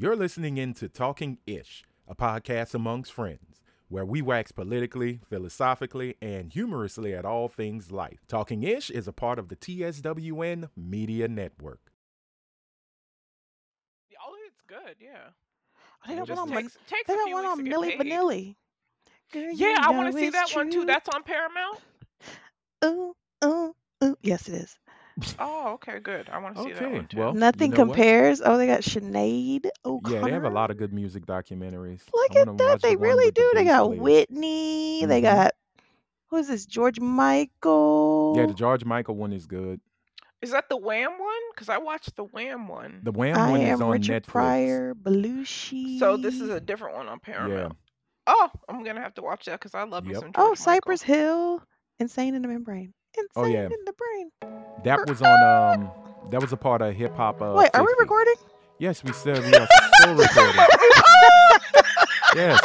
You're listening in to Talking Ish, a podcast amongst friends, where we wax politically, philosophically, and humorously at all things life. Talking Ish is a part of the TSWN Media Network. Oh, it's good. Yeah. They got Just one on, takes, takes they a got few one weeks on to Milli. Vanilli. Girl, you Yeah, I want to see it's that one too. That's on Paramount. Ooh, ooh, ooh. Yes, it is. Oh, okay, good. I want to see that Okay, one too. well, Nothing you know what? compares. Oh, they got Sinead O'Connor. Yeah, they have a lot of good music documentaries. Look I at wanna that. watch the They one really with the do. They bass got players. Whitney. They Mhm. got who is this? George Michael. Yeah, the George Michael one is good. Is that the Wham one? Because I watched the Wham one. The Wham I one is am on Richard Netflix. Pryor, Belushi. So this is a different one on Yeah. Paramount. Oh, I'm gonna have to watch that because I love me Yep. some George Oh, Michael. Cypress Hill. Insane in the membrane. Insane Oh, yeah. in the brain. That was on um that was a part of hip hop uh Wait, are we recording? Yes, we said we are so recording. yes.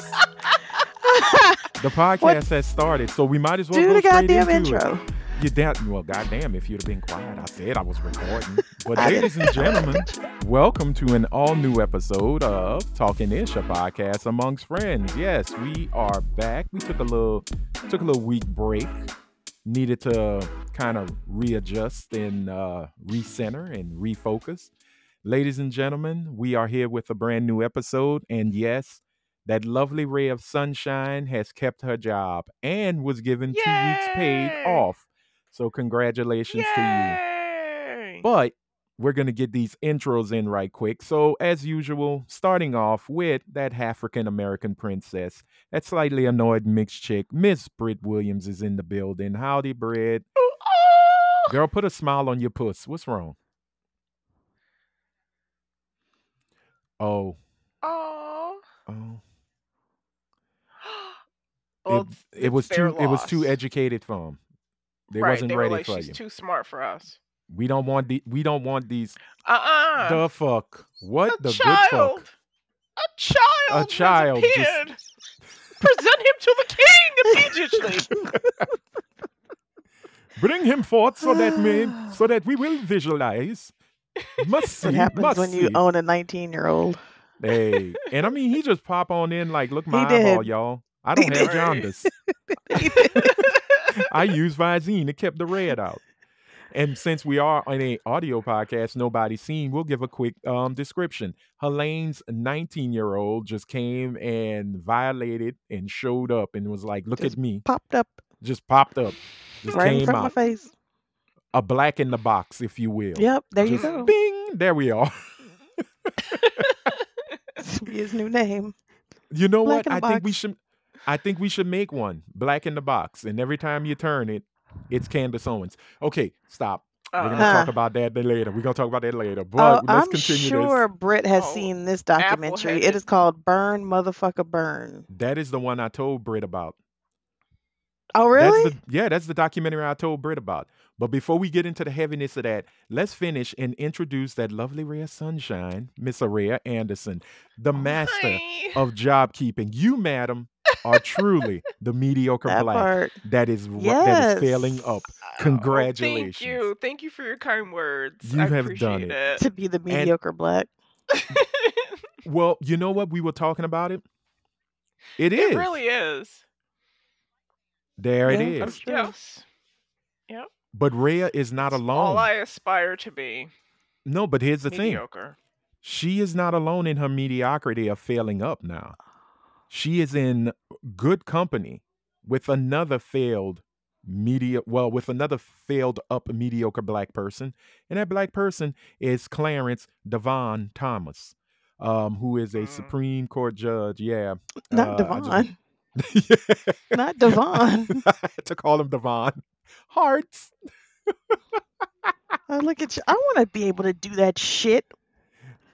The podcast has started, so we might as well Do the goddamn intro. it. You damn well, goddamn, if you'd have been quiet, I said I was recording. But ladies and gentlemen, welcome to an all-new episode of Talking Ish, a podcast amongst friends. Yes, we are back. We took a little took a little week break. Needed to kind of readjust and uh, recenter and refocus. Ladies and gentlemen, we are here with a brand new episode, and yes, that lovely ray of sunshine has kept her job and was given two weeks paid off. So congratulations to you. Yay! But we're going to get these intros in right quick. So, as usual, starting off with that African American princess, that slightly annoyed mixed chick, Miss Britt Williams is in the building. Howdy, Britt. Ooh, oh! Girl, put a smile on your puss. What's wrong? Oh, Oh. oh. Well, it, it was too it was too educated for them. They right, wasn't they ready like, for She's you. too smart for us. We don't want the we don't want these Uh-uh. the fuck. What a the child. good fuck? A child. a child just- Present him to the king immediately. Bring him forth so that may so that we will visualize. Must see, What happens must when you own a 19 year old? Hey, and I mean he just pop on in like, look my He eyeball, did. y'all. I don't did. have jaundice. I use Visine. It kept the red out. And since we are on a audio podcast, nobody's seen, we'll give a quick um, description. Helene's 19 year old just came and violated and showed up and was like, look Just at me. Popped up Just popped up. Just right in came front of my out. face. A black in the box, if you will. Yep, there you go. Bing. There we are. This will be his new name. You know Black what? I think we should I think we should make one. Black in the box. And every time you turn it, it's Candace Owens. Okay, stop. We're gonna Uh, talk about that later. We're gonna talk about that later. Oh, But let's I'm continue sure this. Britt has Oh, seen this documentary. It apple-headed. called Burn Motherfucker Burn. That is the one I told Britt about. Oh, really? That's the yeah, that's the documentary I told Britt about. But before we get into the heaviness of that, let's finish and introduce that lovely ray of sunshine, Miss Araya Anderson, the master hi. of job keeping. You, madam, are truly the mediocre that black part. that is ru- that is failing Yes. up. Oh, oh Congratulations. thank you. Thank you for your kind words. You I have done appreciate it. To be the mediocre black. Well, you know what? We were talking about it. It is. it really is. There it Yeah, is. for sure. But Rhea is not It's alone. All I aspire to be. no, but here's the thing. mediocre. She is not alone in her mediocrity of failing up now. She is in good company with another failed media well with another failed up mediocre black person and that black person is clarence devon thomas um, who is a Mm. supreme court judge yeah Not uh, Devon. just- Not Devon. I had to call him devon hearts Oh, look at you. I want to be able to do that shit.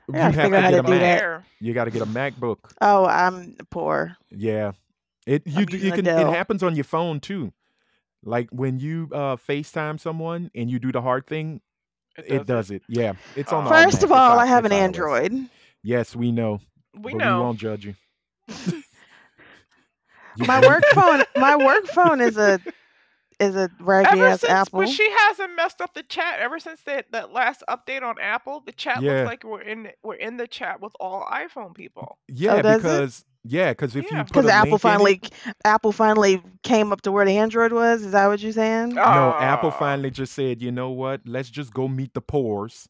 You gotta have figure to out how get to a do mac that. You got to get a macbook Oh, I'm poor. Yeah. It you I'm do, you using can it happens on your phone too. Like when you uh FaceTime someone and you do the hard thing, it does it. Yeah. It's on all Mac. First of all, i- I have an iOS. Android. Yes, we know. We know. we won't judge you. You- My work phone. My work phone is a is a raggedy Ever ass since, apple. but she hasn't messed up the chat ever since that, that last update on Apple. The chat Yeah. looks like we're in we're in the chat with all iPhone people. Yeah, does it? because yeah, because if Yeah. you Because Apple link in it- finally, Apple finally came up to where the Android was. Is that what you're saying? no, Apple Ah. finally just said, you know what? Let's just go meet the pores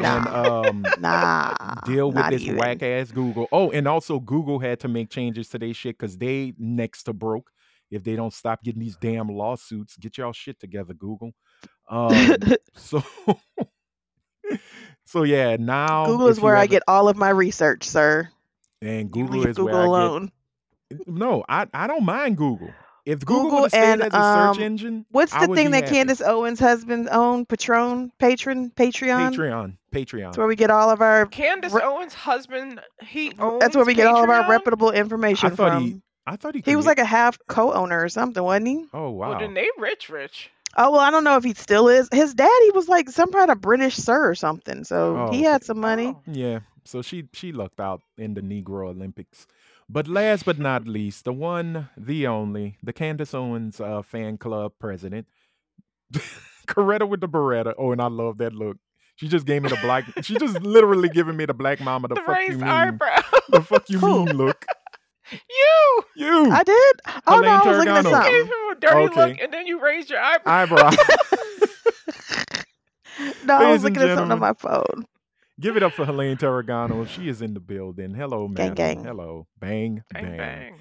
and um nah. deal with this even. whack ass Google. Oh, and also Google had to make changes to their shit because they next to broke. If they don't stop getting these damn lawsuits, get y'all shit together, Google. Um, so, so yeah, now Google is if you where I get all of my research, sir. and You Google leave is Google where I alone. get. No, I I don't mind Google. If Google, Google would have stayed and, as a search um, engine, What's the thing that happy. Candace Owens' husband owned? Patron, patron, Patreon. Patreon, Patreon. That's Patreon. where we get all of our. Candace Re- Owens' husband, he owns That's where we get all of our reputable information I thought from. he, I thought he. He was create- like a half co-owner or something, wasn't he? oh wow. Well, then they rich, rich. Oh well, I don't know if he still is. His daddy was like some kind of British sir or something, so Oh, he had some money. Oh. Yeah, so she she lucked out in the Negro Olympics. But last but not least, the one, the only, the Candace Owens uh, fan club president, Coretta with the Beretta. Oh, and I love that look. She just gave me the black. she just literally giving me the black mama. The, The, fuck you raised mean? eyebrow. The fuck you mean look? You You I did. Oh no, I was looking at Turgano. something. gave him a dirty look, Okay. and then you raised your eyebrow. eyebrow. No, I was looking at something on my phone. Give it up for Helene Tarragano. She is in the building. Hello, Gang, madam. gang. Hello. Bang, Bang bang. bang.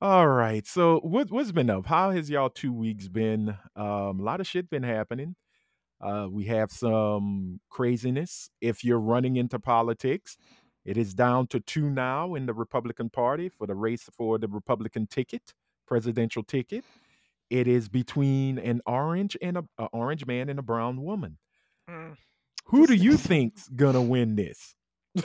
All right. So what what's been up? How has y'all two weeks been? Um, a lot of shit been happening. Uh, we have some craziness. If you're running into politics, it is down to two now in the Republican Party for the race for the Republican ticket, presidential ticket. It is between an orange and a, a orange man and a brown woman. Mm. Who do you think's gonna win this?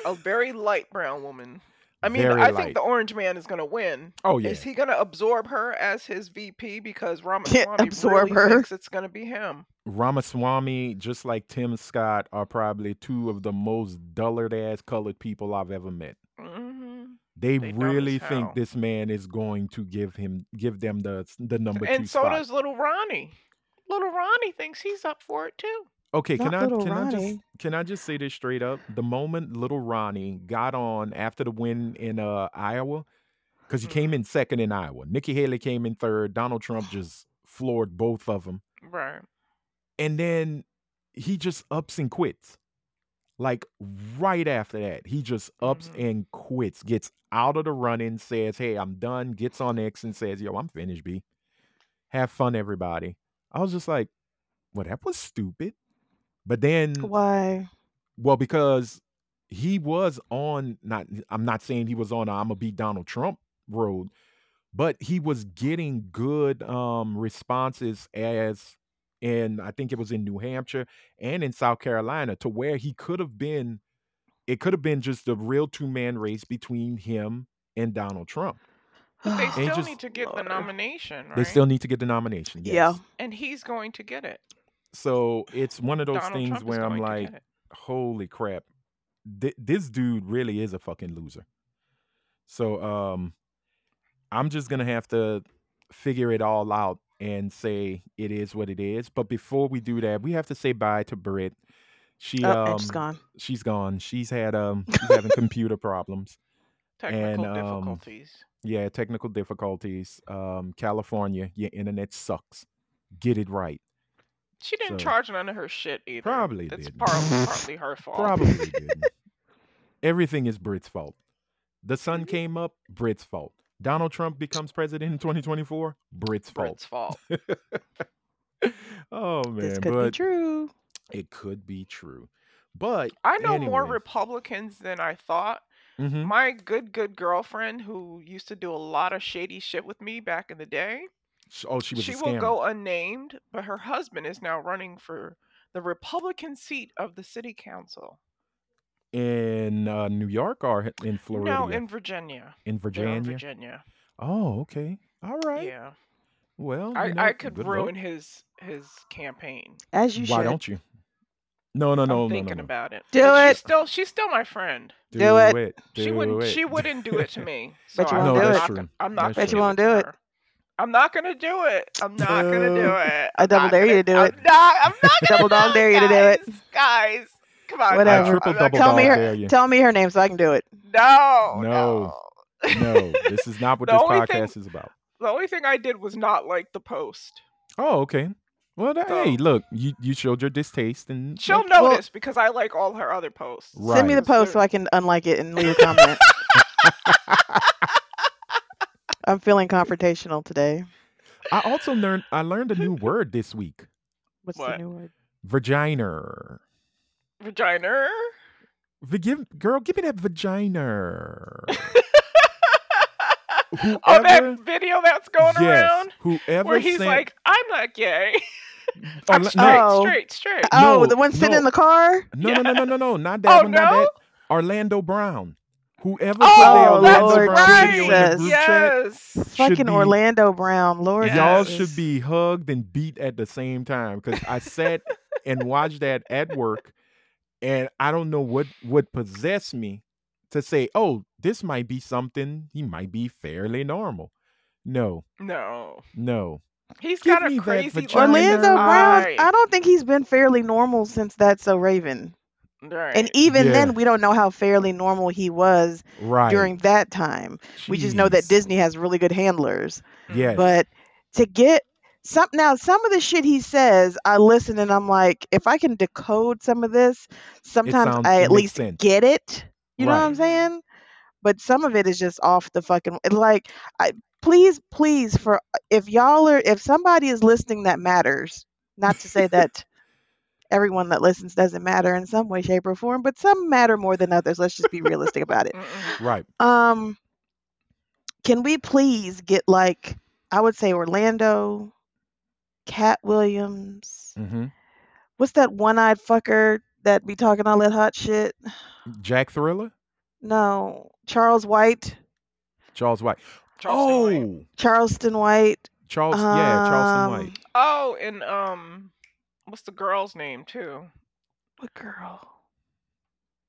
A very light brown woman. I mean, Very I light. think the orange man is going to win. Oh yeah. Is he going to absorb her as his VP because Can't Ramaswamy absorb really her. thinks it's going to be him? Ramaswamy, just like Tim Scott, are probably two of the most dullard ass colored people I've ever met. hmm They, They really think this man is going to give him give them the the number two And so spot. does little Ronnie. Little Ronnie thinks he's up for it too. Okay, can Not I little can I just Ronnie. can I just say this straight up? The moment little Ronnie got on after the win in uh Iowa, because he Mm-hmm. came in second in Iowa. Nikki Haley came in third. Donald Trump just floored both of them. Right. and then he just ups and quits. Like right after that, he just ups Mhm. and quits, gets out of the running, says, Hey, I'm done, gets on X and says, Yo, I'm finished, B. Have fun, everybody. I was just like, Well, that was stupid. But then, Why? well, because he was on, not, I'm not saying he was on, i am I'm going to beat Donald Trump road, but he was getting good um responses as in I think it was in New Hampshire and in South Carolina to where he could have been it could have been just a real two-man race between him and Donald Trump. But they still just- need to get the nomination, right? They still need to get the nomination. Yes. Yeah. and he's going to get it. So it's one of those Donald things Trump where I'm like, holy crap. Th- this dude really is a fucking loser. So um I'm just gonna have to figure it all out and say it is what it is. But before we do that, we have to say bye to Britt. She oh, um, she's gone. she's gone. She's had um she's having computer problems. Technical um, difficulties. Yeah, technical difficulties. Um California, your internet sucks. Get it right. She didn't so- charge none of her shit either. Probably That's didn't. part, partly her fault. Probably didn't. Everything is Brit's fault. The sun Mm-hmm. came up, Brit's fault. Donald Trump becomes president in 2024, Brit's fault. Brit's fault. oh man, This could but be true. it could be true. But I know more. Republicans than I thought. Mhm. My good, good girlfriend who used to do a lot of shady shit with me back in the day, Sh- oh, she was she a will go unnamed, but her husband is now running for the Republican seat of the city council. in uh, New York or in Florida? No, in Virginia. in Virginia. in Virginia. Oh, okay. All right. Yeah. Well, I, you know, I could ruin luck. his his campaign. As you Why should. don't you? No, no, no, I'm no, no, thinking no. about it. Do But it. She's still she's still my friend. Do it. it. She wouldn't it. she wouldn't do it to me. So Bet you I'm won't do not it. that's gonna- true. I'm not That's gonna Bet you won't do it. her. I'm not gonna do it. I'm not gonna do it. I I'm double dare you gonna- to do I'm it. Not, I'm not gonna Double dog do dare you to do it. guys. Guys, come on. Whatever. No, triple double Tell me her- Tell me her name so I can do it. No, No. no. no, this is not what this podcast thing- is about. The only thing I did was not like the post. Oh, okay. Well, that, So- hey, look, you you showed your distaste, and She'll that- Well- notice because I like all her other posts. Send me the post so I can unlike it and leave a comment. I'm feeling confrontational today. I also learned I learned a new word this week. What's What? the new word? Vagina. Vagina. V- give, girl, give me that vagina. oh, that video that's going yes, around whoever where he's sent, like, "I'm not gay. Oh, I'm le- straight, Oh. straight, straight." Oh, No, the one sitting no. in the car? no, no, no, no, no, no, not Oh, that one, not no? that. Orlando Brown. Whoever oh, put Oh, the that's Orlando Brown right. video in the Jesus. group chat, yes. Fucking be- Orlando Brown. Lord y'all Yes. should be hugged and beat at the same time because I sat and watched that at work, and I don't know what what possessed me to say, "Oh, this might be something. He might be fairly normal." No, No, no. he's Give got a crazy vagina. Orlando Brown, eye. I don't think he's been fairly normal since That's So Raven. Right. And even Yeah. then, we don't know how fairly normal he was Right. during that time. We just know that Disney has really good handlers. Yeah. But to get some now, some of the shit he says, I listen and I'm like, if I can decode some of this, sometimes sounds- I at least sense. get it. You know what I'm saying? But some of it is just off the fucking like I please, please for if y'all are if somebody is listening that matters, not to say that everyone that listens doesn't matter in some way, shape, or form, but some matter more than others. Let's just be realistic about it. Right. Um, can we please get like I would say Orlando, Katt Williams. hmm What's that one-eyed fucker that be talking all that hot shit? Jack Thriller, No, Charles White, Charles White. Charleston White. oh, Charleston White. Charles. yeah, Charleston um, White. Oh, and um, what's the girl's name too? What girl?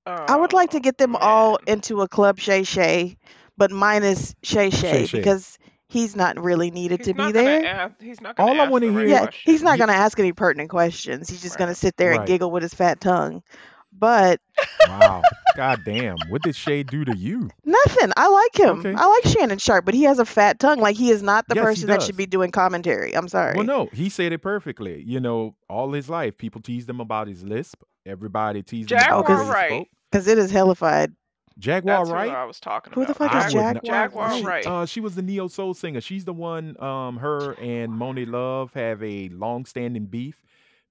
I would like to Oh, get them all into a club Shay Shay, but minus Shay Shay Shay Shay. because he's not really needed He's to be not gonna there. ask- he's not gonna All I ask wanna the right hear- Yeah, question. he's not Ye- gonna ask any pertinent questions. He's just gonna sit there and Right. giggle with his fat tongue. But Wow. God damn. What did Shay do to you? nothing. I like him. Okay. I like Shannon Sharpe, but he has a fat tongue. Like he is not the Yes, person that should be doing commentary. I'm sorry. Well, no, he said it perfectly. You know, all his life, people teased him about his lisp. Everybody teased him Jaguar about the way he Wright. spoke. Because it is hellified. Jaguar That's Wright. who I was talking about. Who the fuck I is would not- Jaguar? Jaguar She, Wright. uh, she was the neo soul singer. She's the one. Um, her and Monie Love have a long-standing beef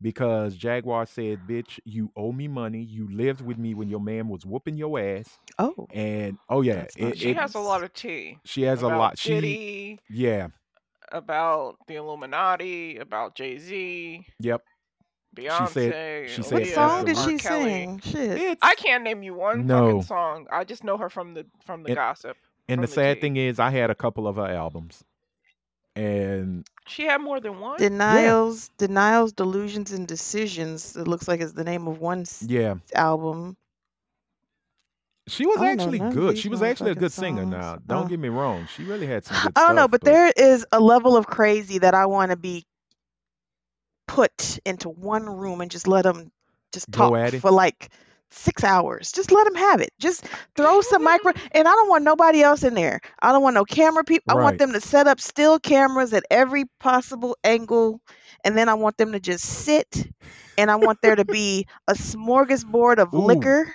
because Jaguar said, "Bitch, you owe me money. You lived with me when your man was whooping your ass." Oh, And oh yeah, it, she it- has a lot of tea. she has a lot. She Diddy, yeah, about the Illuminati, about Jay Z, yep. Beyonce. she oh, said what song the did she Kelly. sing? Shit. It's I can't name you one No. fucking song. I just know her from the from the And- gossip. and the the sad tea. thing is, I had a couple of her albums, and She had more than one. Denials, Denials, Delusions, and Decisions. It looks like it's the name of one s- yeah, album. she was I don't know actually none of good. these She was actually a motherfucking good singer. songs. Now, don't Oh. get me wrong, she really had some good I don't know, stuff, but there is a level of crazy that I want to be put into one room and just let them just Go talk at it? for like six hours. Just let them have it. Just throw some micro, and I don't want nobody else in there. I don't want no camera people. I Right. want them to set up still cameras at every possible angle, and then I want them to just sit, and I want there to be a smorgasbord of Ooh. liquor,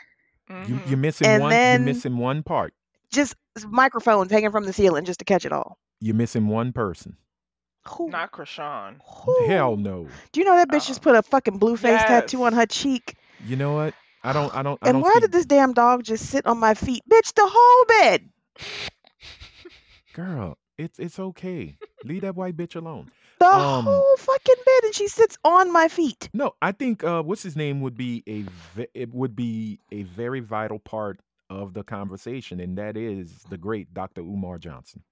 You, Mhm. you're missing And one. then- you're missing one part. just microphones hanging from the ceiling just to catch it all. You're missing one person. Who? Not Krishan. Hell Who? no. Do you know that bitch just Oh. put a fucking blue face tattoo on Yes. her cheek? You know what? I don't. I don't. I And don't why speak- did this damn dog just sit on my feet? Bitch, the whole bed. girl? It's it's okay. Leave that white bitch alone. The Um, whole fucking bed and she sits on my feet. No, I think uh, what's his name would be a ve- it would be a very vital part of the conversation, and that is the great Dr. Umar Johnson.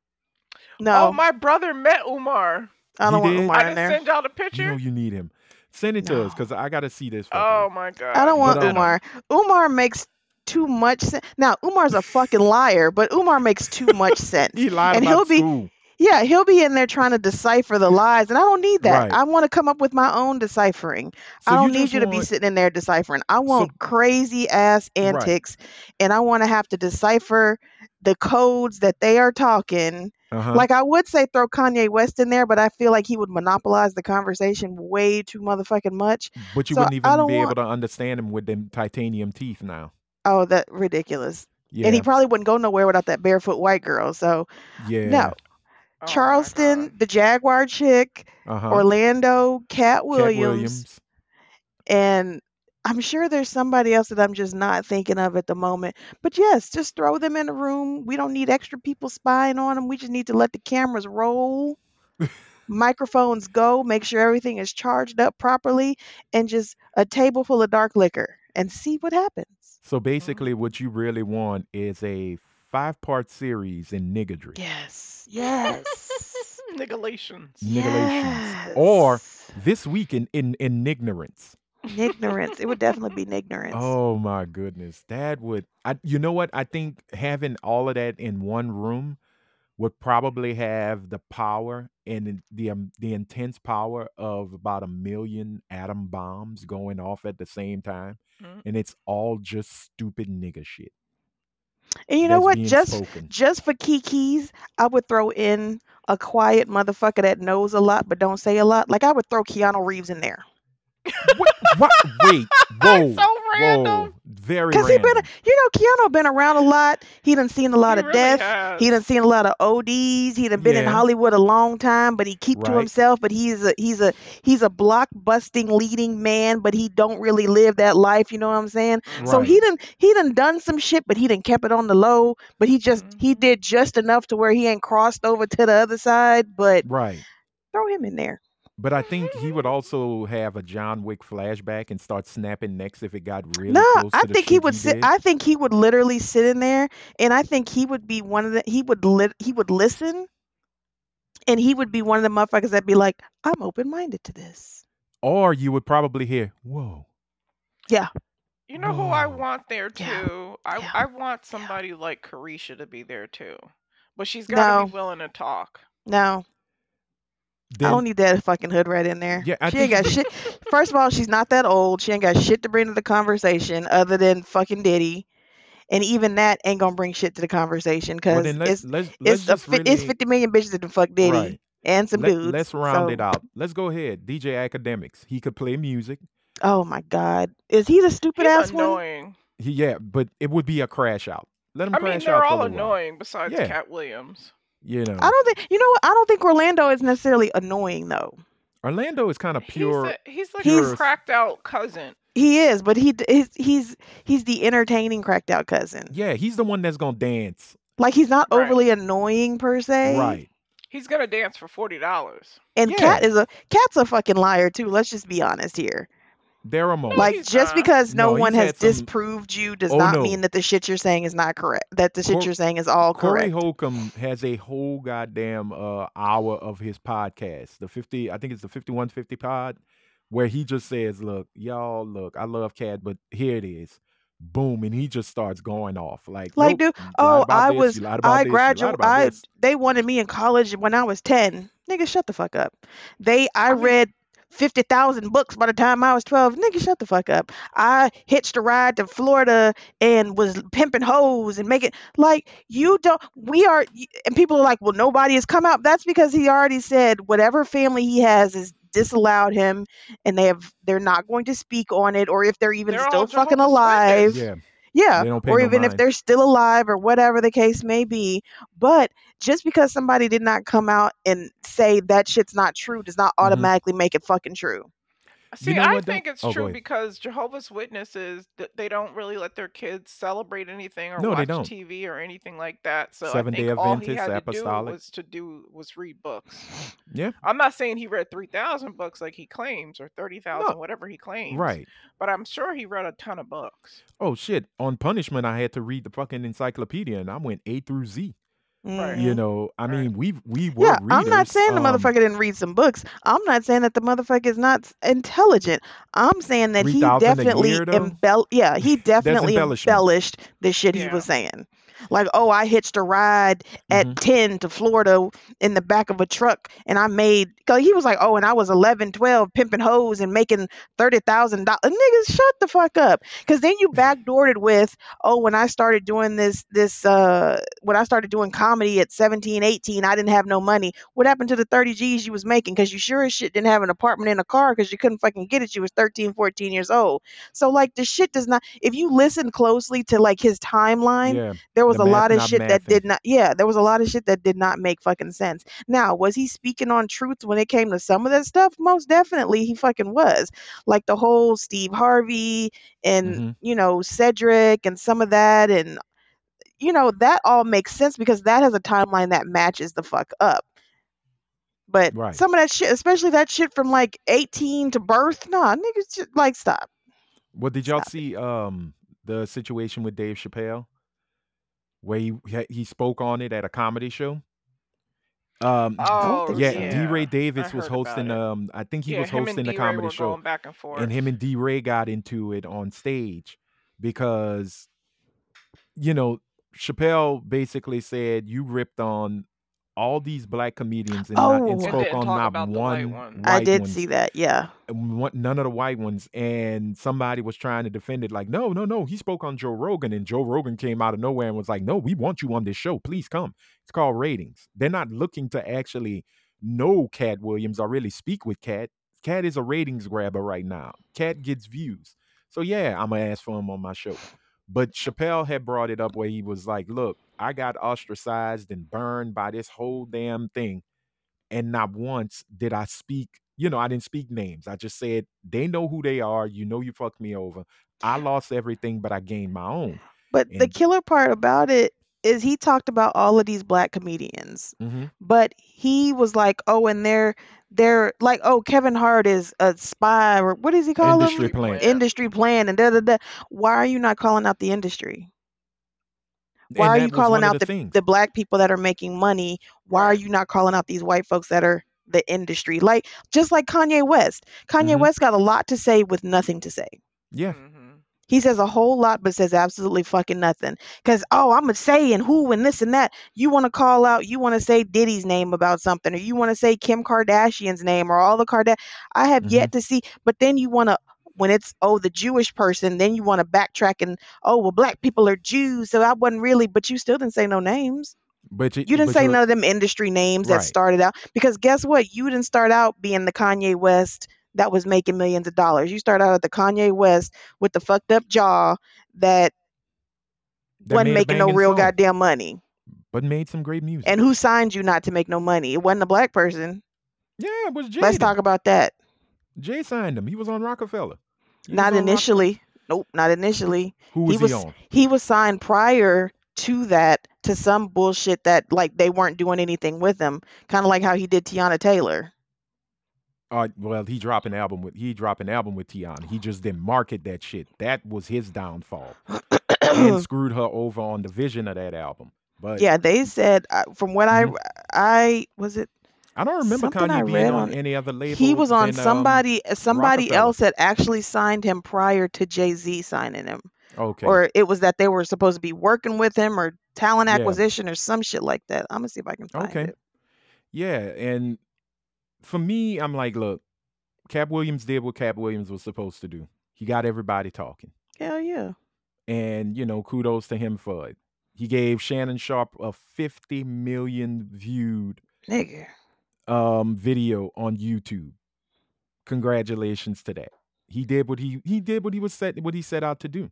No, Oh, my brother met Umar. I don't He want did? Umar I in can there. send y'all the You picture. know you need him. Send it to us because I got to see this. oh my god. I don't want But, uh, Umar. Umar makes too much sense. Now, Umar's a fucking liar, but Umar makes too much sense. he lied and about he'll be- school. Yeah, he'll be in there trying to decipher the lies, and I don't need that. Right. I want to come up with my own deciphering. So I don't you need just you to be sitting in there deciphering. I want crazy ass right. antics, and I want to have to decipher the codes that they are talking. Uh-huh. Like I would say throw Kanye West in there, but I feel like he would monopolize the conversation way too motherfucking much. But you So wouldn't even don't be able to understand him with them titanium teeth now. oh that ridiculous. Yeah. And he probably wouldn't go nowhere without that barefoot white girl. So Yeah. no. Oh. Charleston, the Jaguar chick, Uh-huh. Orlando, Cat Katt Williams, Williams. and I'm sure there's somebody else that I'm just not thinking of at the moment. But yes, just throw them in a room. We don't need extra people spying on them. We just need to let the cameras roll, microphones go, make sure everything is charged up properly, and just a table full of dark liquor and see what happens. So Mhm. basically what you really want is a five-part series in niggardry. Yes. Yes. Nigalations. Nigalations. Or yes. this week in in, in ignorance. Ignorance. It would definitely be ignorance. Oh my goodness. That would I you know what? I think having all of that in one room would probably have the power and the um, the intense power of about a million atom bombs going off at the same time Mm. and it's all just stupid nigga shit And you know that's what? being Just spoken. just for Kiki's, I would throw in a quiet motherfucker that knows a lot but don't say a lot. Like I would throw Keanu Reeves in there. What, what? Wait, whoa, so random. whoa, very Cause he been, you know, Keanu been around a lot. He done seen a lot He of really death. has. He done seen a lot of ODs. He done been in Hollywood a long time, but he keep to himself. But he's a he's a he's a block busting leading man, but he don't really live that life. You know what I'm saying? So Right. he done he done done some shit, but he done kept it on the low. But he just he Mhm. did just enough to where he ain't crossed over to the other side. But Right. throw him in there. But I think he would also have a John Wick flashback and start snapping necks if it got really No, close I to the think he shit would he sit. did. I think he would literally sit in there, and I think he would be one of the. He would lit. He would listen, and he would be one of the motherfuckers that'd be like, "I'm open minded to this." Or you would probably hear, "Whoa, Yeah, You know who I Whoa. want there Yeah. too? I Yeah. I want somebody like Carisha to be there too. But she's got to no, be willing to talk. no, I don't need that fucking hood right in there. yeah, I She ain't got shit. First of all, she's not that old. She ain't got shit to bring to the conversation other than fucking Diddy, and even that ain't gonna bring shit to the conversation because then let it's let's let's it's a just it's fifty million bitches that fuck Diddy right. and some Let dudes. let's round it out. Let's go ahead. DJ Akademiks. He could play music. oh my god, is he the stupid He's ass one? He yeah, but it would be a crash out. Let him I mean, they're out all little while. annoying besides Yeah, Katt Williams. You I don't think you know what I don't think Orlando is necessarily annoying though. Orlando is kind of He's pure a, he's like a He's pure cracked out cousin. he is, but he d- he's he's he's the entertaining cracked out cousin. yeah, he's the one that's gonna dance. Like he's not Right. overly annoying per se. Right. He's gonna dance for forty dollars. And Yeah. Cat is a Cat's a fucking liar too. Let's just be honest here. There are moments. Like just because no No, one has some disproved you does Oh not no. mean that the shit you're saying is not correct. That the shit Cor- you're saying is all Corey correct. Holcomb has a whole goddamn uh, hour of his podcast, the fifty, I think it's the fifty-one fifty pod, where he just says, "Look, y'all, look, I love Cat, but here it is, boom," and he just starts going off like, Like, "Nope, dude, oh, I this, was, you lied about I this, you lied graduated, I, this." they wanted me in college when I was 10. Nigga, shut the fuck up. They, I I mean, read 50,000 books by the time I was 12. Nigga, shut the fuck up. I hitched a ride to Florida and was pimping hoes and making, like, you don't, we are, and people are like, well, nobody has come out. That's because he already said whatever family he has is disallowed him and they have, they're not going to speak on it or if they're even they're still fucking alive. Yeah, Yeah, they don't pay or no even if they're still alive or whatever the case may be. But just because somebody did not come out and say that shit's not true does not hmm automatically make it fucking true. You See, know I what though? think it's Oh, go true ahead. because Jehovah's Witnesses th- they don't really let their kids celebrate anything or No, they watch don't. TV or anything like that. So I Seven Day think all he had to do Apostolic. was to do was read books. Yeah, I'm not saying he read 3,000 books like he claims or 30,000 no, whatever he claims, right. but I'm sure he read a ton of books. Oh shit! On punishment, I had to read the fucking encyclopedia, and I went A through Z. Right. You know, I mean, we we were Yeah, I'm not readers. saying the Um, motherfucker didn't read some books. I'm not saying that the motherfucker is not intelligent. I'm saying that he definitely year though. embell yeah, he definitely embellished the shit he was saying. Like, oh, I hitched a ride at Mhm. 10 to Florida in the back of a truck and I made, cause he was like, oh, and I was 11, 12 pimping hoes and making $30,000. Niggas, shut the fuck up. Cause then you backdoored it with, oh, when I started doing this, this, uh, when I started doing comedy at 17, 18, I didn't have no money. What happened to the 30 G's you was making? Cause you sure as shit didn't have an apartment in a car cause you couldn't fucking get it. You was 13, 14 years old. So like the shit does not, if you listen closely to like his timeline, Yeah. there was The a lot of shit that did not yeah there was a lot of shit that did not make fucking sense. Now was he speaking on truth when it came to some of that stuff? Most definitely he fucking was. Like the whole steve harvey and Mhm. you know cedric and some of that and you know that all makes sense because that has a timeline that matches the fuck up. But Right. some of that shit especially that shit from like 18 to birth nah niggas just like stop. Well, did y'all Stop it. see um the situation with Dave Chappelle, where he he- spoke on it at a comedy show? Um, Oh, think yeah. D. Ray Davis I was hosting. Um, I think he yeah, was hosting the comedy show, going back and forth. and him and D. Ray got into it on stage because, you know, Chappelle basically said you ripped on all these black comedians and, Oh. and And spoke didn't on not about one white one. i did ones. see that yeah. None of the white ones. And somebody was trying to defend it like no no no he spoke on joe rogan. And joe rogan came out of nowhere and was like no we want you on this show. Please come. It's called ratings. They're not looking to actually know katt williams or really speak with cat. Cat is a ratings grabber right now. Cat gets views. So yeah i'm gonna ask for him on my show but chappelle had brought it up where he was like look i got ostracized and burned by this whole damn thing and not once did I speak. You know, I didn't speak names. I just said they know who they are. You know, you fucked me over. I lost everything, but I gained my own. But the killer part about it is he talked about all of these black comedians, Mm-hmm. but he was like, "Oh, and they're they're like, oh, Kevin Hart is a spy, or what does he call him? Industry them? plan. Industry plan, and da da da. Why are you not calling out the industry? Why And are you calling out the the, the black people that are making money? Why are you not calling out these white folks that are the industry? Like just like Kanye West. Kanye Mhm. West got a lot to say with nothing to say. Yeah. Mhm. He says a whole lot, but says absolutely fucking nothing. Cause oh, I'm gonna say and who and this and that. You want to call out, you want to say Diddy's name about something, or you want to say Kim Kardashian's name, or all the Kardashian. I have Mhm. yet to see. But then you want to, when it's oh the Jewish person, then you want to backtrack and oh well, black people are Jews, so I wasn't really. But you still didn't say no names. But you, You didn't but say none of them industry names that started out because guess what? You didn't start out being the Kanye West that was making millions of dollars. You start out at the Kanye West with the fucked up jaw that that wasn't making no real song, goddamn money. but made some great music. And who signed you not to make no money? It wasn't a black person. yeah, it was Jay. Let's talk about that. Jay signed him. He was on Roc-A-Fella. He Not on initially. Nope, not initially. Who was he he, was on? he was signed prior to that to some bullshit that like they weren't doing anything with him. Kind of like how he did Teyana Taylor. Uh, well, he dropped an album with he dropped an album with Teyana. He just didn't market that shit. That was his downfall, and screwed her over on the vision of that album. But yeah, they said uh, from what. I I was it I don't remember something Kanye being on, on- any other label. he was on than, um, somebody uh, somebody else that actually signed him prior to Jay-Z signing him. okay, Or it was that they were supposed to be working with him or talent Yeah. acquisition or some shit like that. I'm gonna see if I can find it. Okay. it. yeah, and for me, I'm like, look, Katt Williams did what Katt Williams was supposed to do. He got everybody talking, Hell yeah. and you know, kudos to him for it. He gave Shannon Sharpe a 50 million viewed Nigga. um video on YouTube. Congratulations to that. He did what he he did what he was set what he set out to do.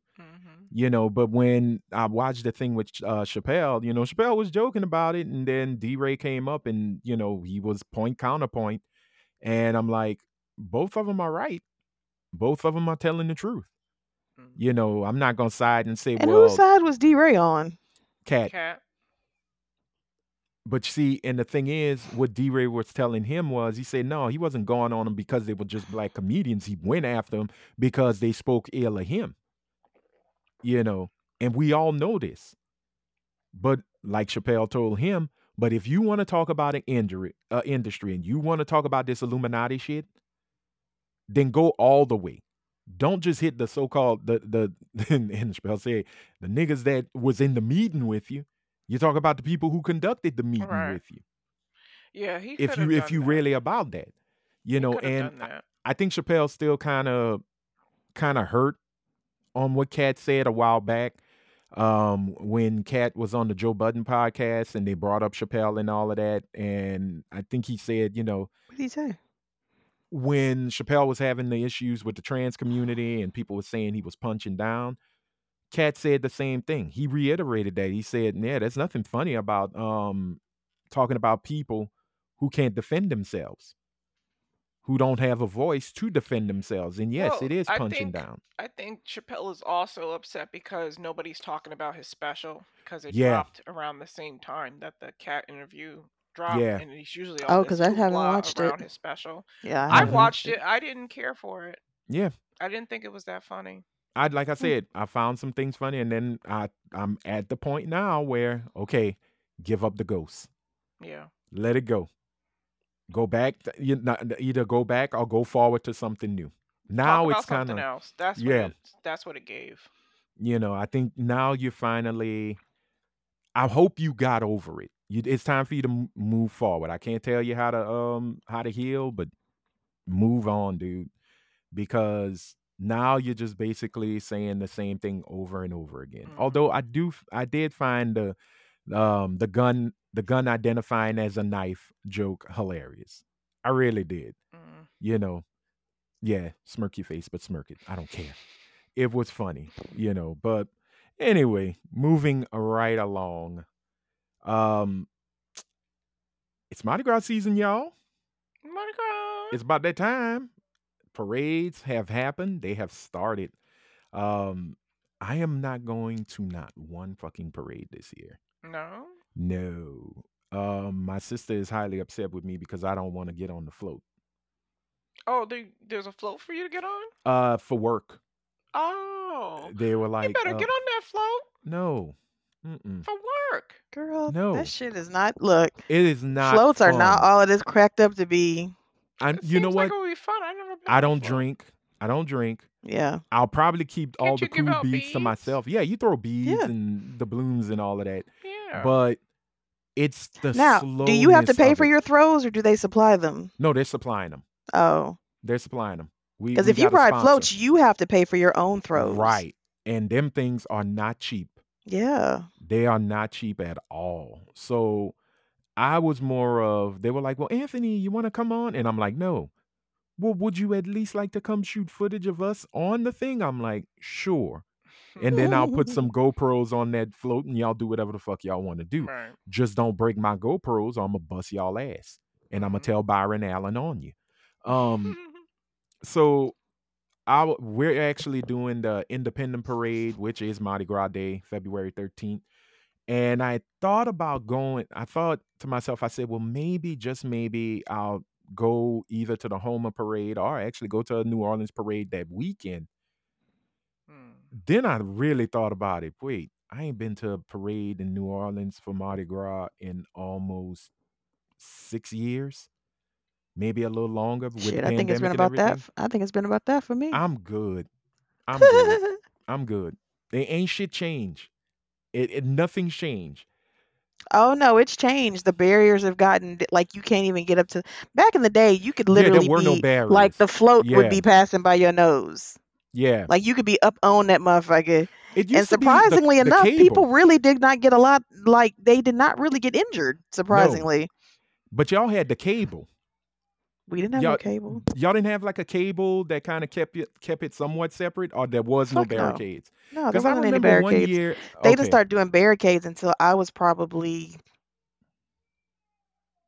You know, but when I watched the thing with uh, Chappelle, you know, Chappelle was joking about it, and then D. Ray came up, and you know, he was point counterpoint, and I'm like, both of them are right. Both of them are telling the truth. Mhm. You know, I'm not gonna side and say, And well, whose side was D Ray on? cat. Cat. But you see, and the thing is, what D Ray was telling him was he said, no, he wasn't going on them because they were just black comedians. He went after them because they spoke ill of him. You know, and we all know this. But like Chappelle told him, but if you want to talk about an injury, uh, industry and you want to talk about this Illuminati shit, then go all the way. don't just hit the so-called the the and Chappelle said the niggas that was in the meeting with you. You talk about the people who conducted the meeting Right. with you. Yeah, he If you if you that. really about that, you He know, and that. I think Chappelle still kind of kind of hurt on what Cat said a while back. Um, when Cat was on the Joe Budden podcast and they brought up Chappelle and all of that, and I think he said, you know, What did he say? when Chappelle was having the issues with the trans community and people were saying he was punching down, Cat said the same thing. He reiterated that. He said, "Yeah, there's nothing funny about um talking about people who can't defend themselves, who don't have a voice to defend themselves." And yes, Well, it is I punching think down. I think Chappelle is also upset because nobody's talking about his special because it Yeah. dropped around the same time that the cat interview dropped, Yeah. and he's usually Oh, all 'cause this I haven't watched it. around his special. Yeah, I I haven't watched it. I didn't care for it. Yeah. I didn't think it was that funny. I like I Hmm. said, I found some things funny, and then I I'm at the point now where okay, give up the ghost. Yeah. let it go. Go back. You not, either go back or go forward to something new. Now it's kind of else. That's what yeah. it, that's what it gave. you know. I think now you're finally. I hope you got over it. You, it's time for you to m- move forward. I can't tell you how to um how to heal, but move on, dude. Because now you're just basically saying the same thing over and over again. Mhm. Although I do, I did find the um the gun the gun identifying as a knife joke hilarious. I really did. Mm. You know, yeah, smirk your face, but smirk it. I don't care. It was funny, you know. But anyway, moving right along. Um, it's Mardi Gras season, y'all. Mardi Gras. It's about that time. Parades have happened. They have started. Um, I am not going to not one fucking parade this year. No. No. Um, my sister is highly upset with me because I don't want to get on the float. Oh, there, there's a float for you to get on. Uh, for work. Oh, They were like, you like, better uh, get on that float no, Mm-mm. for work. Girl, No. that shit is not. Look, it is not. floats are not fun. all it is cracked up to be. I, It you know what? Like it would be fun. I never. Been I don't float. drink. I don't drink. Yeah. I'll probably keep all Can't the cool beads, beats to myself. Yeah, you throw beads Yeah. and the balloons and all of that, Yeah. but it's the Now, do you have to pay for it. your throws, or do they supply them? No, they're supplying them. Oh, They're supplying them. Because if you ride sponsor. floats, you have to pay for your own throws. right, and them things are not cheap. Yeah. They are not cheap at all. So I was more of they were like, "Well, Anthony, you want to come on?" And I'm like, "No." Well, would you at least like to come shoot footage of us on the thing? I'm like, "Sure." And then I'll put some GoPros on that float and y'all do whatever the fuck y'all want to do. right. Just don't break my GoPros or I'm gonna bust y'all ass. And I'm gonna Mhm. tell Byron Allen on you. Um so I we're actually doing the Independent Parade, which is Mardi Gras Day, February 13th. And I thought about going, I thought to myself, I said, well, maybe, just maybe, I'll go either to the Homer Parade or actually go to a New Orleans parade that weekend. Hmm. Then I really thought about it. Wait, I ain't been to a parade in New Orleans for Mardi Gras in almost six years, maybe a little longer with Shit, I think it's been about that. I think it's been about that for me. I'm good. I'm good. I'm good. They ain't shit change. It, it nothing's changed. Oh no, it's changed. The barriers have gotten like you can't even get up to. Back in the day, you could Yeah, literally there were no be barriers. like the float would be passing by your nose. yeah, Like you could be up on that motherfucker. And to be the- surprisingly the enough, people really did not get a lot. Like they did not really get injured. Surprisingly, but y'all had the cable. We didn't have Y'all, no cable. y'all didn't have like a cable that kind of kept it kept it somewhat separate, or there was no Fuck no. barricades. No, there Because I wasn't any barricades. year. They didn't start doing barricades until I was probably.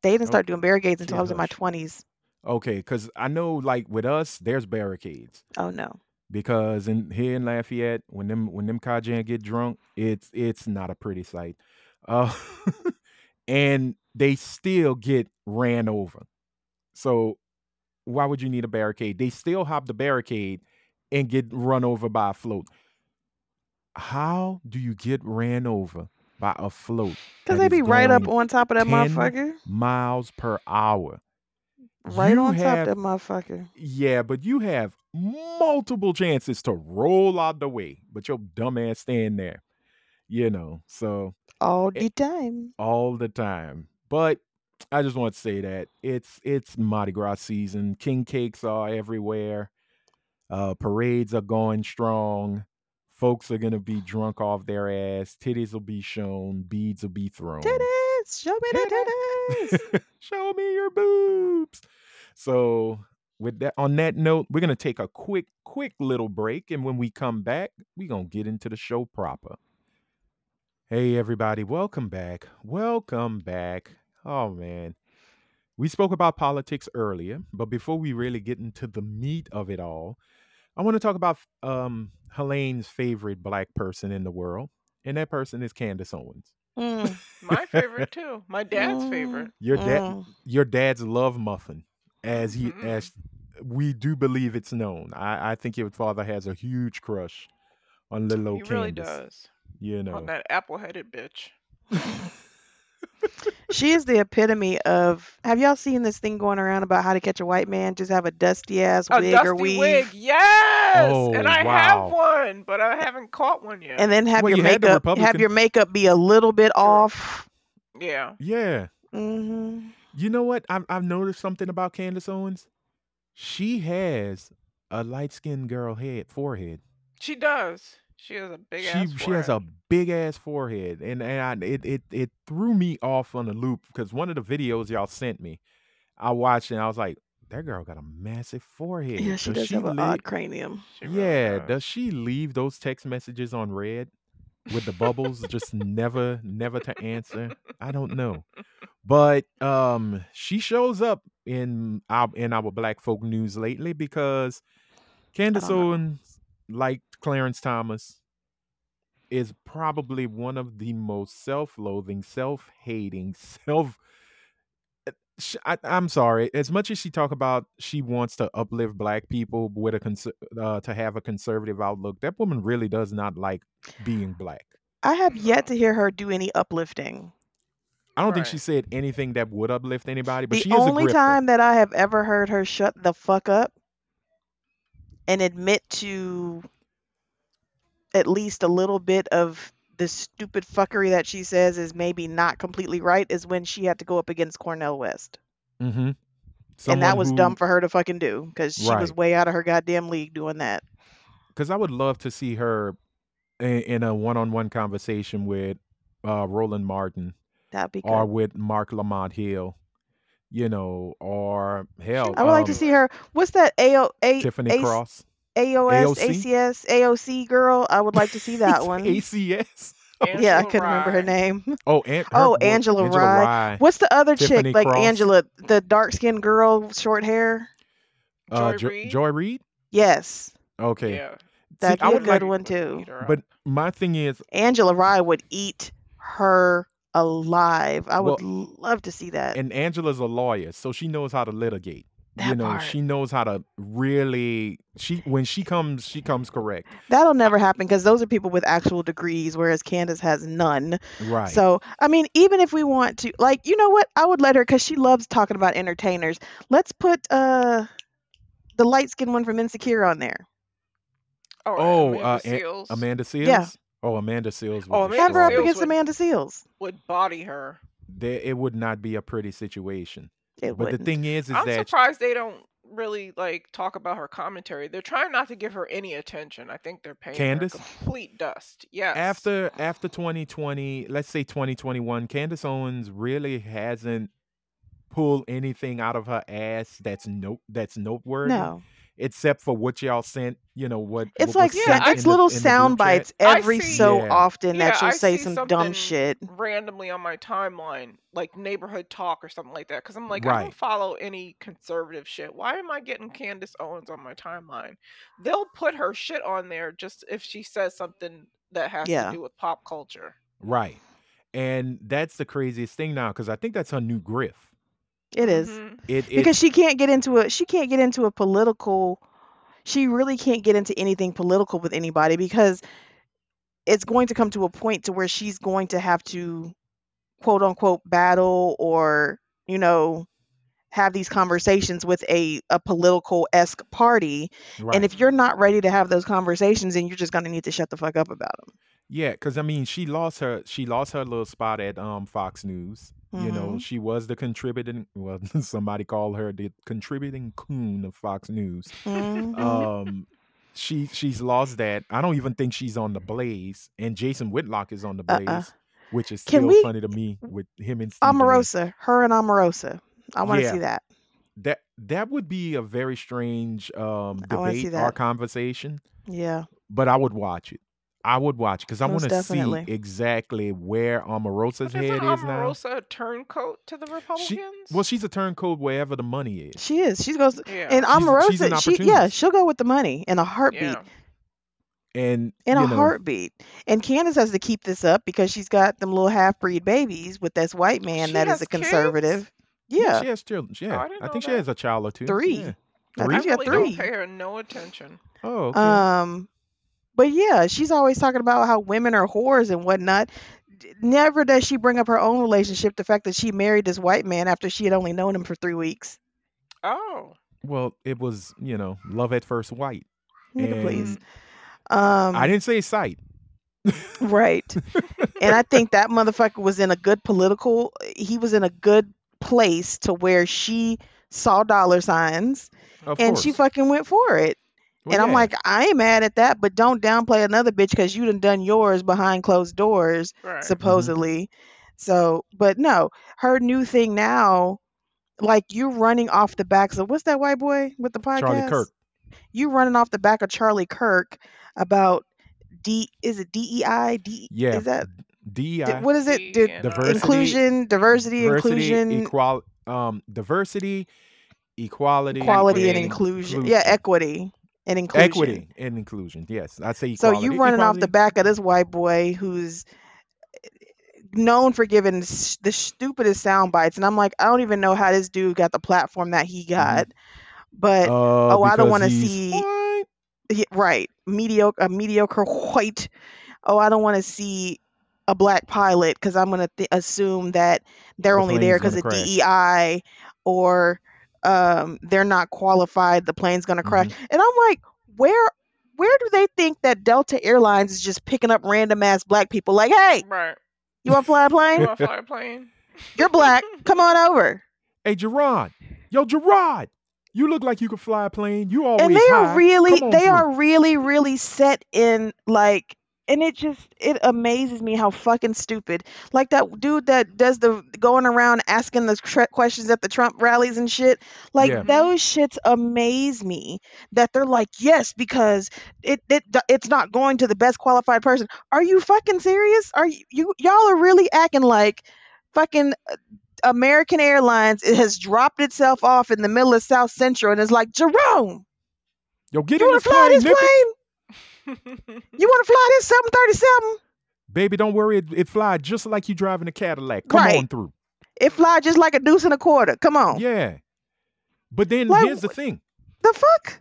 They didn't start okay, doing barricades until kid, I was in my twenties. Okay, because I know like with us, there's barricades. Oh no. because in here in Lafayette, when them when them Cajun get drunk, it's it's not a pretty sight. Uh, and they still get ran over. So why would you need a barricade? They still hop the barricade and get run over by a float. How do you get ran over by a float Because they be right up on top of that 10 motherfucker. miles per hour? Right you on top have that motherfucker. yeah, but you have multiple chances to roll out the way, but your dumb ass stand there. You know, so All it, the time. all the time. But I just want to say that it's it's Mardi Gras season. King cakes are everywhere. Uh, parades are going strong. Folks are gonna be drunk off their ass. Titties will be shown. Beads will be thrown. Titties! Show me the Titties! Show me your boobs. So with that on that note, we're gonna take a quick, quick little break, and when we come back, we're gonna get into the show proper. Hey everybody, welcome back. Welcome back. Oh man. We spoke about politics earlier, but before we really get into the meat of it all, I want to talk about um Helene's favorite black person in the world, and that person is Candace Owens. Mm, My favorite too. My dad's mm, favorite. Your dad mm. your dad's love muffin, as he hmm as we do believe it's known. I, I think your father has a huge crush on little He old really does. You know, On that apple-headed bitch. She is the epitome of. Have y'all seen this thing going around about how to catch a white man? Just have a dusty ass A wig or dusty wig, weave, yes. Oh And I have one, but I haven't caught one yet. and then have Well, your you had the makeup have your makeup be a little bit True. off. Yeah. Yeah. hmm You know what? I've I've noticed something about Candace Owens. She has a light skinned girl head forehead. She does. She has a big She ass she has forehead. a big ass forehead, and and I, it it it threw me off on the loop because one of the videos y'all sent me, I watched and I was like, that girl got a massive forehead. Yeah, she Does does she have an leave? odd cranium. She really Yeah, does. does she leave those text messages on red with the bubbles, just never never to answer? I don't know, but um, she shows up in our in our Black Folk news lately because Candace don't know. Owens, like Clarence Thomas, is probably one of the most self-loathing, self-hating, self. I, I'm sorry. As much as she talk about she wants to uplift Black people with a cons- uh, to have a conservative outlook, that woman really does not like being Black. I have yet to hear her do any uplifting. I don't think she said anything that would uplift anybody, but The she is only grifter. time that I have ever heard her shut the fuck up and admit to at least a little bit of the stupid fuckery that she says is maybe not completely right is when she had to go up against Cornel West. Mm-hmm. and that was who, dumb for her to fucking do because she was way out of her goddamn league doing that. Because I would love to see her in, in a one-on-one conversation with uh, Roland Martin That'd be or with Marc Lamont Hill, you know, or hell, I would like to um, see her. What's that AO, A, Tiffany A, Cross, AOS, AOC, ACS, AOC girl? I would like to see that one. ACS. Yeah, I Angela couldn't remember her name. Oh, and her Oh, Angela Angela Rye. Rye, What's the other chick? Tiffany Like Cross, Angela, the dark skinned girl, short hair? uh, Joy jo- Reid. Joy Reid. Yes, Okay, Yeah. see, that'd I be a would good like, one too. but my thing is, Angela Rye would eat her alive. I would well, love to see that. and Angela's a lawyer, so she knows how to litigate. You That know, part. she knows how to really. She when she comes, she comes correct. That'll never happen because those are people with actual degrees, whereas Candace has none. Right. So, I mean, even if we want to, like, you know what? I would let her because she loves talking about entertainers. Let's put uh the light skinned one from Insecure on there. Oh, Oh, Amanda uh, An- Seales Amanda Yeah, Seales. Oh, Amanda Seales Oh, would Amanda have her up. Seales against would Amanda Seales. would body her. There, it would not be a pretty situation. It But the wouldn't. thing is, is I'm that surprised they don't really like talk about her commentary. They're trying not to give her any attention. I think they're paying her Candace, complete dust. Yes. after after 2020, let's say 2021, Candace Owens really hasn't pulled anything out of her ass that's note that's noteworthy, No. Except for what y'all sent. You know what It's what like Yeah, it's little the sound bites every see so Yeah. often yeah, that she'll I say some dumb shit. randomly on my timeline, like neighborhood talk or something like that. Because I'm like, I don't follow any conservative shit. Why am I getting Candace Owens on my timeline? They'll put her shit on there just if she says something that has to do with pop culture. Right. And that's the craziest thing now because I think that's her new griff. It is. hmm It Because she can't get into a she can't get into a political she really can't get into anything political with anybody because it's going to come to a point to where she's going to have to quote unquote battle or, you know, have these conversations with a, a political esque party. Right. And if you're not ready to have those conversations, then you're just gonna need to shut the fuck up about them. Yeah, because I mean, she lost her she lost her little spot at um Fox News. You know, Mhm. she was the contributing. Well, somebody called her the contributing coon of Fox News. Mhm. Um, she she's lost that. I don't even think she's on the Blaze, and Jason Whitlock is on the Blaze, Uh-uh. which is Can still we- funny to me with him and Stephen. Omarosa, her and Omarosa. I want to Yeah. see that. That that would be a very strange um I wanna see debate or conversation, Yeah. but I would watch it. I would watch because I want to see exactly where Omarosa's But head isn't is now. Omarosa a turncoat to the Republicans? Well, she's a turncoat wherever the money is. She is. She goes yeah. and She's- she's an Omarosa, she yeah, she'll go with the money in a heartbeat. yeah. And In a know, heartbeat. And Candace has to keep this up because she's got them little half breed babies with this white man that is has a kids? conservative. yeah, Yeah. she has children. Yeah, I I know think she has a child or two. Three. Yeah. Three? think she really three. don't pay her no attention. Oh, okay. Um, but yeah, she's always talking about how women are whores and whatnot. D- Never does she bring up her own relationship, the fact that she married this white man after she had only known him for three weeks. Oh. well, it was you know love at first white. Nigga, please. Um, I didn't say sight. right. and I think that motherfucker was in a good political. He was in a good place to where she saw dollar signs Of and course. she fucking went for it. Well, and I'm like, I ain't mad at that, but don't downplay another bitch because you done done yours behind closed doors. Right. Mm-hmm. supposedly. So, but no, her new thing now, like you running off the backs of what's that white boy with the podcast? Charlie Kirk. You running off the back of Charlie Kirk about D is it DEI? D Yeah. is that DEI. di- what is it? D Di- Diversity- inclusion, diversity, diversity, inclusion, equal, um, diversity, equality, equality and and inclusion. Yeah, equity and inclusion. equity and inclusion. Yes, I say So equality. you running off the back of this white boy who's known for giving the stupidest sound bites, and I'm like, I don't even know how this dude got the platform that he got, but Uh, oh, I don't wanna see- he- right, mediocre, a mediocre white. Oh, I don't want to see a black pilot because I'm gonna th- assume that they're The only there because of crash. DEI or um, they're not qualified. The plane's gonna crash, Mm-hmm. and I'm like, where? Where do they think that Delta Airlines is just picking up random ass black people? Like, hey, Right. you want to fly a plane? You plane? want to fly a plane? You're black. Come on over. Hey, Gerard. Yo, Gerard. You look like you could fly a plane. You always and they are high. really on they through. are really really set in like and it just it amazes me how fucking stupid like that dude that does the going around asking the tr- questions at the trump rallies and shit like Yeah. those shits amaze me that they're like yes because it, it it's not going to the best qualified person are you fucking serious are you, you y'all are really acting like fucking uh, American Airlines it has dropped itself off in the middle of South Central and it's like Jerome, Yo, get you in want this to fly plane, this nigga. plane? You want to fly this 737? Baby, don't worry. It, it fly just like you driving a Cadillac. Come on through. It fly just like a deuce and a quarter. Come on. Yeah. But then Like, here's the thing. The fuck?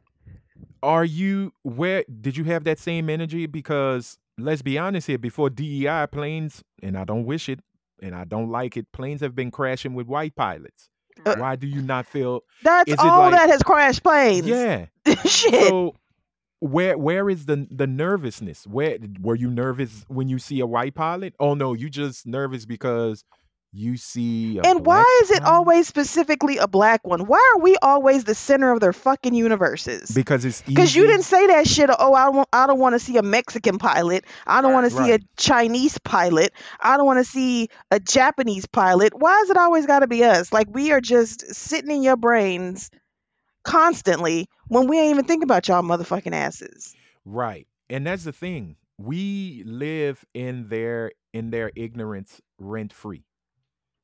Are you where did you have that same energy? Because let's be honest here, before DEI planes, and I don't wish it and I don't like it, planes have been crashing with white pilots. Uh, Why do you not feel That's all like- that has crashed planes. Yeah. Shit. So where where is the the nervousness? Where were you nervous when you see a white pilot? Oh no, you just nervous because you see and why is it pilot? always specifically a black one? Why are we always the center of their fucking universes? because it's Because you didn't say that shit. Oh, I don't. I don't want to see a Mexican pilot. I don't want to see Right. a Chinese pilot. I don't want to see a Japanese pilot. Why is it always got to be us? Like we are just sitting in your brains constantly when we ain't even think about y'all motherfucking asses. Right. And that's the thing. We live in their in their ignorance rent free.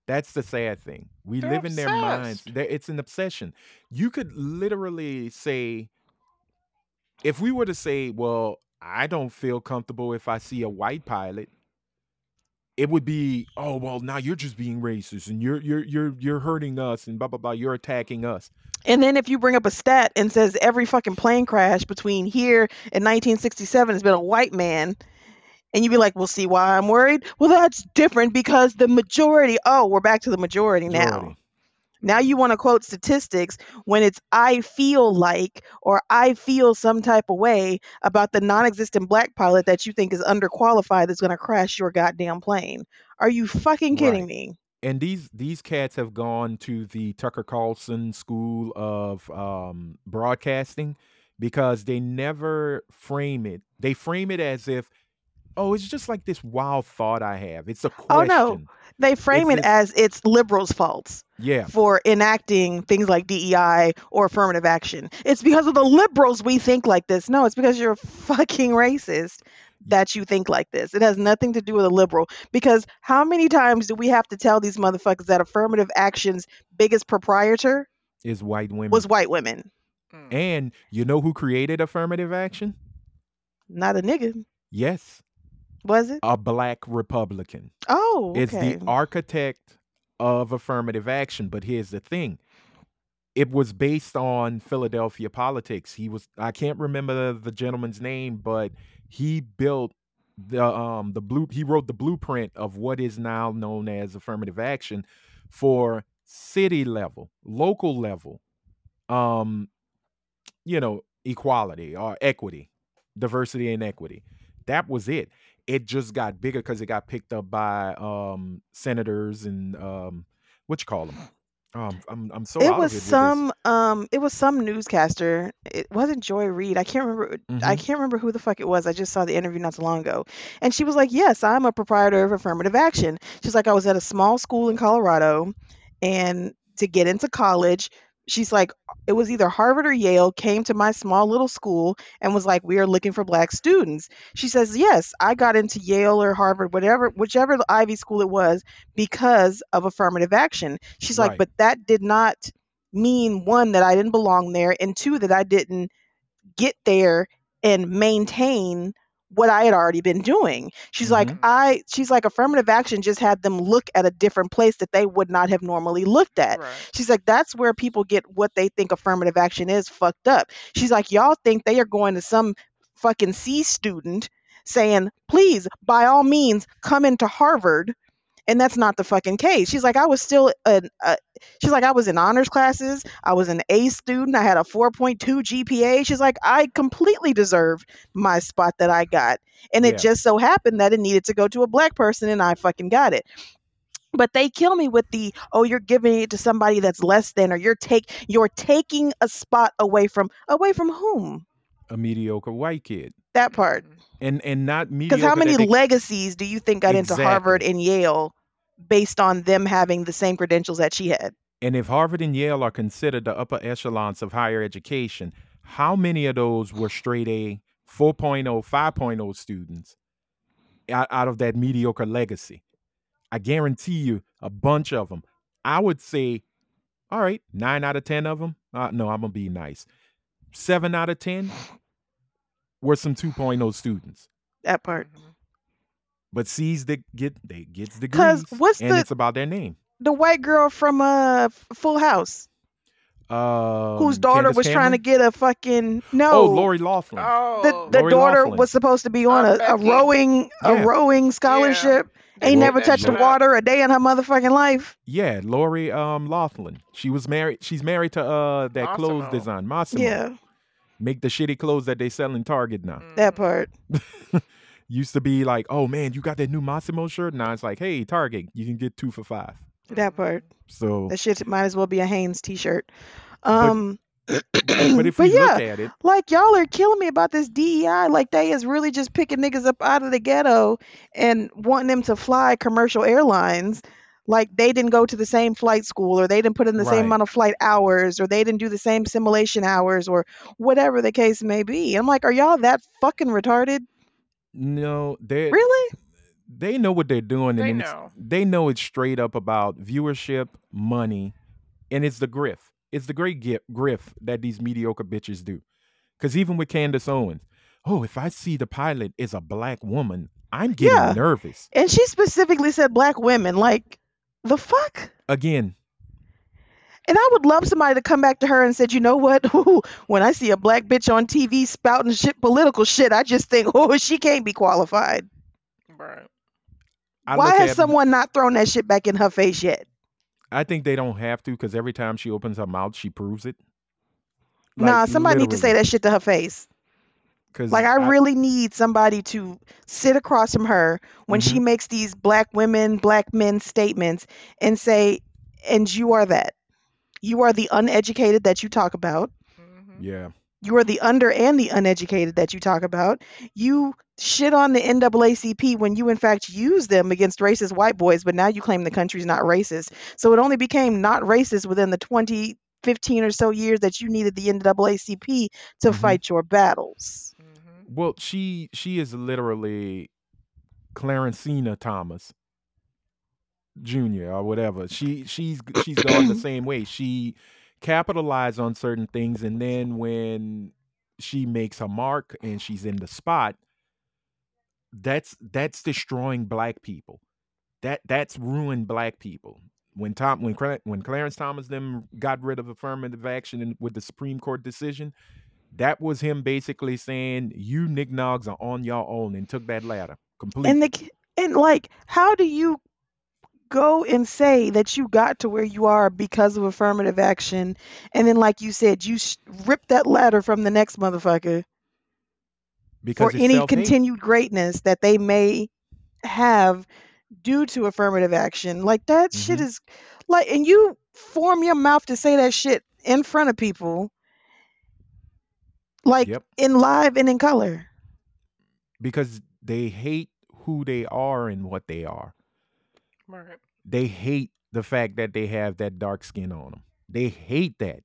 That's the sad thing. We They're live in their minds. obsessed. There- It's an obsession. You could literally say, if we were to say, well, I don't feel comfortable if I see a white pilot, it would be, oh well, now you're just being racist and you're you're you're you're hurting us and blah blah blah. You're attacking us. And then if you bring up a stat and says every fucking plane crash between here and 1967 has been a white man, and you'd be like, "Well, see why I'm worried? Well, that's different because the majority. Oh, we're back to the majority. Majority. Now you want to quote statistics when it's I feel like or I feel some type of way about the non-existent black pilot that you think is underqualified that's going to crash your goddamn plane. Are you fucking kidding Right. me? and these these cats have gone to the Tucker Carlson School of um, Broadcasting because they never frame it. They frame it as if, oh, it's just like this wild thought I have. It's a question. Oh no, they frame It's it this- as it's liberals' faults Yeah, for enacting things like DEI or affirmative action. It's because of the liberals we think like this. No, it's because you're fucking racist that you think like this. It has nothing to do with a liberal. Because how many times do we have to tell these motherfuckers that affirmative action's biggest proprietor is white women. was white women? Mm. and you know who created affirmative action? Not a nigga, Yes, was it? a black Republican. Oh, okay. the architect of affirmative action. But here's the thing it was based on Philadelphia politics. He was, I can't remember the, the gentleman's name, but he built the um the blue he wrote the blueprint of what is now known as affirmative action for city level local level um you know equality or equity diversity and equity that was it it just got bigger because it got picked up by um senators and um what you call them um i'm, I'm so it was of it with this. some um it was some newscaster it wasn't joy reid i can't remember i Mhm. can't remember who the fuck it was i just saw the interview not so long ago and she was like yes i'm a proprietor of affirmative action she's like i was at a small school in colorado and to get into college she's like it was either harvard or yale came to my small little school and was like we are looking for black students. She says yes i got into yale or harvard whatever whichever the ivy school it was because of affirmative action. She's like but that did not mean one that i didn't belong there and two that i didn't get there and maintain what I had already been doing. She's like, Mhm. I she's like affirmative action just had them look at a different place that they would not have normally looked at. Right. She's like, that's where people get what they think affirmative action is fucked up. She's like, y'all think they are going to some fucking C student saying, please, by all means, come into Harvard. And that's not the fucking case. She's like, I was still an, uh, she's like, I was in honors classes. I was an A student. I had a 4.2 GPA. She's like, I completely deserved my spot that I got. And it Yeah. just so happened that it needed to go to a black person and I fucking got it but they kill me with the oh you're giving it to somebody that's less than or you're take you're taking a spot away from away from whom a mediocre white kid that part and and not mediocre because how many they- legacies do you think got into harvard and yale based on them having the same credentials that she had And if Harvard and Yale are considered the upper echelons of higher education, how many of those were straight A, 4.0, 5.0 students out, of that mediocre legacy? I guarantee you a bunch of them. I would say, all right, nine out of 10 of them. Uh, no, I'm going to be nice. Seven out of 10 were some 2.0 students. that part. But sees that get they gets 'Cause degrees, what's and the- it's about their name. the white girl from uh full house Um, whose daughter Candace was trying to get a fucking no Oh, Lori Loughlin. Oh. the, the Lori daughter Loughlin. was supposed to be on a, a Becky. rowing a rowing scholarship They ain't Well, never touched the shit up. water a day in her motherfucking life Yeah, Lori um Loughlin. She was married. She's married to uh that clothes Mossimo. design, Mossimo. yeah Make the shitty clothes that they sell in Target now. that Mhm. part Used to be like, oh man, you got that new Mossimo shirt. Now it's like, hey, Target, you can get two for five. that part So, That shit might as well be a Hanes t-shirt. Um, but if but we yeah, look at it, like y'all are killing me about this DEI. Like they is really just picking niggas up out of the ghetto and wanting them to fly commercial airlines. Like they didn't go to the same flight school, or they didn't put in the Right. same amount of flight hours, or they didn't do the same simulation hours, or whatever the case may be. I'm like, are y'all that fucking retarded? No, they Really? they know what they're doing, They and know. they know it's straight up about viewership, money, and it's the grift. It's the great grift that these mediocre bitches do. Because even with Candace Owens, oh, if I see the pilot is a black woman, I'm getting Yeah. nervous. And she specifically said black women. Like, the fuck? Again, And I would love somebody to come back to her and said, you know what? Ooh, when I see a black bitch on TV spouting shit, political shit, I just think, oh, she can't be qualified. Right. I Why has at someone not thrown that shit back in her face yet? I think they don't have to because every time she opens her mouth, she proves it. nah, somebody need to say that shit to her face. Because Like I really need somebody to sit across from her when she Mhm. makes these black women, black men statements and say, and you are that. You are the uneducated that you talk about. Mhm. yeah, You are the under and the uneducated that you talk about. You shit on the NAACP when you in fact use them against racist white boys, but now you claim the country's not racist. So it only became not racist within the 20, 15 or so years that you needed the NAACP to Mhm. fight your battles. Mhm. well, she she is literally Clarencina Thomas Jr. or whatever. She she's she's gone the same way. She capitalized on certain things, and then when she makes her mark and she's in the spot, that's that's destroying black people. That that's ruined black people. When Tom when when Clarence Thomas them got rid of affirmative action in, with the Supreme Court decision, that was him basically saying you nignogs are on your own and took that ladder completely. And the and like, how do you go and say that you got to where you are because of affirmative action, and then, like you said, you sh- rip that ladder from the next motherfucker because for any self-hate. continued greatness that they may have due to affirmative action? Like that shit Mhm. is like, and you form your mouth to say that shit in front of people, like Yep. in live and in color. because they hate who they are and what they are. Right. They hate the fact that they have that dark skin on them. They hate that.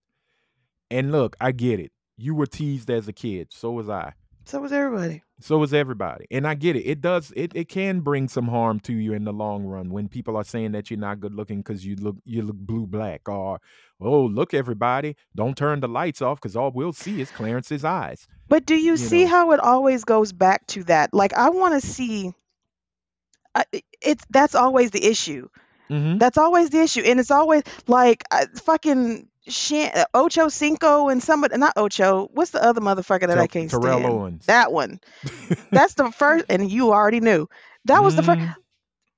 And look, I get it. You were teased as a kid. So was I. So was everybody. So was everybody. And I get it. It does it, it can bring some harm to you in the long run when people are saying that you're not good looking because you look you look blue black or oh look everybody, don't turn the lights off because all we'll see is Clarence's eyes. But do you, you see know. how it always goes back to that? Like I want to see. I, it's that's always the issue. Mm-hmm. That's always the issue, and it's always like uh, fucking Shan- uh, Ocho Cinco and somebody not Ocho. What's the other motherfucker that I can't Terrell stand? Owens. That one. That's the first, and you already knew. That was the first.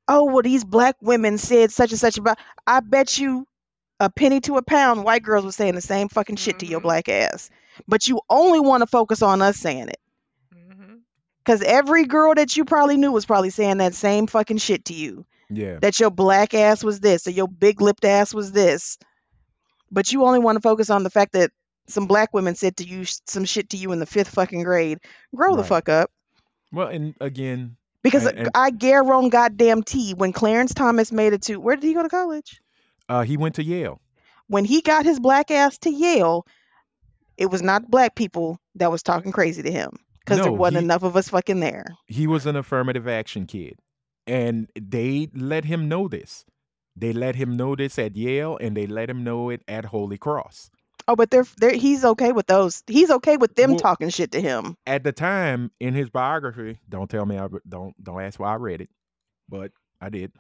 Oh well, these black women said such and such about. I bet you a penny to a pound, white girls were saying the same fucking shit to your Mhm. black ass. But you only want to focus on us saying it. Because every girl that you probably knew was probably saying that same fucking shit to you. Yeah. That your black ass was this, or your big lipped ass was this. But you only want to focus on the fact that some black women said to you sh- some shit to you in the fifth fucking grade. Grow the fuck up. Well, and again, Because And- and- I guarantee goddamn T when Clarence Thomas made it to where did he go to college? uh, he went to Yale. When he got his black ass to Yale, it was not black people that was talking crazy to him. Because there wasn't he- enough of us fucking there. He was an affirmative action kid, and they let him know this. They let him know this at Yale, and they let him know it at Holy Cross. Oh, but they're, they're he's okay with those. He's okay with them Well- talking shit to him. At the time, in his biography, don't tell me I don't don't ask why I read it, but I did.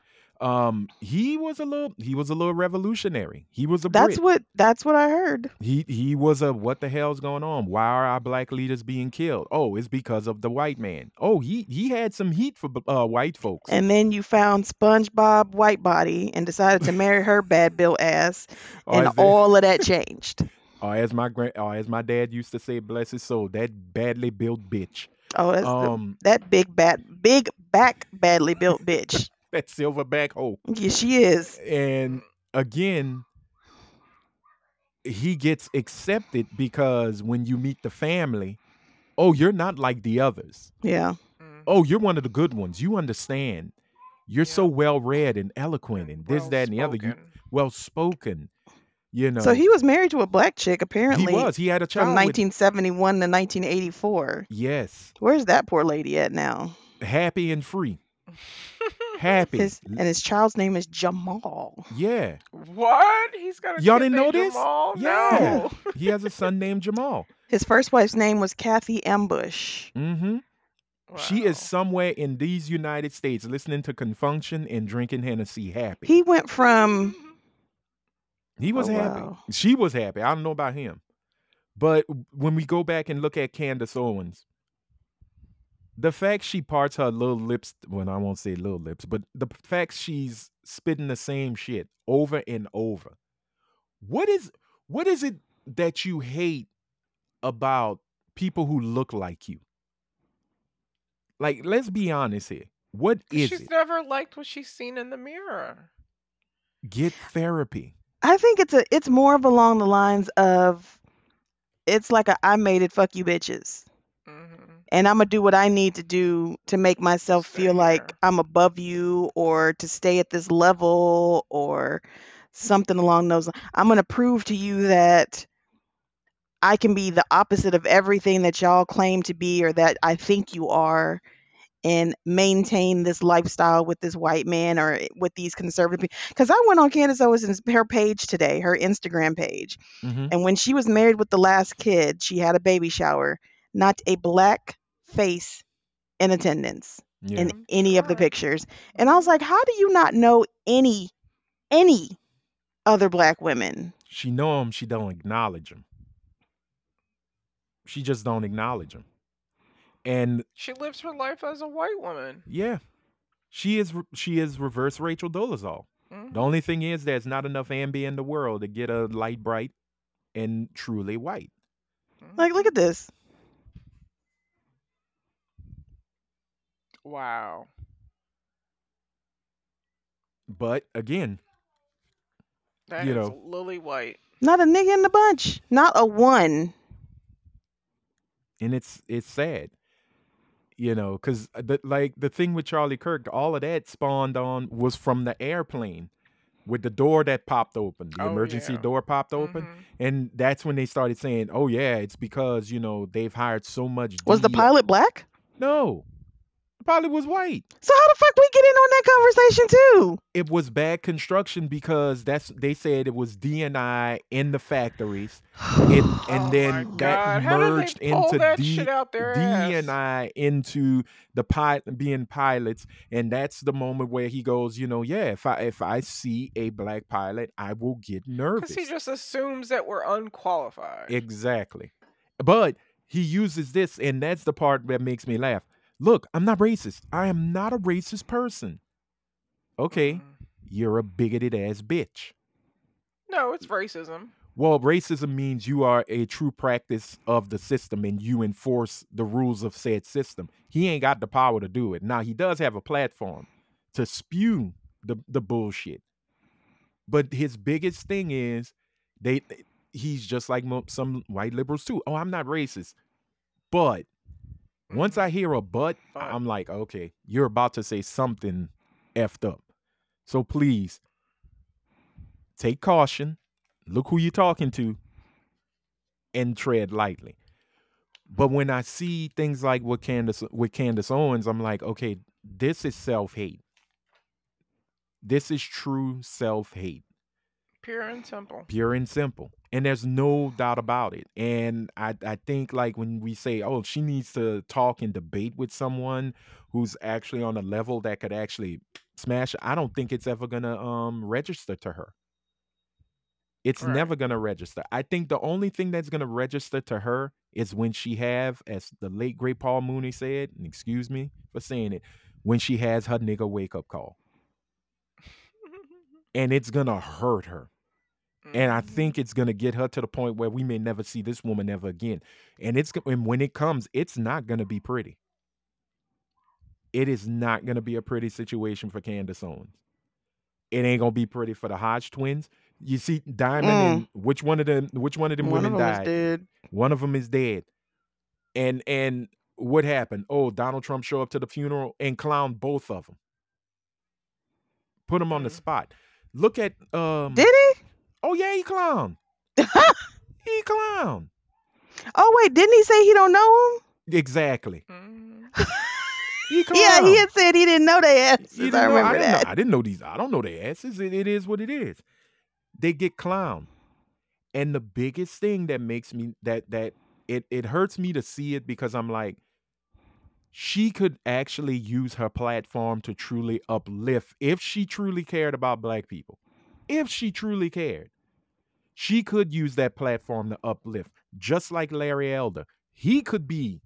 Um, he was a little he was a little revolutionary. He was a That's Brit. what that's what I heard. He he was a what the hell's going on? Why are our black leaders being killed? Oh, it's because of the white man. Oh, he he had some heat for uh, white folks. And then you found SpongeBob Whitebody and decided to marry her bad bill ass, and they- all of that changed. or as my grand, or as my dad used to say, bless his soul, that badly built bitch. Oh, that's the, Um, that big bat, big back, badly built bitch. That silverback hoe. Yeah, she is. And again, he gets accepted because when you meet the family, oh, you're not like the others. Yeah. Mhm. Oh, you're one of the good ones. You understand. You're so well read and eloquent and this, that, and the other. You Well-spoken. You know. So he was married to a black chick apparently. he was. He had a child. from with- 1971 to 1984. yes. Where's that poor lady at now? Happy and free. Happy. His and his child's name is Jamal. yeah. What? He's got a Y'all didn't know named this? Jamal? Yeah. No. He has a son named Jamal. His first wife's name was Kathy Ambush. hmm She is somewhere in these United States listening to Con Funk Shun and drinking Hennessy happy. He went from He was Oh, happy. wow. She was happy. I don't know about him. But when we go back and look at Candace Owens, the fact she parts her little lips, well, I won't say little lips, but the fact she's spitting the same shit over and over. What is what is it that you hate about people who look like you? Like, let's be honest here. what is is she's it? never liked what she's seen in the mirror. Get therapy. I think it's a it's more of along the lines of it's like a I made it fuck you bitches. And I'm gonna do what I need to do to make myself feel like here. I'm above you or to stay at this level or something along those lines. I'm gonna prove to you that I can be the opposite of everything that y'all claim to be or that I think you are and maintain this lifestyle with this white man or with these conservative people. Because I went on Candace Owens' her page today, her Instagram page, hmm and when she was married with the last kid, she had a baby shower, not a black face in attendance Yeah. in any of the pictures. And I was like, how do you not know any any other black women? She know him, she don't acknowledge him. She just don't acknowledge him. And She lives her life as a white woman. yeah, she is she is reverse Rachel Dolezal. Mhm. The only thing is there's not enough ambi in the world to get a light bright and truly white. Like, look at this. Wow. But again, That is You know. Lily White. Not a nigga in the bunch. Not a one. and it's it's sad you know because the like the thing with charlie kirk all of that spawned on was from the airplane with the door that popped open the Oh, emergency yeah. door popped open Mhm. and that's when they started saying oh yeah it's because you know they've hired so much Was the pilot black? no the pilot was white So how the fuck we get in on that conversation too? it was bad construction because that's they said it was dni in the factories it and Oh then my that God. How did they merged into that D, shit out? DNI into the pilot being pilots, and that's the moment where he goes, you know, yeah, if I if I see a black pilot, I will get nervous. Because he just assumes that we're unqualified. exactly, but he uses this, and that's the part that makes me laugh. Look, I'm not racist. I am not a racist person. Okay, Mhm. you're a bigoted ass bitch. No, it's racism. Well, racism means you are a true practice of the system and you enforce the rules of said system. He ain't got the power to do it. Now, he does have a platform to spew the, the bullshit. But his biggest thing is they he's just like some white liberals too. Oh, I'm not racist. But once I hear a but, But. I'm like, okay, you're about to say something effed up. So please take caution, look who you're talking to, and tread lightly. But when I see things like with Candace with Candace Owens, I'm like, okay, this is self-hate. This is true self-hate Pure and simple. pure and simple and there's no doubt about it and i i think like when we say oh she needs to talk and debate with someone who's actually on a level that could actually smash i don't think it's ever gonna um register to her it's Right. never gonna register i think the only thing that's gonna register to her is when she have as the late great paul mooney said and excuse me for saying it when she has her nigga wake up call and it's gonna hurt her and I Mhm. think it's gonna get her to the point where we may never see this woman ever again. And it's and when it comes, it's not gonna be pretty. It is not gonna be a pretty situation for Candace Owens. It ain't gonna be pretty for the Hodge twins. You see, Diamond and which one of them? Which one of them Mm. One of women them is died? dead. One of them is dead. And and what happened? Oh, Donald Trump show up to the funeral and clown both of them. Put them on the Mhm. spot. Look at um. Did he? Oh yeah, he clown. he clown. Oh wait, didn't he say he don't know him? Exactly. He clown. Yeah, he had said he didn't know they asses. I didn't know- remember didn't know- that. I didn't know these. I don't know their asses. It, it is what it is. They get clown. And the biggest thing that makes me that that it it hurts me to see it because I'm like, she could actually use her platform to truly uplift if she truly cared about black people. If she truly cared, she could use that platform to uplift, just like Larry Elder. He could be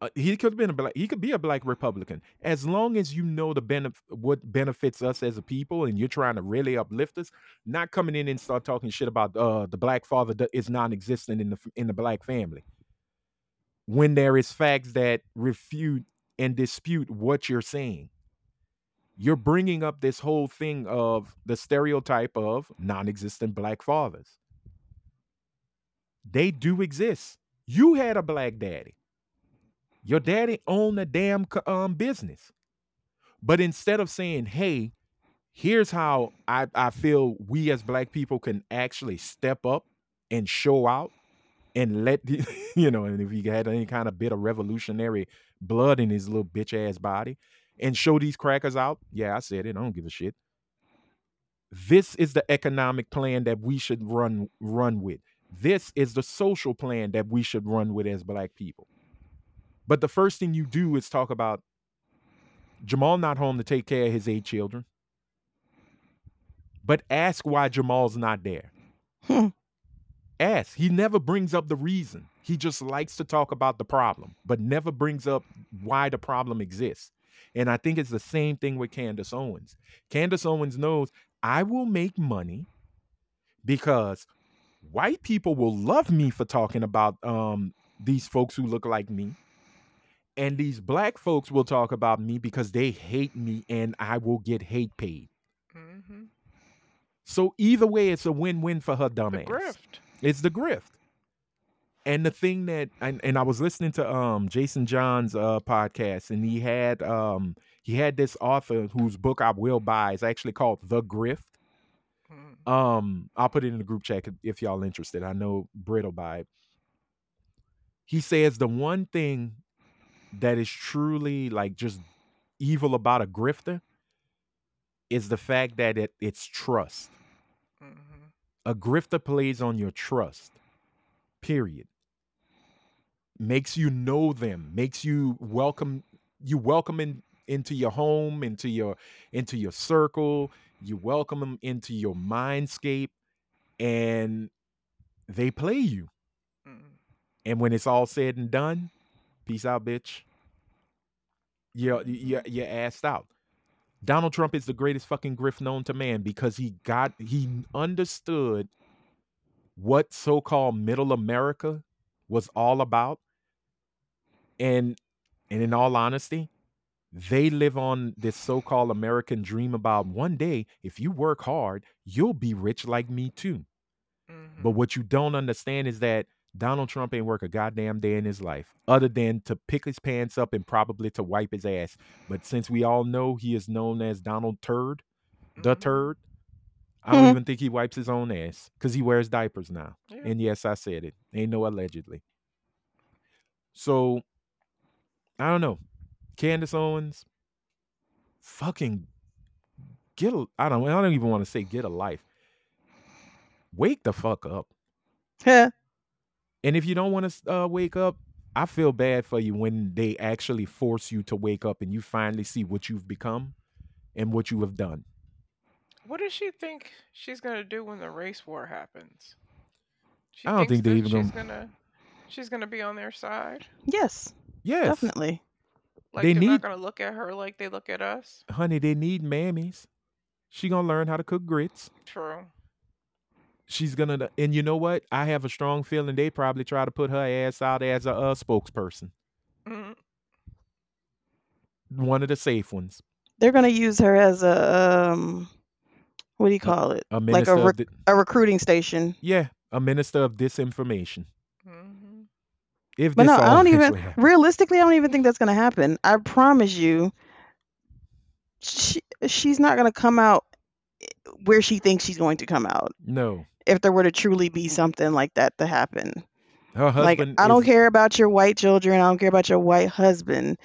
Uh, he could have been a black. He could be a black Republican as long as you know the benef- what benefits us as a people, and you're trying to really uplift us. Not coming in and start talking shit about uh, the black father that is non-existent in the in the black family. When there is facts that refute and dispute what you're saying, you're bringing up this whole thing of the stereotype of non-existent black fathers. They do exist. You had a black daddy. Your daddy owned a damn um business. But instead of saying, hey, here's how I, I feel we as black people can actually step up and show out and let the, you know, and if he had any kind of bit of revolutionary blood in his little bitch ass body and show these crackers out. Yeah, I said it. I don't give a shit. This is the economic plan that we should run run with. This is the social plan that we should run with as black people. But the first thing you do is talk about Jamal not home to take care of his eight children. But ask why Jamal's not there. Hmm. Ask. He never brings up the reason. He just likes to talk about the problem, but never brings up why the problem exists. And I think it's the same thing with Candace Owens. Candace Owens knows I will make money because white people will love me for talking about um, these folks who look like me. And these black folks will talk about me because they hate me and I will get hate paid. hmm So either way, it's a win-win for her The dumbass. grift. It's the grift. And the thing that and, and I was listening to um Jason John's uh podcast and he had um he had this author whose book I will buy is actually called The Grift. Mm. Um I'll put it in the group chat if- y'all are interested. I know Britt will buy it. He says the one thing that is truly like just evil about a grifter is the fact that it, it's trust. hmm A grifter plays on your trust. Period. Makes you know them, makes you welcome you welcome in, into your home, into your into your circle, you welcome them into your mindscape and they play you. Mm. And when it's all said and done, peace out, bitch. You're you're you're assed out. Donald Trump is the greatest fucking grift known to man because he got he understood what so-called middle America was all about. And and in all honesty, they live on this so-called American dream about one day, if you work hard, you'll be rich like me too. Mhm. But what you don't understand is that Donald Trump ain't work a goddamn day in his life, other than to pick his pants up and probably to wipe his ass. But since we all know he is known as Donald Turd, the Mhm. turd, I don't Mhm. even think he wipes his own ass because he wears diapers now. Yeah. And yes, I said it. Ain't no allegedly. So I don't know. Candace Owens, fucking get a I don't I don't even want to say get a life. Wake the fuck up. Heh. And if you don't want to uh, wake up, I feel bad for you when they actually force you to wake up and you finally see what you've become and what you have done. What does she think she's gonna do when the race war happens? She I don't think they that even she's gonna- gonna she's gonna be on their side. Yes, Yes, definitely. Like They they are need- not gonna look at her like they look at us. honey, they need mammies. She gonna learn how to cook grits. True. She's gonna, and you know what? I have a strong feeling they probably try to put her ass out as a uh, spokesperson, Mm. one of the safe ones. They're gonna use her as a um, what do you call it? A Like a of rec- di- a recruiting station. yeah, a minister of disinformation. If But no, I don't even happens. realistically. I don't even think that's gonna happen. I promise you. She she's not gonna come out eh, where she thinks she's going to come out. No, If there were to truly be something like that to happen, her like husband. I don't care about your white children. I don't care about your white husband.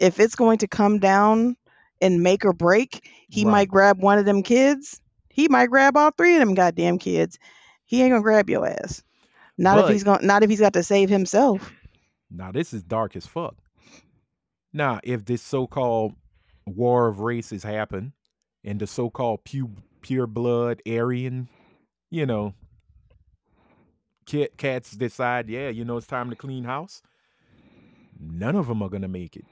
If it's going to come down and make or break, he Right. might grab one of them kids. He might grab all three of them goddamn kids. He ain't gonna grab your ass. Not if he's going. Not if he's got to save himself. Now this is dark as fuck. Now, if this so-called war of races happen, and the so-called pure pure blood Aryan, you know, cat, cats decide, yeah, you know, it's time to clean house. none of them are gonna make it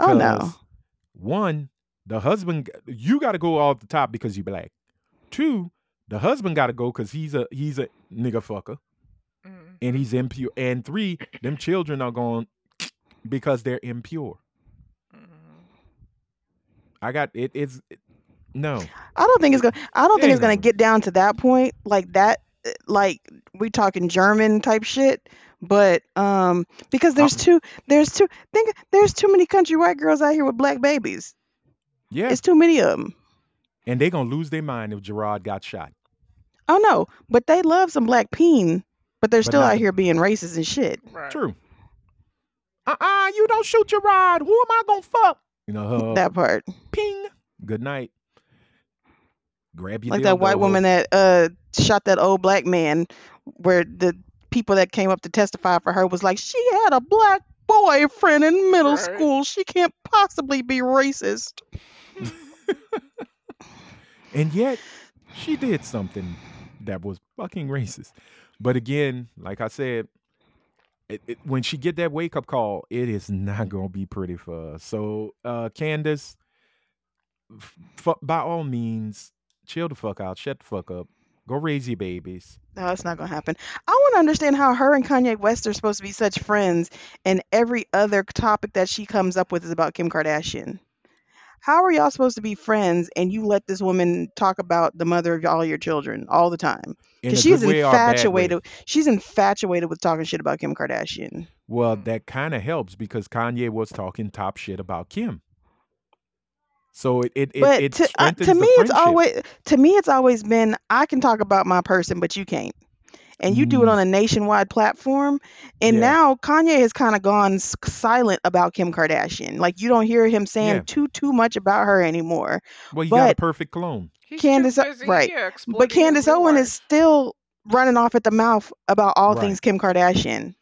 Oh, because no. one, the husband, you got to go off the top because you black. Two, the husband got to go because he's a he's a nigga fucker. And he's impure. And three, them children are going because they're impure. Mhm. I got it. It's no. I don't think it's gonna. I don't think Ain't it's gonna no- get down to that point like that. uh, Like we talking German type shit. But um, because there's Um, too there's too think there's too many country white girls out here with black babies. Yeah, It's too many of them. and they gonna lose their mind if Gerard got shot. Oh no, but they love some black peen. But they're But still not out the- here being racist and shit. Right. True. Uh uh you don't shoot Gerard. Who am I gonna fuck? You know, uh, that part, ping. Good night. Grab your like that white woman that uh shot that old black man, where the people that came up to testify for her was like, she had a black boyfriend in middle Right. school. She can't possibly be racist. And yet, she did something that was fucking racist. But again, like I said, it, it, when she get that wake up call, it is not gonna be pretty for us. So, uh, Candace, f- by all means, chill the fuck out, shut the fuck up, go raise your babies. No, it's not gonna happen. I want to understand how her and Kanye West are supposed to be such friends, and every other topic that she comes up with is about Kim Kardashian. How are y'all supposed to be friends, and you let this woman talk about the mother of all your children all the time? In Because a she's good way or bad way. infatuated. She's infatuated with talking shit about Kim Kardashian. Well, Mm. that kind of helps because Kanye was talking top shit about Kim. So it it it, But it to, uh, to me, it's always to me it's always been I can talk about my person, but you can't. And you do it Mm. on a nationwide platform. And Yeah. now Kanye has kind of gone s- silent about Kim Kardashian. Like you don't hear him saying Yeah. too too much about her anymore. Well, you got a perfect clone. He's Candace- too busy, right. Yeah, But exploiting Candace Owen wife. is still running off at the mouth about all Right. things Kim Kardashian.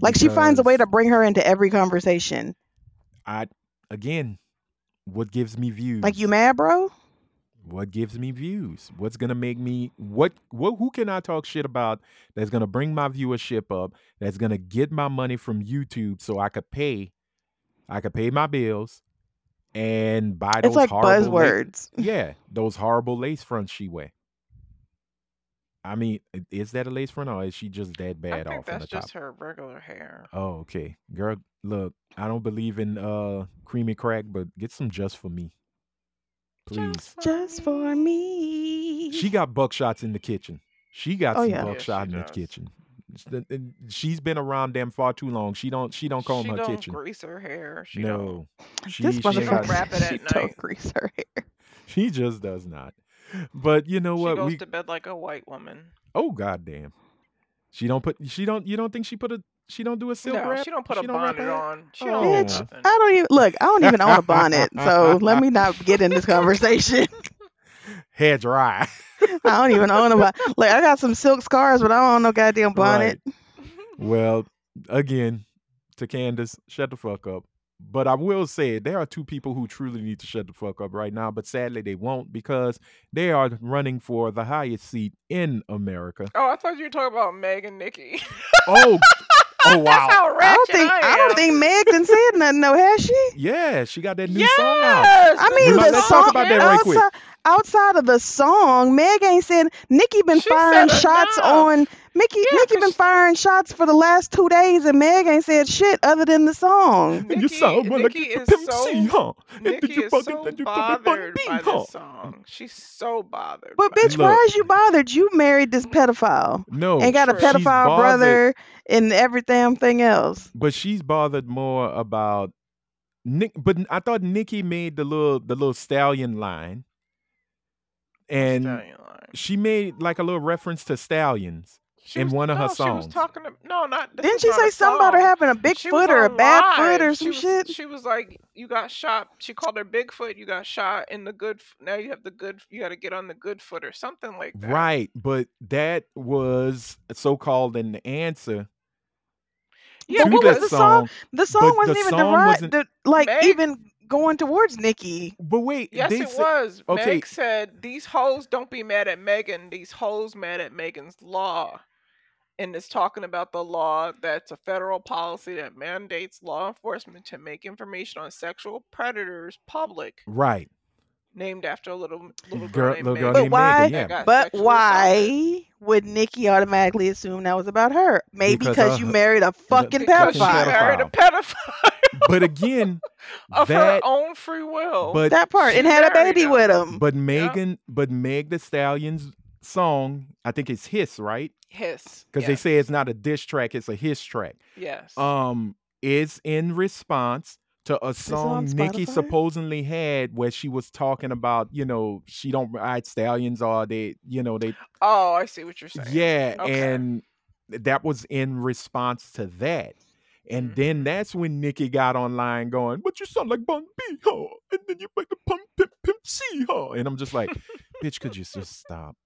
Like she finds a way to bring her into every conversation. I again, what gives me views? Like you mad, bro? What gives me views? What's gonna make me what what who can I talk shit about that's gonna bring my viewership up, that's gonna get my money from YouTube so I could pay I could pay my bills and buy those It's like horrible la- buzzwords. yeah, those horrible lace fronts she wear. I mean, is that a lace front or is she just that I bad think off on the that's top? just her regular hair. Oh, okay. Girl, look, I don't believe in uh creamy crack, but get some just for me. Please. Just for me. She got buckshots in the kitchen. She got Oh, some yeah. Yeah, buckshot she in the kitchen. S- and- and She's been around them far too long. She don't she don't comb she her don't kitchen. grease her hair. She don't. no. She, this she, don't ain't motherfucker, wrap it she at don't night. grease her hair. she just does not. But you know what? She what? goes We to bed like a white woman. oh goddamn. She don't put she don't you don't think she put a she don't do a silk no, wrap? she don't put She a don't wrap bonnet on. She Oh. don't Bitch, nothing. I don't even look. I don't even own a bonnet, so let me not get in this conversation. Hair dry. I don't even own a bonnet. Like I got some silk scars, but I don't own no goddamn bonnet. Right. Well, again, to Candace, shut the fuck up. But I will say there are two people who truly need to shut the fuck up right now, but sadly they won't because they are running for the highest seat in America. Oh, I thought you were talking about Meg and Nikki. Oh, oh wow. That's how ratchet I don't think I, I, don't think Meg done said nothing though, has she? Yeah, she got that new yes! song out. I mean, We the let's song talk about that right quick. outside, outside of the song, Meg ain't said. Nikki been She firing shots enough. on. Mickey, Yeah, Nikki 'cause been firing shots for the last two days, and Meg ain't said shit other than the song. you Nikki- sound more like Nikki you is Pimp so- C, huh? Nikki you is fucking- so you bothered by huh? this song. She's so bothered. But bitch, it. why is you bothered? You married this pedophile. No, Ain't got a True. she's pedophile brother and every damn thing else. but she's bothered more about Nick. But I thought Nikki made the little the little stallion line, and Stallion line. she made like a little reference to stallions. She in was- one of her no, She was talking to no, not. this Didn't she not say a something about her having a big She foot or a bad live. foot or She some was- shit? She was like, "You got shot." She called her Bigfoot. You got shot in the good. Now you have the good. You got to get on the good foot or something like that. Right, but that was so called an answer Yeah, to what but was the song. song? The song wasn't the even song derived, wasn't- the, like Meg- even going towards Nikki. But wait, Yes, they it sa- was. okay. Meg said, "These hoes don't be mad at Megan. These hoes mad at Megan's law." and is talking about the law that's a federal policy that mandates law enforcement to make information on sexual predators public, Right. Named after a little little Girl- girl, named little girl Megan named why- Megan, yeah. But sexually assaulted. why would Nikki automatically assume that was about her? Maybe Because because you her- married a fucking Because she pedophile. married a pedophile But again, of her own free will. but that part and had a baby him. with him. but Megan but Meg the Stallion's song, I think it's Hiss, right? Hiss. Because they say it's not a diss track, it's a hiss track. yes. Um, is in response to a song Nikki supposedly had where she was talking about, you know, she don't ride stallions or they, you know, they oh, I see what you're saying. Yeah, Okay. and that was in response to that. And Mhm. then that's when Nikki got online going, But you sound like Bun B, huh? And then you make the pump pimp pimp C, huh? And I'm just like, bitch, could you just stop?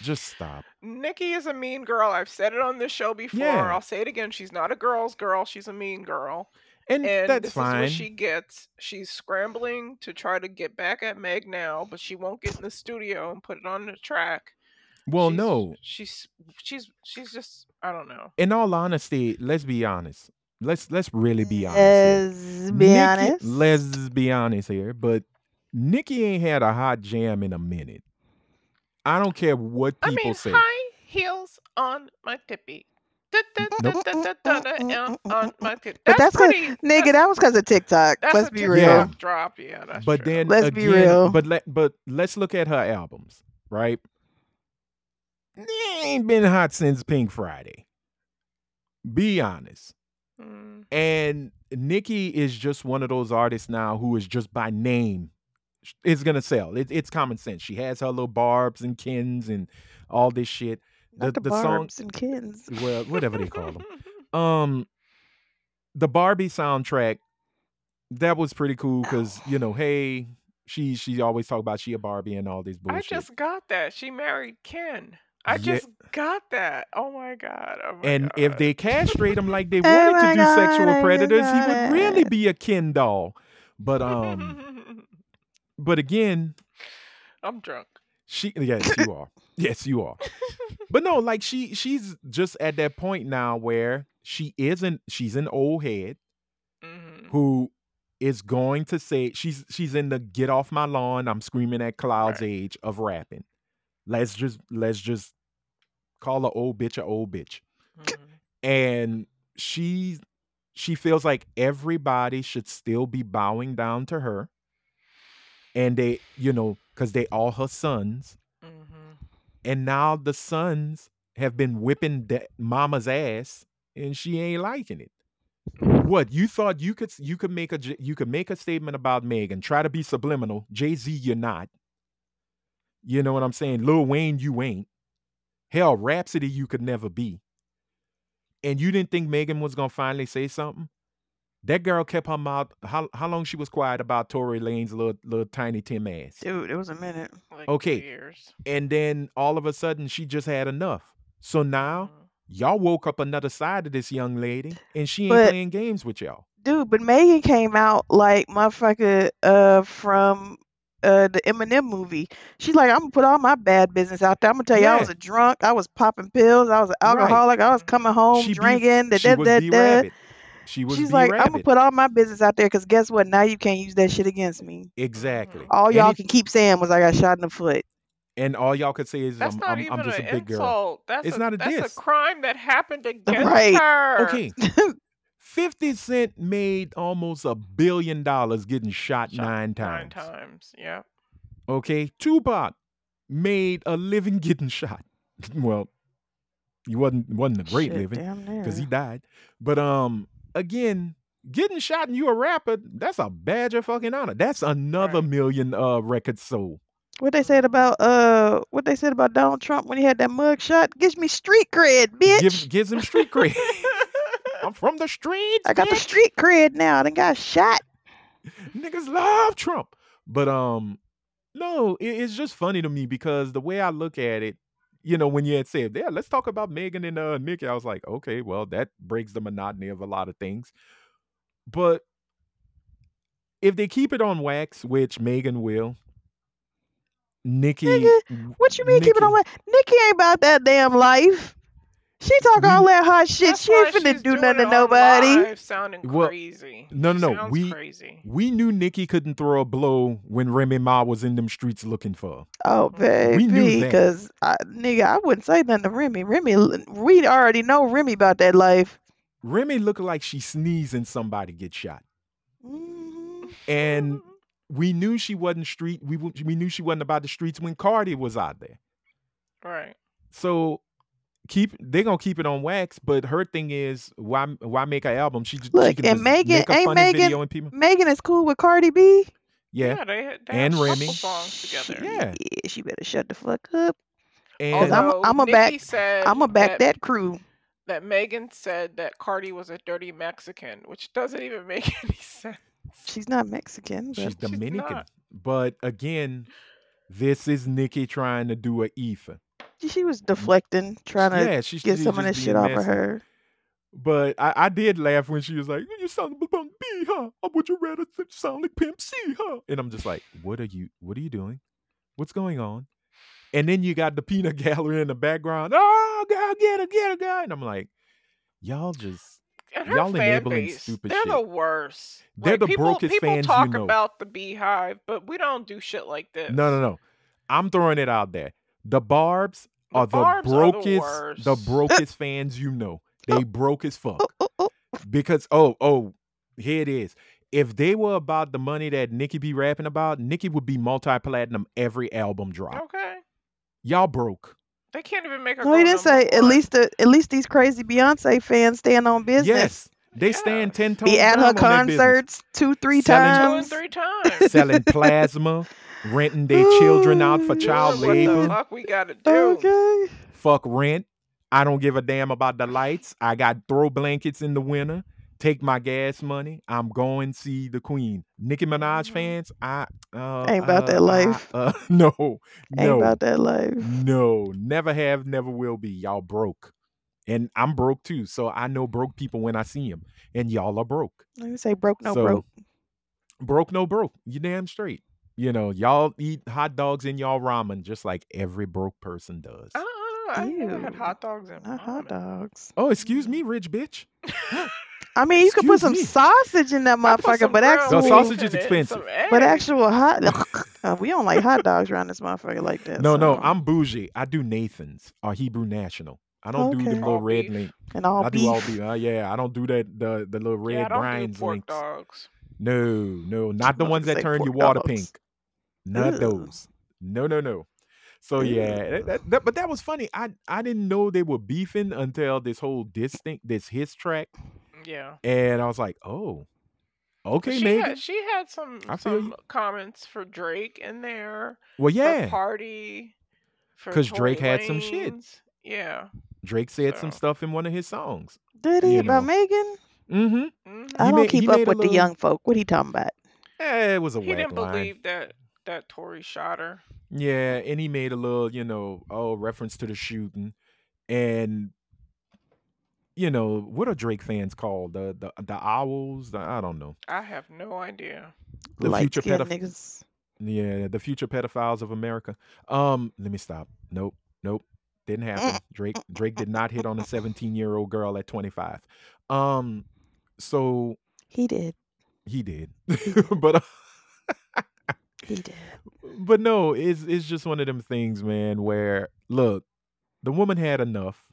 Just stop. Nikki is a mean girl. I've said it on this show before. Yeah. I'll say it again. She's not a girl's girl. She's a mean girl. And, And that's this fine. is what she gets. She's scrambling to try to get back at Meg now, but she won't get in the studio and put it on the track. well, She's- no. She's she's she's just I don't know. In all honesty, let's be honest. Let's let's really be honest. Let's be Nikki- honest. Let's be honest here. But Nikki ain't had a hot jam in a minute. I don't care what I people mean, say. high heels on my tippy. Nope. on my. But that's 'cause- pretty. Nigga, that's- that was because of TikTok. That's Let's a be TikTok real. Drop. Yeah, that's but true. then Let's be real. But let but let's look at her albums, right? They ain't been hot since Pink Friday. Be honest. Mm, And Nikki is just one of those artists now who is just by name is gonna sell. It, it's common sense. She has her little barbs and kins and all this shit. Not the, the song- Barbs and kids. Well, whatever they call them. Um, the Barbie soundtrack that was pretty cool because you know, hey, she she always talk about she a Barbie and all this I bullshit. just got that. She married Ken. I Yeah. just got that. Oh my god. Oh my and if they castrate him like they Oh wanted my to do God, sexual just predators, he would really be a Ken doll. But um, but again, I'm drunk. she yes you are, yes you are. But no, like she she's just at that point now where she isn't. She's an old head. Mhm. who is going to say she's she's in the get off my lawn i'm screaming at clouds Right. age of rapping let's just let's just call a old bitch a old bitch Mhm. and she she feels like everybody should still be bowing down to her and they you know because they all her sons. And now the sons have been whipping that mama's ass and she ain't liking it. What you thought you could you could make a you could make a statement about Megan try to be subliminal Jay-Z you're not. You know what I'm saying? Lil Wayne you ain't. Hell Rapsody you could never be. And you didn't think Megan was to finally say something that girl kept her mouth how how long she was quiet about Tory Lanez little little tiny Tim ass Dude, it was a minute. Like Okay. years. and then all of a sudden she just had enough so now Mhm. y'all woke up another side of this young lady and she ain't But- playing games with y'all Dude, but Megan came out like motherfucker uh from uh the Eminem movie. She's like, I'm gonna put all my bad business out there. I'm gonna tell you I was a drunk, I was popping pills, I was an Right. alcoholic, I was Mhm. coming home She be- drinking, da, she da, was da, B da. Rabbit. She was She's B like, I'm gonna put all my business out there because guess what? Now you can't use that shit against me. exactly. All y'all Any- can keep saying was I got shot in the foot. and all y'all could say is That's I'm, not I'm, even I'm just an a big girl. insult. That's It's a, not a that's diss. a crime that happened against Right. her. Okay. 50 Cent made almost a billion dollars getting shot, Shot nine Nine times. times. Yeah. Okay. Tupac made a living getting shot. well, he wasn't wasn't a great Shit, living because he died. But um again, getting shot and you a rapper, that's a badge of fucking honor. That's another Right. million uh records sold. What they said about uh what they said about Donald Trump when he had that mug shot gives me street cred, bitch. Give, gives him street cred. I'm from the streets. I got the street cred now. I done got shot. Niggas love Trump. But um, no, it, it's just funny to me because the way I look at it, you know, when you had said, yeah, let's talk about Megan and uh Nikki, I was like, okay, well, that breaks the monotony of a lot of things. But if they keep it on wax, which Megan will, Nikki Nigga, What you mean keep it on wax? Nikki ain't about that damn life. She talk We- all that hot shit. That's she ain't finna she's do doing nothing to nobody. live, sounding Well, crazy. no, no, no, we- crazy. We knew Nikki couldn't throw a blow when Remy Ma was in them streets looking for her. Oh, baby, We knew that. because nigga, I wouldn't say nothing to Remy. Remy, we already know Remy about that life. Remy looked like she sneezed and somebody get shot. Mhm. And we knew she wasn't street. We we knew she wasn't about the streets when Cardi was out there. right. So keep they're gonna keep it on wax. But her thing is why why make an album? She, j- she Look, can and just Megan- make a ain't funny Megan- video and people. Megan is cool with Cardi B. Yeah, they, had- they And have Remy. songs together. Yeah. Yeah, she better shut the fuck up. and I'm- Although I'ma Nicki back- Said I'ma back that crew. that Megan said that Cardi was a dirty Mexican, which doesn't even make any sense. She's not Mexican, but she's Dominican. not. But again, this is Nikki trying to do a ether. She was mm-hmm. deflecting, trying to yeah, she's get she's some of this shit being off of her. But I, I did laugh when she was like, "You sound like Pimp B, huh? Or would you rather th- sound like Pimp C, huh?" And I'm just like, "What are you? What are you doing? What's going on?" And then you got the peanut gallery in the background. Ah, oh, God, get her, get her, God! And I'm like, y'all just Y'all fan enabling base, stupid they're the worst. They're Like, the people, brokest people fans you talk know. about the beehive, but we don't do shit like this. no, no, no. I'm throwing it out there. The Barbs The are the Barbs are the brokest, the brokest fans you know. They oh. broke as fuck. Oh, oh, oh. because oh oh here it is if they were about the money that Nicki be rapping about, Nicki would be multi-platinum every album drop. Okay. Y'all broke. They can't even make a No, he didn't say. At least the at least these crazy Beyonce fans stand on business. Yes, they Yeah. stand ten toes Be at her on their business. concerts two, three Selling- two and times. three times. selling plasma, renting their children out for Ooh, child Doing what the labor. fuck we gotta do? Okay. Fuck rent. I don't give a damn about the lights. I got throw blankets in the winter. Take my gas money. I'm going see the queen. Nicki Minaj Mhm. fans, I uh, Ain't about that uh, I- life. uh, no, Ain't no. about that life. No, never have, never will be. Y'all broke. And I'm broke too. So I know broke people when I see them. And y'all are broke. Let me say broke no so, broke. Broke, no broke. You damn straight. You know, y'all eat hot dogs in y'all ramen just like every broke person does. Uh, I never had hot dogs in Not hot dogs. Oh, excuse me, rich bitch. I mean, you could put Excuse some me. sausage in that I put motherfucker, some but ground actual, No, sausage beef is in expensive. some but eggs. actual hot. uh, we don't like hot dogs around this motherfucker like that. No, no, so- I'm bougie. I do Nathan's or Hebrew National. I don't do Okay. them little All red beef. link. and all I beef. do all beef. Uh, yeah, I don't do that the the little red yeah, I don't brines pork links. dogs. No, no, not the ones Motherfuckers that say turn your pork water dogs. pink. Not Ew. those. No, no, no. So yeah, that, that- that- but that was funny. I I didn't know they were beefing until this whole distinct this his track, Yeah. and I was like, oh, okay, she Megan. had she had some I feel some you. comments for Drake in there. well, For yeah, Party. for 'Cause Tory Drake had some shit. Lanez. Yeah. Drake said some so- stuff in one of his songs. Did he you about know. Megan? Mm-hmm. hmm I He don't made- he keep up made a with the little- young folk. What he talking about? Eh, it was a He whack didn't line. believe that that Tory shot her. Yeah, and he made a little, you know, oh, reference to the shooting, and you know, what are Drake fans called? The the the owls? The, I don't know. I have no idea. The Light future pedophiles. Yeah, the future pedophiles of America. Um, let me stop. Nope, nope, didn't happen. Drake Drake did not hit on a 17 year old girl at 25. Um, so He did. he did, but. uh, He did. but no, it's it's just one of them things, man, where look, the woman had enough.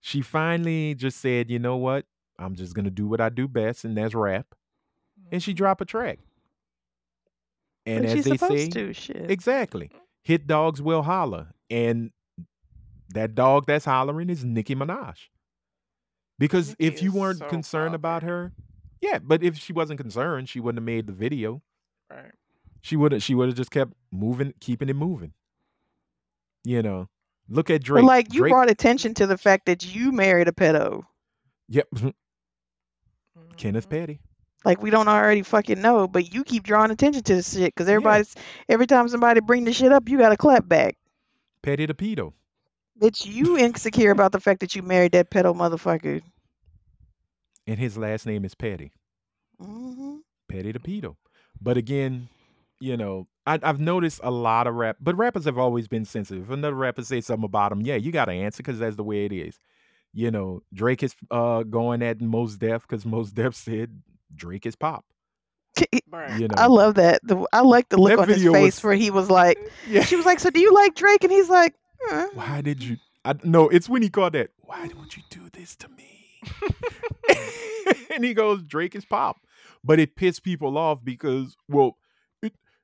She finally just said, you know what? I'm just gonna do what I do best, and that's rap. And she mm-hmm. dropped a track. And but as she's they supposed say, to. Shit. exactly, hit dogs will holler. And that dog that's hollering is Nicki Minaj. Because Nicki if you weren't so concerned about her, yeah, but if she wasn't concerned, she wouldn't have made the video Right. She would have she would have just kept moving, keeping it moving. You know, look at Drake. But like you Drake, brought attention to the fact that you married a pedo. yep, Kenneth Mhm. Petty. Like we don't already fucking know, but you keep drawing attention to this shit because everybody's every time somebody bring this shit up, you got to clap back. Petty the pedo. Bitch, you insecure about the fact that you married that pedo motherfucker. And his last name is Petty. hmm Petty the pedo. But again, you know, I, I've noticed a lot of rap, but rappers have always been sensitive. If another rapper says something about them, yeah, you got to answer because that's the way it is. You know, Drake is uh going at Mos Def because Mos Def said Drake is pop. You know, I love that. The, I like the look That on his face was- where he was like, yeah. she was like, "So do you like Drake?" And he's like, "Hmm." Why did you? I no. It's when he called that. Why don't you do this to me? and he goes, Drake is pop, but it pissed people off because, well, it,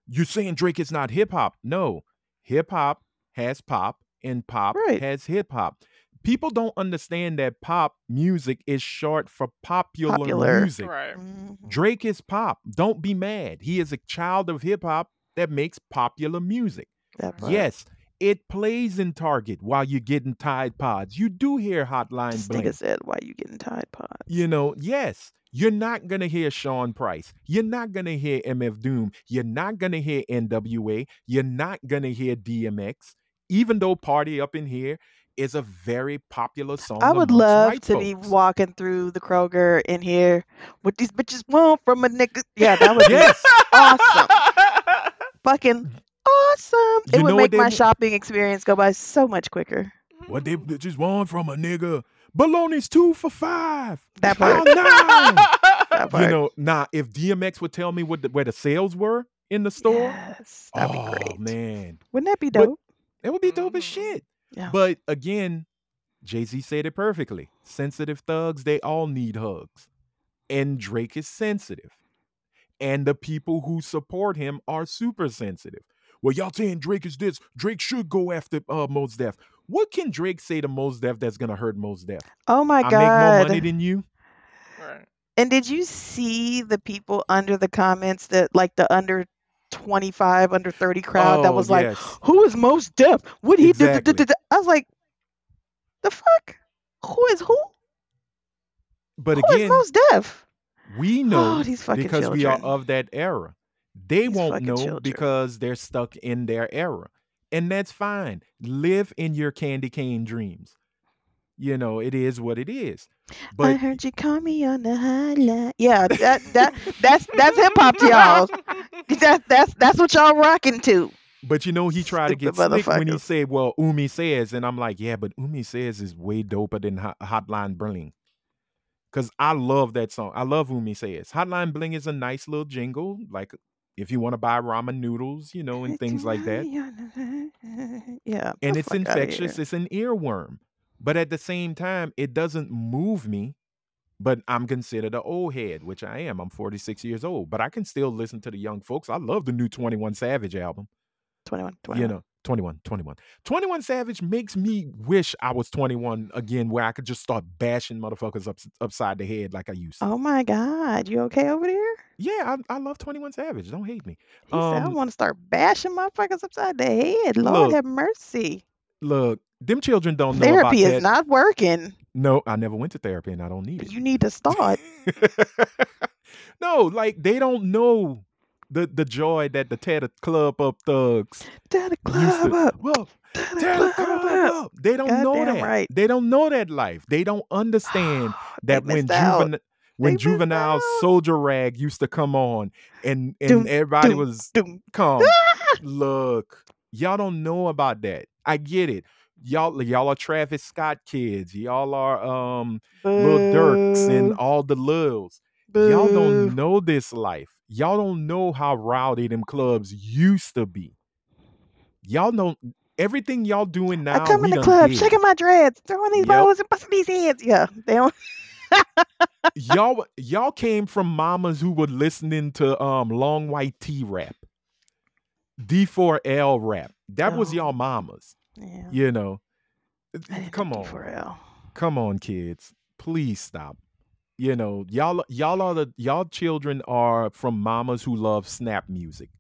you're saying Drake is not hip hop. No, hip hop has pop, and pop Right. has hip hop. People don't understand that pop music is short for popular, Popular. music. Right. Mhm. Drake is pop. Don't be mad. He is a child of hip hop that makes popular music. That. Yes, it plays in Target while you're getting Tide Pods. You do hear Hotline This Bling. nigga said, "Why you getting Tide Pods?" You know, yes, you're not gonna hear Sean Price. You're not gonna hear MF Doom. You're not gonna hear NWA. You're not gonna hear DMX. Even though Party Up in Here is a very popular song. I would love to be walking through the Kroger in here with these bitches want from a nigga. Yeah, that would Yes, be awesome. Fucking awesome. You it would make my wa- shopping experience go by so much quicker. what they just want from a nigga. Baloney's two for five. That Oh, part. no. That You know, nah. If DMX would tell me what the, where the sales were in the store, Yes, that'd oh be great. man, Wouldn't that be But- dope? it would be dope as Mhm. shit. Yeah. But again, Jay Z said it perfectly. Sensitive thugs, they all need hugs, and Drake is sensitive, and the people who support him are super sensitive. Well, y'all saying Drake is this? Drake should go after uh, Mos Def. What can Drake say to Mos Def that's gonna hurt Mos Def? oh my I make more god. money than you. right. And did you see the people under the comments that like the under 25, under 30 crowd that Oh, was like, yes. who is Mos Def? What he did? I was like, the fuck? Who is who? But Who is again, Mos Def? we know Oh, these because children. we are of that era. They These won't fucking know children. because they're stuck in their era. And that's fine. Live in your candy cane dreams. You know, it is what it is. But I heard you call me on the highline. Yeah, that that that's that's hip hop to y'all. That that's that's what y'all rocking to. but you know, he tried to get slick when he said, Well, Umi says, and I'm like, Yeah, but Umi says is way doper than Hot- Hotline Bling. Cause I love that song. I love Umi says. Hotline Bling is a nice little jingle, like if you want to buy ramen noodles, you know, and things like that. Yeah, and it's infectious. It's an earworm, but at the same time, it doesn't move me. But I'm considered an old head, which I am. I'm 46 years old, but I can still listen to the young folks. I love the new 21 Savage album. 21, 21. You know, 21, 21. 21 Savage makes me wish I was 21 again, where I could just start bashing motherfuckers up, upside the head like I used to. Oh my God, you okay over there? Yeah, I, I love 21 Savage. Don't hate me. He said, I Um, want to start bashing motherfuckers upside the head. Lord Look, have mercy. Look, them children don't know Therapy is that. not working. no, I never went to therapy and I don't need it. You need to start. no, like they don't know the the joy that the Tear the Club Up thugs Tear the club to. up. Well, Tear the tear the club club up. up. They don't know that. right. They don't know that life. They don't understand that when juvenile when juvenile soldier rag used to come on and and Doom, everybody doom, was doom. come look y'all don't know about that i get it y'all y'all are travis scott kids y'all are um Lil Durks and all the Lils. Y'all don't know this life. Y'all don't know how rowdy them clubs used to be. Y'all know everything y'all doing now. I come in the club, did. shaking my dreads, throwing these Yep. bows and busting these heads. Yeah, they don't. y'all y'all came from mamas who were listening to um long white T rap, D4L rap. That was Oh. y'all mamas. Yeah. You know. Come on. D4L. come on kids please stop you know y'all y'all are the y'all children are from mamas who love snap music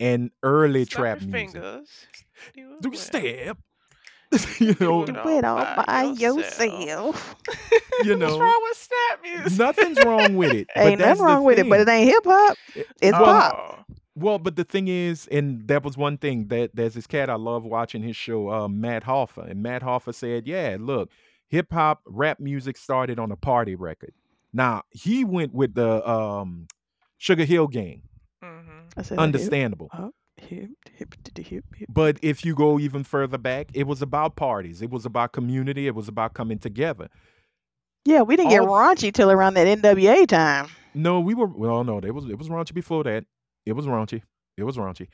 and early Snap trap your music fingers. Do it do step you know Do it all by by yourself. yourself. You What's know, wrong with snap music? nothing's wrong with it but Ain't that's nothing wrong with it, but it ain't hip hop. It's well, pop. Oh, well but the thing is and that was one thing that there's this cat i love watching his show uh Math Hoffa and Math Hoffa said yeah look hip-hop rap music started on a party record now he went with the um sugar hill gang mhm. I said, I do. understandable. Hip, hip, diddy, hip, hip. But if you go even further back, it was about parties. It was about community. It was about coming together. Yeah, we didn't get All- raunchy till around that NWA time. No, we were well. No, it was it was raunchy before that. It was raunchy. It was raunchy.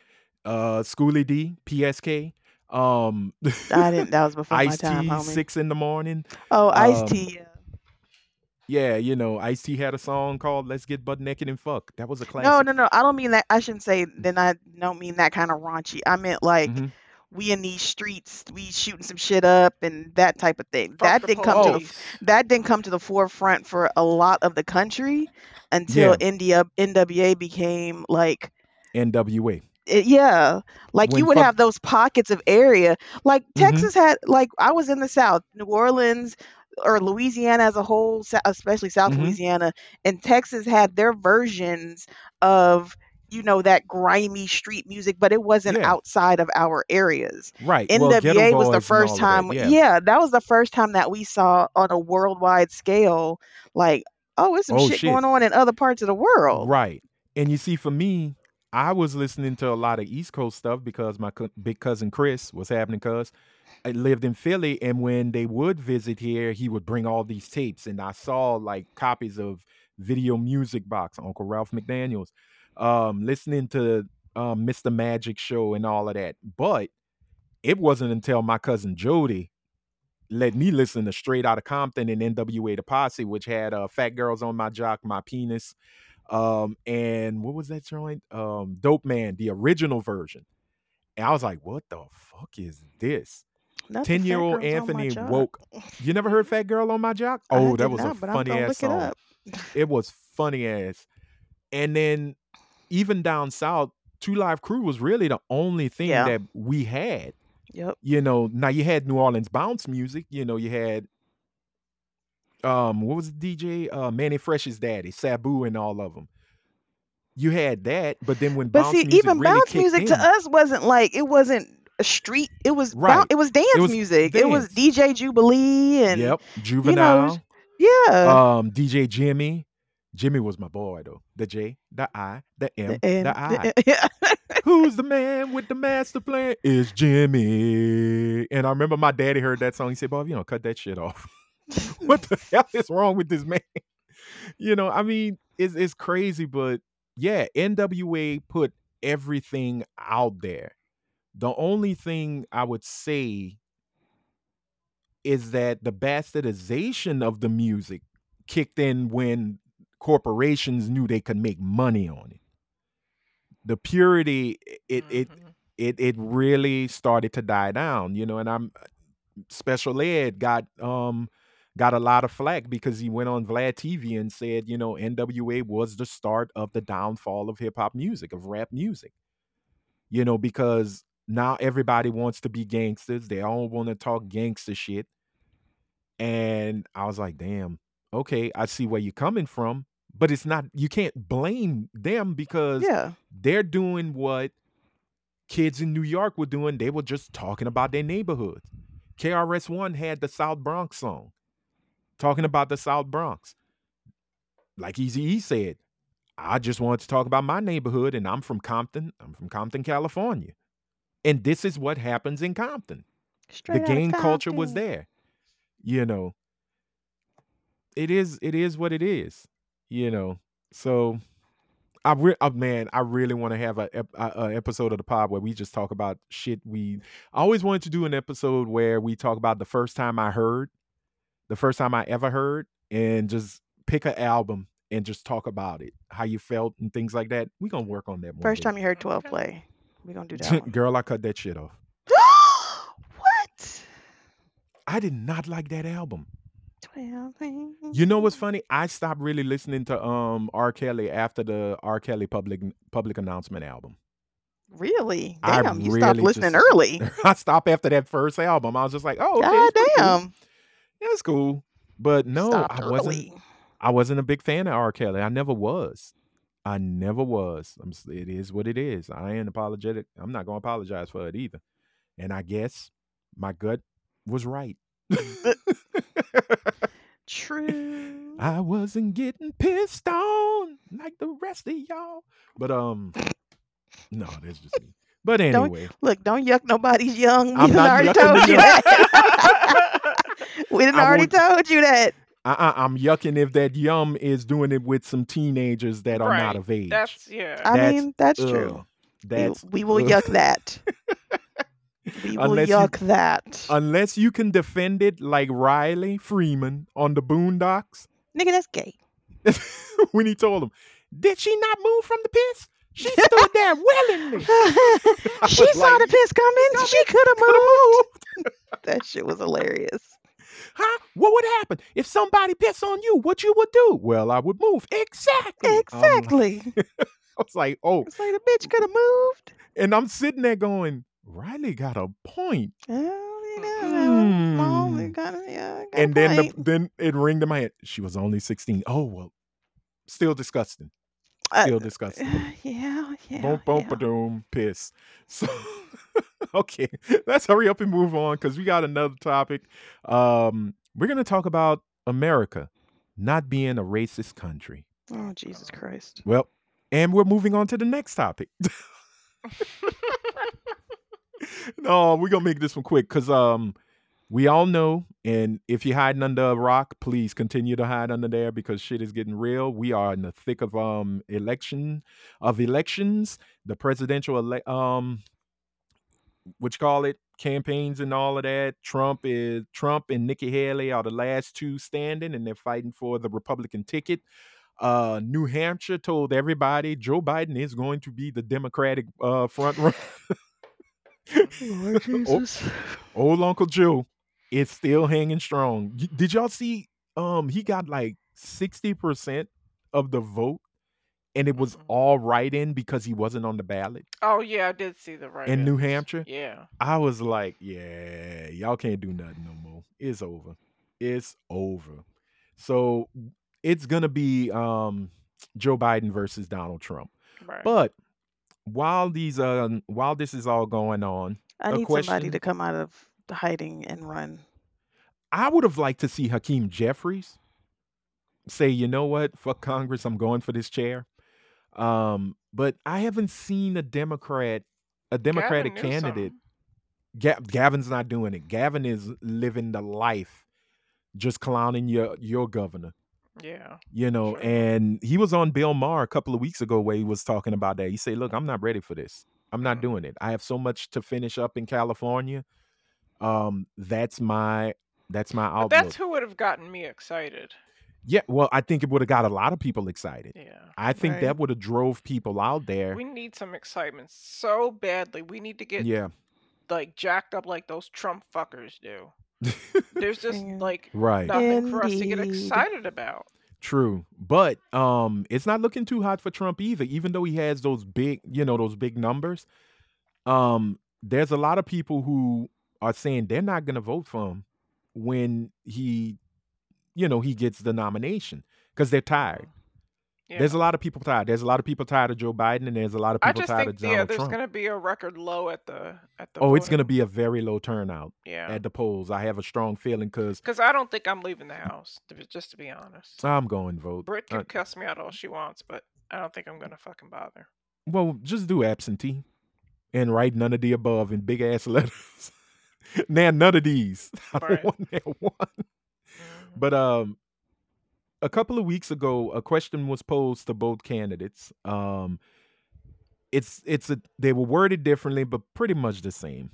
Uh, Schoolly D, PSK. Um, I didn't. That was before my time, T, homie. six in the morning. Oh, Ice um, T. yeah. Yeah, you know, Ice T had a song called "Let's Get Butt Naked and Fuck." That was a classic. No, no, no. I don't mean that. I shouldn't say. Then I don't mean that kind of raunchy. I meant like Mhm. we in these streets, we shooting some shit up and that type of thing. Fuck that the didn't come to the police. that didn't come to the forefront for a lot of the country until Yeah. India NWA became like NWA. it, yeah, like you When would fuck- have those pockets of area. Like Mhm. Texas had like I was in the South, New Orleans or Louisiana as a whole, especially South Mhm. Louisiana, and Texas had their versions of you know that grimy street music, but it wasn't Yeah. outside of our areas. Right. NWA Ghetto was the first time. that, Yeah. that was the first time that we saw on a worldwide scale, like, oh, it's some Oh, shit, shit. going on in other parts of the world. Right. And you see, for me, I was listening to a lot of East Coast stuff because my co- big cousin Chris was happening. Cause I lived in Philly, and when they would visit here, he would bring all these tapes, and I saw like copies of Video Music Box, Uncle Ralph McDaniels, um, listening to um, Mr. Magic Show and all of that. But it wasn't until my cousin Jody let me listen to Straight Outta Compton and NWA the Posse, which had uh, Fat Girls on My Jock, My Penis, um, and what was that joint? Um, Dope Man, the original version. And I was like, what the fuck is this? Not 10 year old girls on my Anthony woke. You never heard Fat Girl on My Jock? Oh, that was not, a funny ass song. it. It was funny ass. And then even down south, Two Live Crew was really the only thing Yeah. that we had. Yep. You know, now you had New Orleans bounce music. You know, you had um, what was the DJ? Uh, Mannie Fresh's daddy, Sabu, and all of them. You had that, but then when But bounce see, music even really bounce music in, to us wasn't like it wasn't a street. It was Right. boun- it was dance was music. It was. DJ Jubilee and yep, Juvenile, yeah. um, DJ Jimmy. Jimmy was my boy though. The J, the I, the M, the, and- I. yeah. Who's the man with the master plan? Is Jimmy. And I remember my daddy heard that song. He said, Bob, you know, cut that shit off. what the hell is wrong with this man? You know, I mean, it's it's crazy, but yeah, NWA put everything out there. The only thing I would say is that the bastardization of the music kicked in when corporations knew they could make money on it. The purity, it it Mhm. it it really started to die down, you know, and I'm special ed got um got a lot of flack because he went on Vlad TV and said, you know, NWA was the start of the downfall of hip hop music, of rap music. You know, because now everybody wants to be gangsters. They all want to talk gangster shit. And I was like, damn, okay, I see where you're coming from, but it's not you can't blame them because yeah. they're doing what kids in New York were doing. They were just talking about their neighborhoods. KRS One had the South Bronx song, talking about the South Bronx. Like Easy E said, I just wanted to talk about my neighborhood, and I'm from Compton. I'm from Compton, California. And this is what happens in Compton. Straight the gang culture was there. You know. It is it is what it is. You know. So I re- uh, man, I really want to have a, a, a episode of the pod where we just talk about shit we I always wanted to do an episode where we talk about the first time I heard, the first time I ever heard and just pick an album and just talk about it, how you felt and things like that. We're going to work on that First day. time you heard 12 play. We're going to do that one. Girl, I cut that shit off. what? I did not like that album. 12 You know what's funny? I stopped really listening to um R. Kelly after the R. Kelly public public announcement album. Really? I Damn, you stopped listening just- early. I stopped after that first album. I was just like, oh, okay, God it's pretty cool. It's cool. But no, stopped I wasn't. early. I wasn't a big fan of R. Kelly. I never was. I never was. It is what it is. I ain't apologetic. I'm not going to apologize for it either. And I guess my gut was right. True. I wasn't getting pissed on like the rest of y'all. But um no, that's just me. But Don't- anyway, Look, don't yuck nobody's young. I'm not already told you that. we done I already won't- told you that. I, I, I'm yucking if that yum is doing it with some teenagers that are not of age. That's yeah. I That's- mean, that's Ugh, true. We- That's we, will ugh. yuck that. We will Unless you- yuck that. unless you can defend it like Riley Freeman on the Boondocks Nigga, that's gay. when he told him, "Did she not move from the piss? She stood there willingly." she saw like, the piss coming. She could have Coulda moved. moved. That shit was hilarious. Huh? What would happen if somebody piss on you? What you would do? Well, I would move. Exactly. Like- Exactly. I was like, oh, it's like the bitch could have moved. and I'm sitting there going, Riley got a point. Oh, you know, well, Hmm. got yeah, got and then the, then it ringed in my head. She was only 16. Oh well, still disgusting. Uh, Still disgusting. yeah, yeah. boom, boom, yeah. ba-doom, piss. So, okay, let's hurry up and move on because we got another topic. Um, we're gonna talk about America not being a racist country. Oh Jesus Christ! Well, and we're moving on to the next topic. no, we're gonna make this one quick because um we all know, and if you're hiding under a rock, please continue to hide under there because shit is getting real. We are in the thick of um election of elections, the presidential ele- um what you call it, campaigns and all of that. Trump is Trump and Nikki Haley are the last two standing, and they're fighting for the Republican ticket. Uh, New Hampshire told everybody Joe Biden is going to be the Democratic uh, front runner. Lord Oh, Jesus. old Uncle Joe is still hanging strong. Did y'all see? Um, he got like sixty percent of the vote, and it was Mm-mm. all right in because he wasn't on the ballot oh yeah, I did see the right in New Hampshire. Yeah. I was like, yeah, y'all can't do nothing no more. It's over. It's over. So it's gonna be um Joe Biden versus Donald Trump. Right. But while these uh while this is all going on, I need somebody to come out of hiding and run. I would have liked to see Hakeem Jeffries say, you know what, fuck Congress, I'm going for this chair. Um, but I haven't seen a Democrat, a Democratic Gavin candidate. Ga- Gavin's not doing it. Gavin is living the life, just clowning your your governor. Yeah. You know, Sure. and he was on Bill Maher a couple of weeks ago where he was talking about that. He said, "Look, I'm not ready for this. I'm not Mm. doing it. I have so much to finish up in California. Um, that's my that's my But that's who would have gotten me excited. Yeah, well, I think it would have got a lot of people excited. Yeah. I think Right. that would have drove people out there. We need some excitement so badly. We need to get Yeah, like jacked up like those Trump fuckers do. There's just like right. nothing for us to get excited about. True. But um it's not looking too hot for Trump either, even though he has those big, you know, those big numbers. Um there's a lot of people who are saying they're not going to vote for him when he you know, he gets the nomination cuz they're tired. Yeah. There's a lot of people tired. There's a lot of people tired of Joe Biden and there's a lot of people tired think of Donald yeah, there's Trump. gonna be a record low at the at the. Oh, it's going to be a very low turnout yeah. at the polls. I have a strong feeling cuz Because I don't think I'm leaving the house. To be, just to be honest, I'm going vote. Britt can Uh, cuss me out all she wants, but I don't think I'm gonna fucking bother. Well, just do absentee and write none of the above in big ass letters. now, none of these. I don't want that one. But um, a couple of weeks ago, a question was posed to both candidates. Um, it's it's a they were worded differently, but pretty much the same.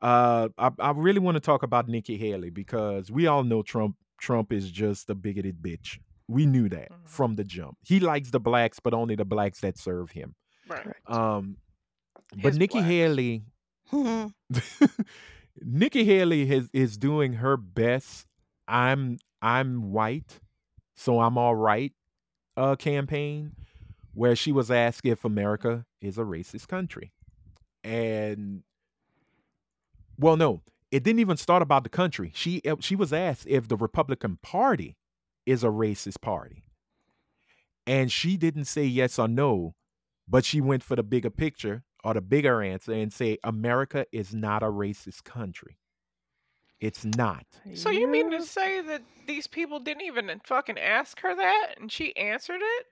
Uh, I, I really want to talk about Nikki Haley because we all know Trump. Trump is just a bigoted bitch. We knew that Mhm. from the jump. He likes the blacks, but only the blacks that serve him. Right. Correct. Um, but Nikki blacks. Haley, Mhm. Nikki Haley has, is doing her best. I'm I'm white, so I'm all right. Uh, campaign where she was asked if America is a racist country, and well, no, it didn't even start about the country. She uh, she was asked if the Republican Party is a racist party, and she didn't say yes or no, but she went for the bigger picture or the bigger answer and say America is not a racist country. It's not. So you mean to say that these people didn't even fucking ask her that, and she answered it?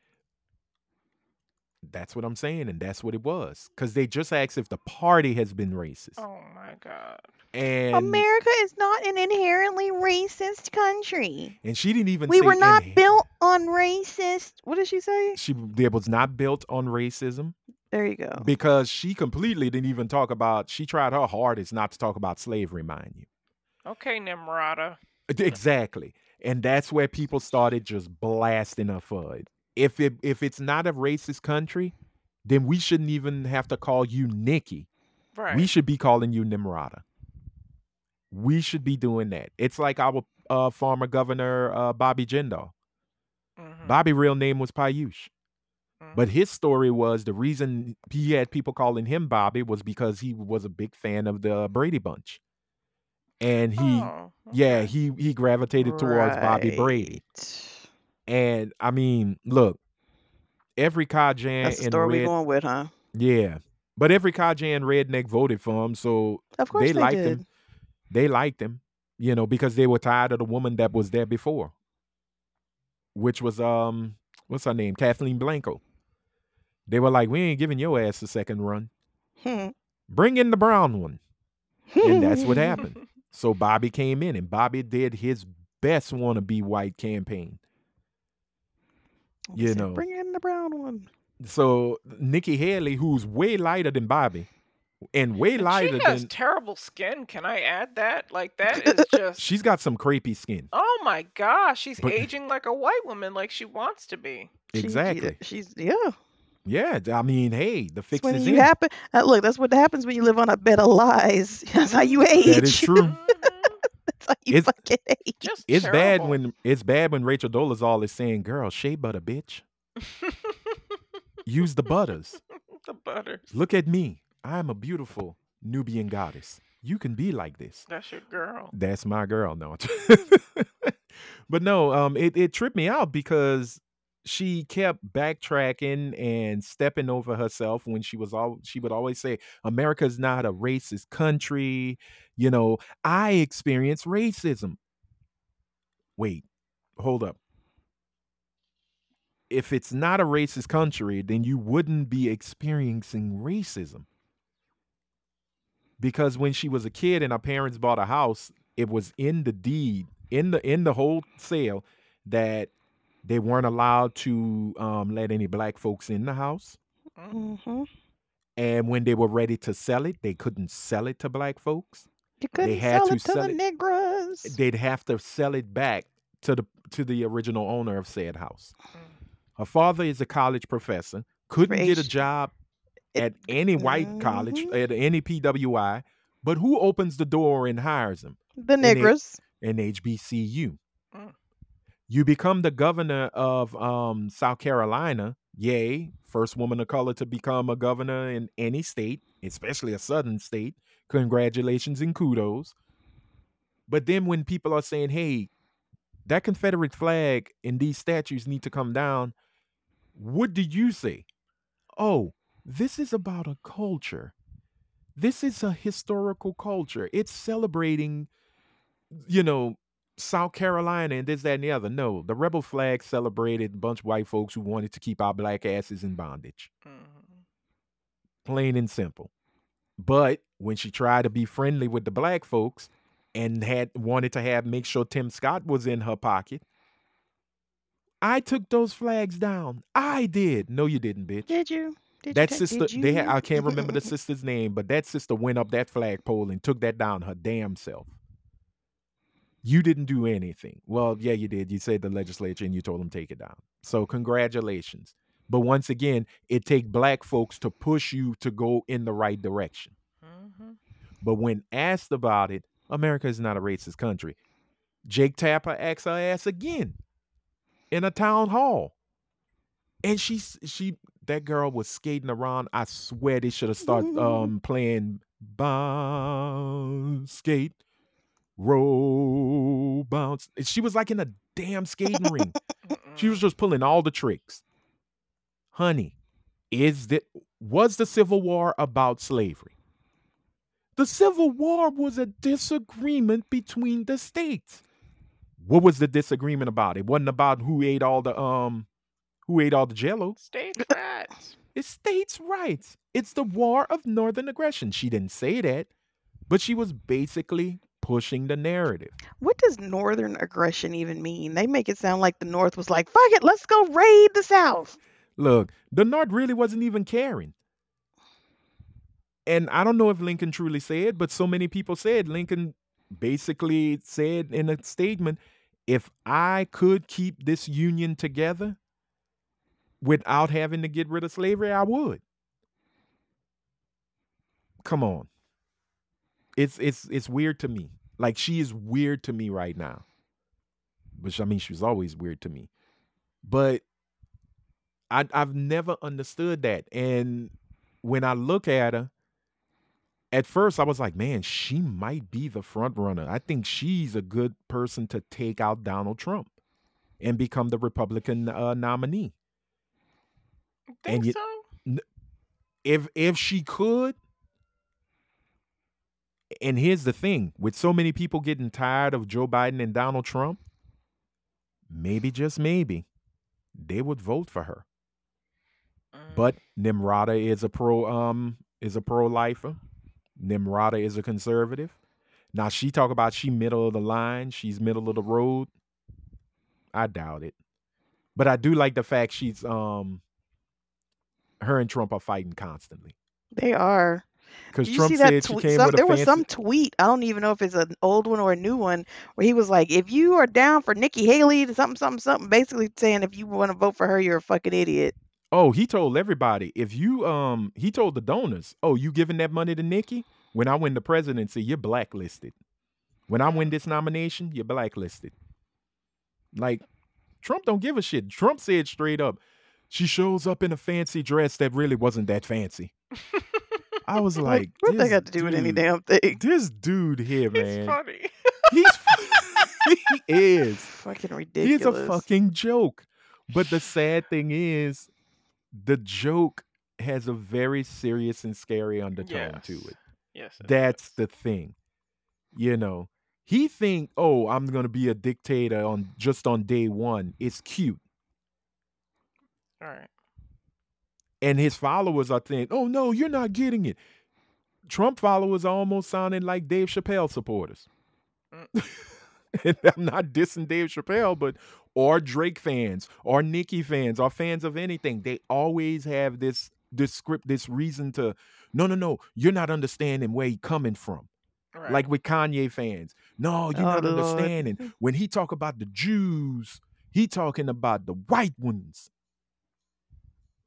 That's what I'm saying, and that's what it was. Because they just asked if the party has been racist, Oh my god. and America is not an inherently racist country. and she didn't even. We say were not inhe- built on racist. What did she say? She it was not built on racism There you go. because she completely didn't even talk about. She tried her hardest not to talk about slavery, mind you. Okay, Nimrata. Exactly. And that's where people started just blasting her for it. If it if it's not a racist country, then we shouldn't even have to call you Nikki. Right. We should be calling you Nimrata. We should be doing that. It's like our uh, former governor uh, Bobby Jindal. Mhm, Bobby real name was Piyush. But mhm. his story was the reason he had people calling him Bobby was because he was a big fan of the Brady Bunch. And he Oh, yeah, he he gravitated towards Bobby Brady. And I mean, look, every Cajun That's the and story we red, going with, huh? yeah, but every Cajun redneck voted for him, so Of course they they, liked did. him. They liked him, you know, because they were tired of the woman that was there before, which was um, what's her name, Kathleen Blanco. They were like, we ain't giving your ass a second run. Hmm. Bring in the brown one, and that's what happened. So Bobby came in, and Bobby did his best want to be white campaign. He You know, Bring in the brown one. So Nikki Haley, who's way lighter than Bobby, and way And lighter she has than terrible skin. Can I add that? Like that is just. she's got some crepey skin. Oh my gosh, she's But- aging like a white woman, like she wants to be. She- Exactly. she's yeah. Yeah, I mean, hey, the That's fix when is you in. happen. Uh, look, that's what happens when you live on a bed of lies. That's how you age. That is true. That's how you It's- fucking age. Just It's bad when it's bad when Rachel Dolezal is saying, "Girl, shea butter, bitch. Use the butters. the butters. Look at me. I am a beautiful Nubian goddess. You can be like this." That's your girl. That's my girl. No, but no, um, it it tripped me out because she kept backtracking and stepping over herself when she was all she would always say America's not a racist country. You know, I experience racism. Wait, hold up. If it's not a racist country, then you wouldn't be experiencing racism. Because when she was a kid and her parents bought a house, it was in the deed, in the in the whole sale, that they weren't allowed to um, let any black folks in the house. Mm. hmm And when they were ready to sell it, they couldn't sell it to black folks. You couldn't had sell to it to sell the it- niggers. They'd have to sell it back to the to the original owner of said house. Mm. Her father is a college professor, couldn't get a job It- at any white college, Mhm. at any PWI, but who opens the door and hires him? the it- niggers. An HBCU. Mm. You become the governor of um, South Carolina. Yay, first woman of color to become a governor in any state, especially a southern state. Congratulations and kudos. But then when people are saying, hey, that Confederate flag and these statues need to come down, what do you say? Oh, this is about a culture. This is a historical culture. It's celebrating, you know, South Carolina and this, that, and the other. No, the rebel flag celebrated a bunch of white folks who wanted to keep our black asses in bondage. Mhm. Plain and simple. But when she tried to be friendly with the black folks and had wanted to have make sure Tim Scott was in her pocket, I took those flags down. I did. No, you didn't, bitch. Did you? Did that you? sister, did they had. I can't remember the sister's name, but that sister went up that flagpole and took that down her damn self. You didn't do anything. Well, yeah, you did. You said the legislature and you told them take it down. So congratulations. But once again, it take black folks to push you to go in the right direction. Mhm. But when asked about it, America is not a racist country. Jake Tapper asked her ass again in a town hall. And she she that girl was skating around. I swear they should have started um playing bounce skate bounce. She was like in a damn skating ring. She was just pulling all the tricks. Honey, is that was the Civil War about slavery? The Civil War was a disagreement between the states. What was the disagreement about? It wasn't about who ate all the um who ate all the jello. State fat. It's states' rights. It's the war of northern aggression. She didn't say that, but she was basically pushing the narrative. What does northern aggression even mean? They make it sound like the North was like, fuck it, let's go raid the South. Look, the North really wasn't even caring. And I don't know if Lincoln truly said, but so many people said Lincoln basically said in a statement, if I could keep this union together without having to get rid of slavery, I would. Come on. It's it's it's weird to me. Like she is weird to me right now. Which I mean she was always weird to me. But I I've never understood that. And when I look at her, at first I was like, man, she might be the front runner. I think she's a good person to take out Donald Trump and become the Republican uh, nominee. Think you- so? If if she could, and here's the thing, with so many people getting tired of Joe Biden and Donald Trump, maybe just maybe they would vote for her. Mm. But Nimrata is a pro um is a pro lifer. Nimrata is a conservative. Now she talk about she middle of the line, she's middle of the road. I doubt it. But I do like the fact she's um her and Trump are fighting constantly. They are. Because you Trump see said that she came Some, with a there was fancy some tweet. I don't even know if it's an old one or a new one where he was like, "If you are down for Nikki Haley, something, something, something," basically saying if you want to vote for her, you're a fucking idiot. Oh, he told everybody if you um he told the donors, oh, you giving that money to Nikki? When I win the presidency, you're blacklisted. When I win this nomination, you're blacklisted. Like Trump don't give a shit. Trump said straight up, she shows up in a fancy dress that really wasn't that fancy. I was like, what they got to do with any damn thing? This dude here, It's man. funny. He's he is. Fucking ridiculous. He's ridiculous. a fucking joke. But the sad thing is, the joke has a very serious and scary undertone to it. Yes. it That's is. the thing. You know, he think, oh, I'm gonna be a dictator on just on day one. It's cute. All right. And his followers are thinking, oh no, you're not getting it. Trump followers are almost sounding like Dave Chappelle supporters. Mm. and I'm not dissing Dave Chappelle, but or Drake fans or Nicki fans or fans of anything. They always have this this script, this reason to no, no, no, you're not understanding where he coming from. All right. Like with Kanye fans. No, you're Oh, not Lord. understanding. When he talk about the Jews, he talking about the white ones.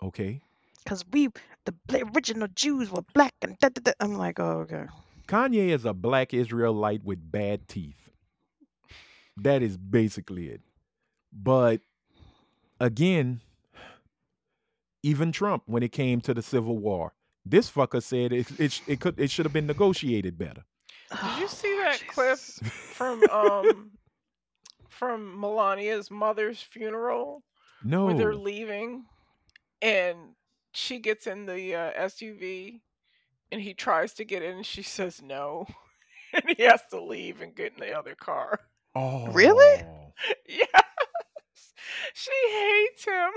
Okay. Because we, the original Jews, were black and da, da, da. I'm like, oh, okay. Kanye is a black Israelite with bad teeth. That is basically it. But again, even Trump, when it came to the Civil War, this fucker said it it, it could it should have been negotiated better. Did you Oh, see that clip from um from Melania's mother's funeral No, where they're leaving and she gets in the uh, SUV and he tries to get in and she says no and he has to leave and get in the other car. oh, Really? Yes. She hates him.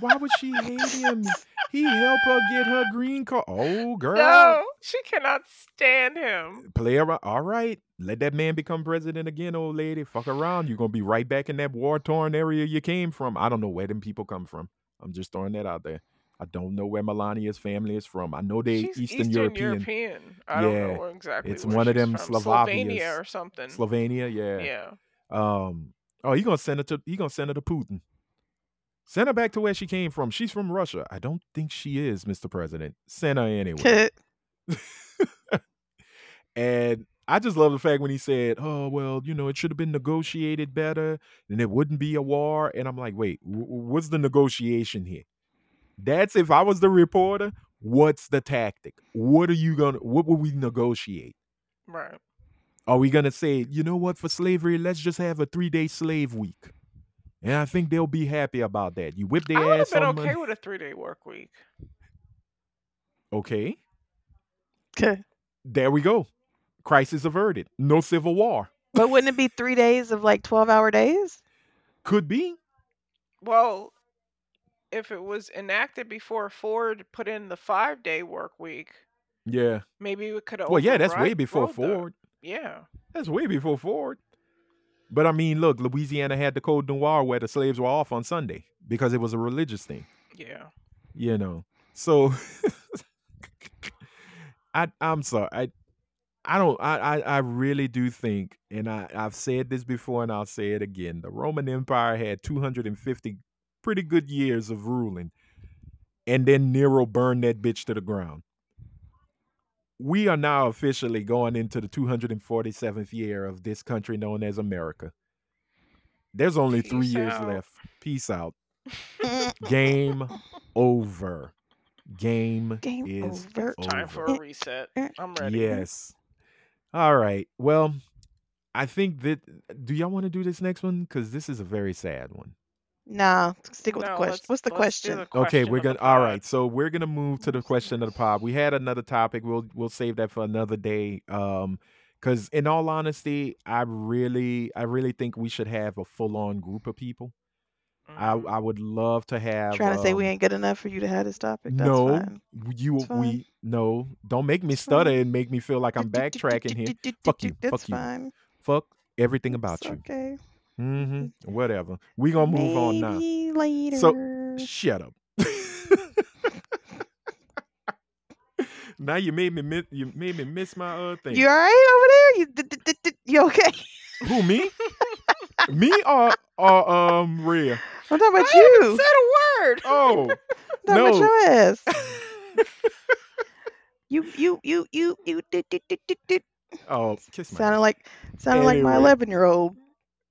Why would she hate him? He helped her get her green card. Oh, girl. No, she cannot stand him. Play around. All right. Let that man become president again, old lady. Fuck around. You're going to be right back in that war torn area you came from. I don't know where them people come from. I'm just throwing that out there. I don't know where Melania's family is from. I know they She's Eastern, European. European. I don't Yeah, know exactly. it's where one of them from. Slovenia or something. Slovenia, yeah. yeah. Um. Oh, he gonna send her to he gonna send her to Putin. Send her back to where she came from. She's from Russia. I don't think she is, Mr. President. Send her anyway. and I just love the fact when he said, "Oh well, you know, it should have been negotiated better, and it wouldn't be a war." And I'm like, "Wait, w- w- what's the negotiation here?" That's if I was the reporter. What's the tactic? What are you gonna? What will we negotiate? Right. Are we gonna say, you know what, for slavery, let's just have a three day slave week? And I think they'll be happy about that. You whip their I would have ass been okay Monday. with a three day work week. Okay, Okay. there we go. Crisis averted. No civil war. But wouldn't it be three days of like 12 hour days? Could be. Well, if it was enacted before Ford put in the five day work week, Yeah. maybe we could have. Well, yeah, that's way before Ford. Yeah. That's way before Ford. But I mean, look, Louisiana had the Code Noir where the slaves were off on Sunday because it was a religious thing. Yeah. You know. So I I'm sorry. I I don't I, I I really do think, and I, I've said this before and I'll say it again, the Roman Empire had 250 pretty good years of ruling. And then Nero burned that bitch to the ground. We are now officially going into the 247th year of this country known as America. There's only three Peace years left. Peace out. Game over. Game, Game is over. Time for a reset. Eh, I'm ready. Yes. All right. Well, I think that. Do y'all want to do this next one? Because this is a very sad one. Nah, stick with the No, question. let's- What's the let's do question? the Okay, question we're of the gonna. All pod. right, so we're gonna move to the question of the pod. We had another topic. We'll we'll save that for another day. Um, because in all honesty, I really, I really think we should have a full on group of people. I Mhm. I would love to have. Trying to say we um, ain't good enough for you to have this topic. That's no, fine. you fine. we no. Don't make me It's stutter fine. and make me feel like I'm backtracking here. Fuck you, That's fuck you. fine. Fuck everything about It's you. Okay. Mm-hmm. Whatever. We gonna move on now. Maybe later. So- Shut up. now you made me miss, you made me miss my uh thing. you all right over there? You d- d- d- d- you okay? Who me? me or or um Rhea? I'm talking about I you. said a word. Oh I'm talking about no. your ass. You you you you you did did did did did. oh, kiss my Sounded ass. like sounded like my 11 year old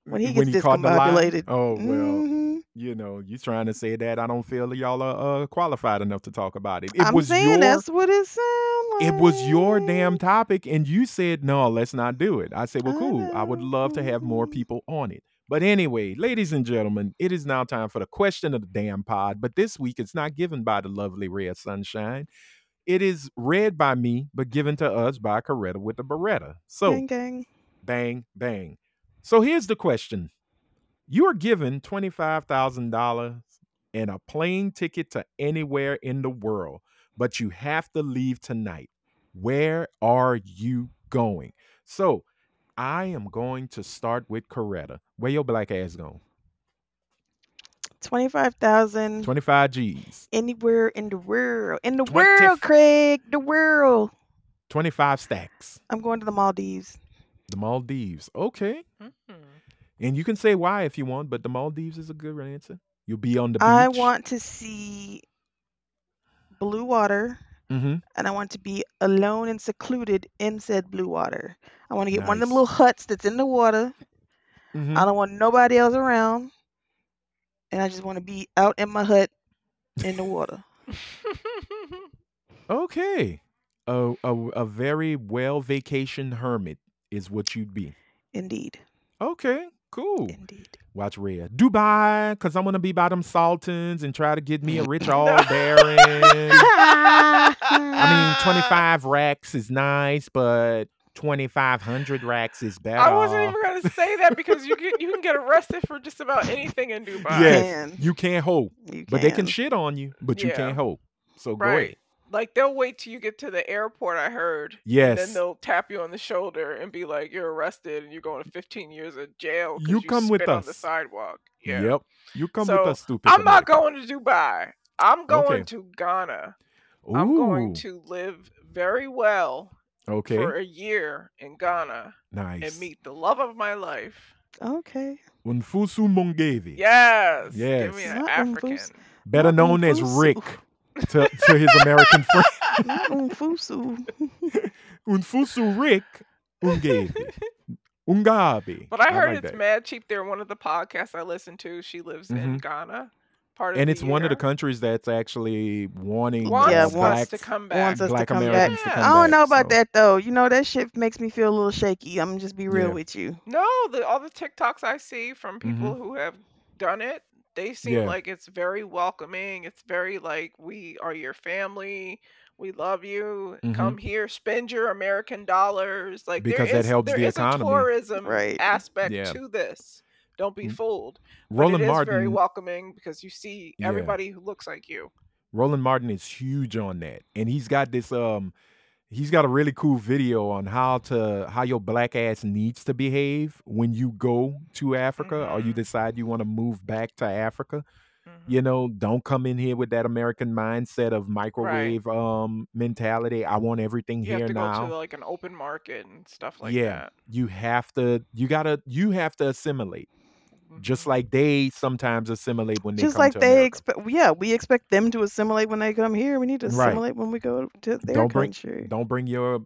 when he gets the lie? discombobulated. Oh well, Mhm. you know, you trying to say that I don't feel y'all are uh, qualified enough to talk about it. It I'm was saying your that's what it sounds like. it was your damn topic and you said no let's not do it i said well cool i would love to have more people on it but anyway ladies and gentlemen it is now time for the question of the damn pod but this week it's not given by the lovely rare sunshine it is read by me but given to us by coretta with the beretta so Gang, gang. bang bang so here's the question you are given $25000 and a plane ticket to anywhere in the world but you have to leave tonight where are you going so i am going to start with coretta where your black ass going 25,000 25 g's anywhere in the world. In the 20 world, Craig. The world. 25 stacks I'm going to the Maldives. The maldives okay Mhm. and you can say why if you want but the maldives is a good answer you'll be on the beach I want to see blue water mm-hmm. and I want to be alone and secluded in said blue water. I want to get one of them little huts that's in the water. Mm-hmm. I don't want nobody else around. And I just want to be out in my hut in the water. Okay. A, a a very well vacation hermit is what you'd be. Indeed. Okay, cool. Indeed. Watch Rhea. Dubai, because I'm gonna be by them Sultans and try to get me a rich all baron. I I mean, 25 racks is nice, but 2,500 racks is better. I wasn't even gonna say that because you can you can get arrested for just about anything in Dubai. Yes, can. you can't hope, You but they can can. shit on you, but you can't hope. So go ahead. Like they'll wait till you get to the airport. I heard. And Yes. then they'll tap you on the shoulder and be like, "You're arrested and you're going to 15 years of jail You you come with us on the sidewalk. Yeah. Yep. You come So, with us, stupid. I'm not going to Dubai. I'm going Okay. to Ghana. I'm going to live very well Okay. for a year in Ghana nice. and meet the love of my life. Okay. Unfusu Mongevi. Yes. Give me Yes. an Not African. Umfusu. Better Not known as Rick to, to his American friend. Unfusu. Unfusu Rick Ungevi. Ungabi. But I heard like it's that. mad cheap there. One of the podcasts I listen to, she lives in Mhm. Ghana. Part of And the it's one of the countries that's actually wanting wants, Yeah, wants wants to come back. Wants us to black come back. Americans to Yeah. come I don't back, know about so- that though. You know that shit makes me feel a little shaky. I'm just be real Yeah. with you. No, the all the TikToks I see from people who have done it, they seem Mm-hmm. Yeah. like it's very welcoming. It's very like we are your family. We love you. Mhm. Come here, spend your American dollars. Like Because there that is, helps there the is economy. a tourism Right. aspect Yeah. to this. Don't be fooled. But Roland it is very Martin. welcoming because you see Yeah. everybody who looks like you. Roland Martin is huge on that, and he's got this um, he's got a really cool video on how to how your black ass needs to behave when you go to Africa or you Mhm. decide you want to move back to Africa. Mhm. You know, don't come in here with that American mindset of microwave um mentality. I want everything You here now. to like an open market and stuff like yeah, that. you have to. You gotta. You have to assimilate, just like they sometimes assimilate when they Just come like to they expect, yeah, we expect them to assimilate when they come here. We need to Right. assimilate when we go to their Don't bring country. don't bring your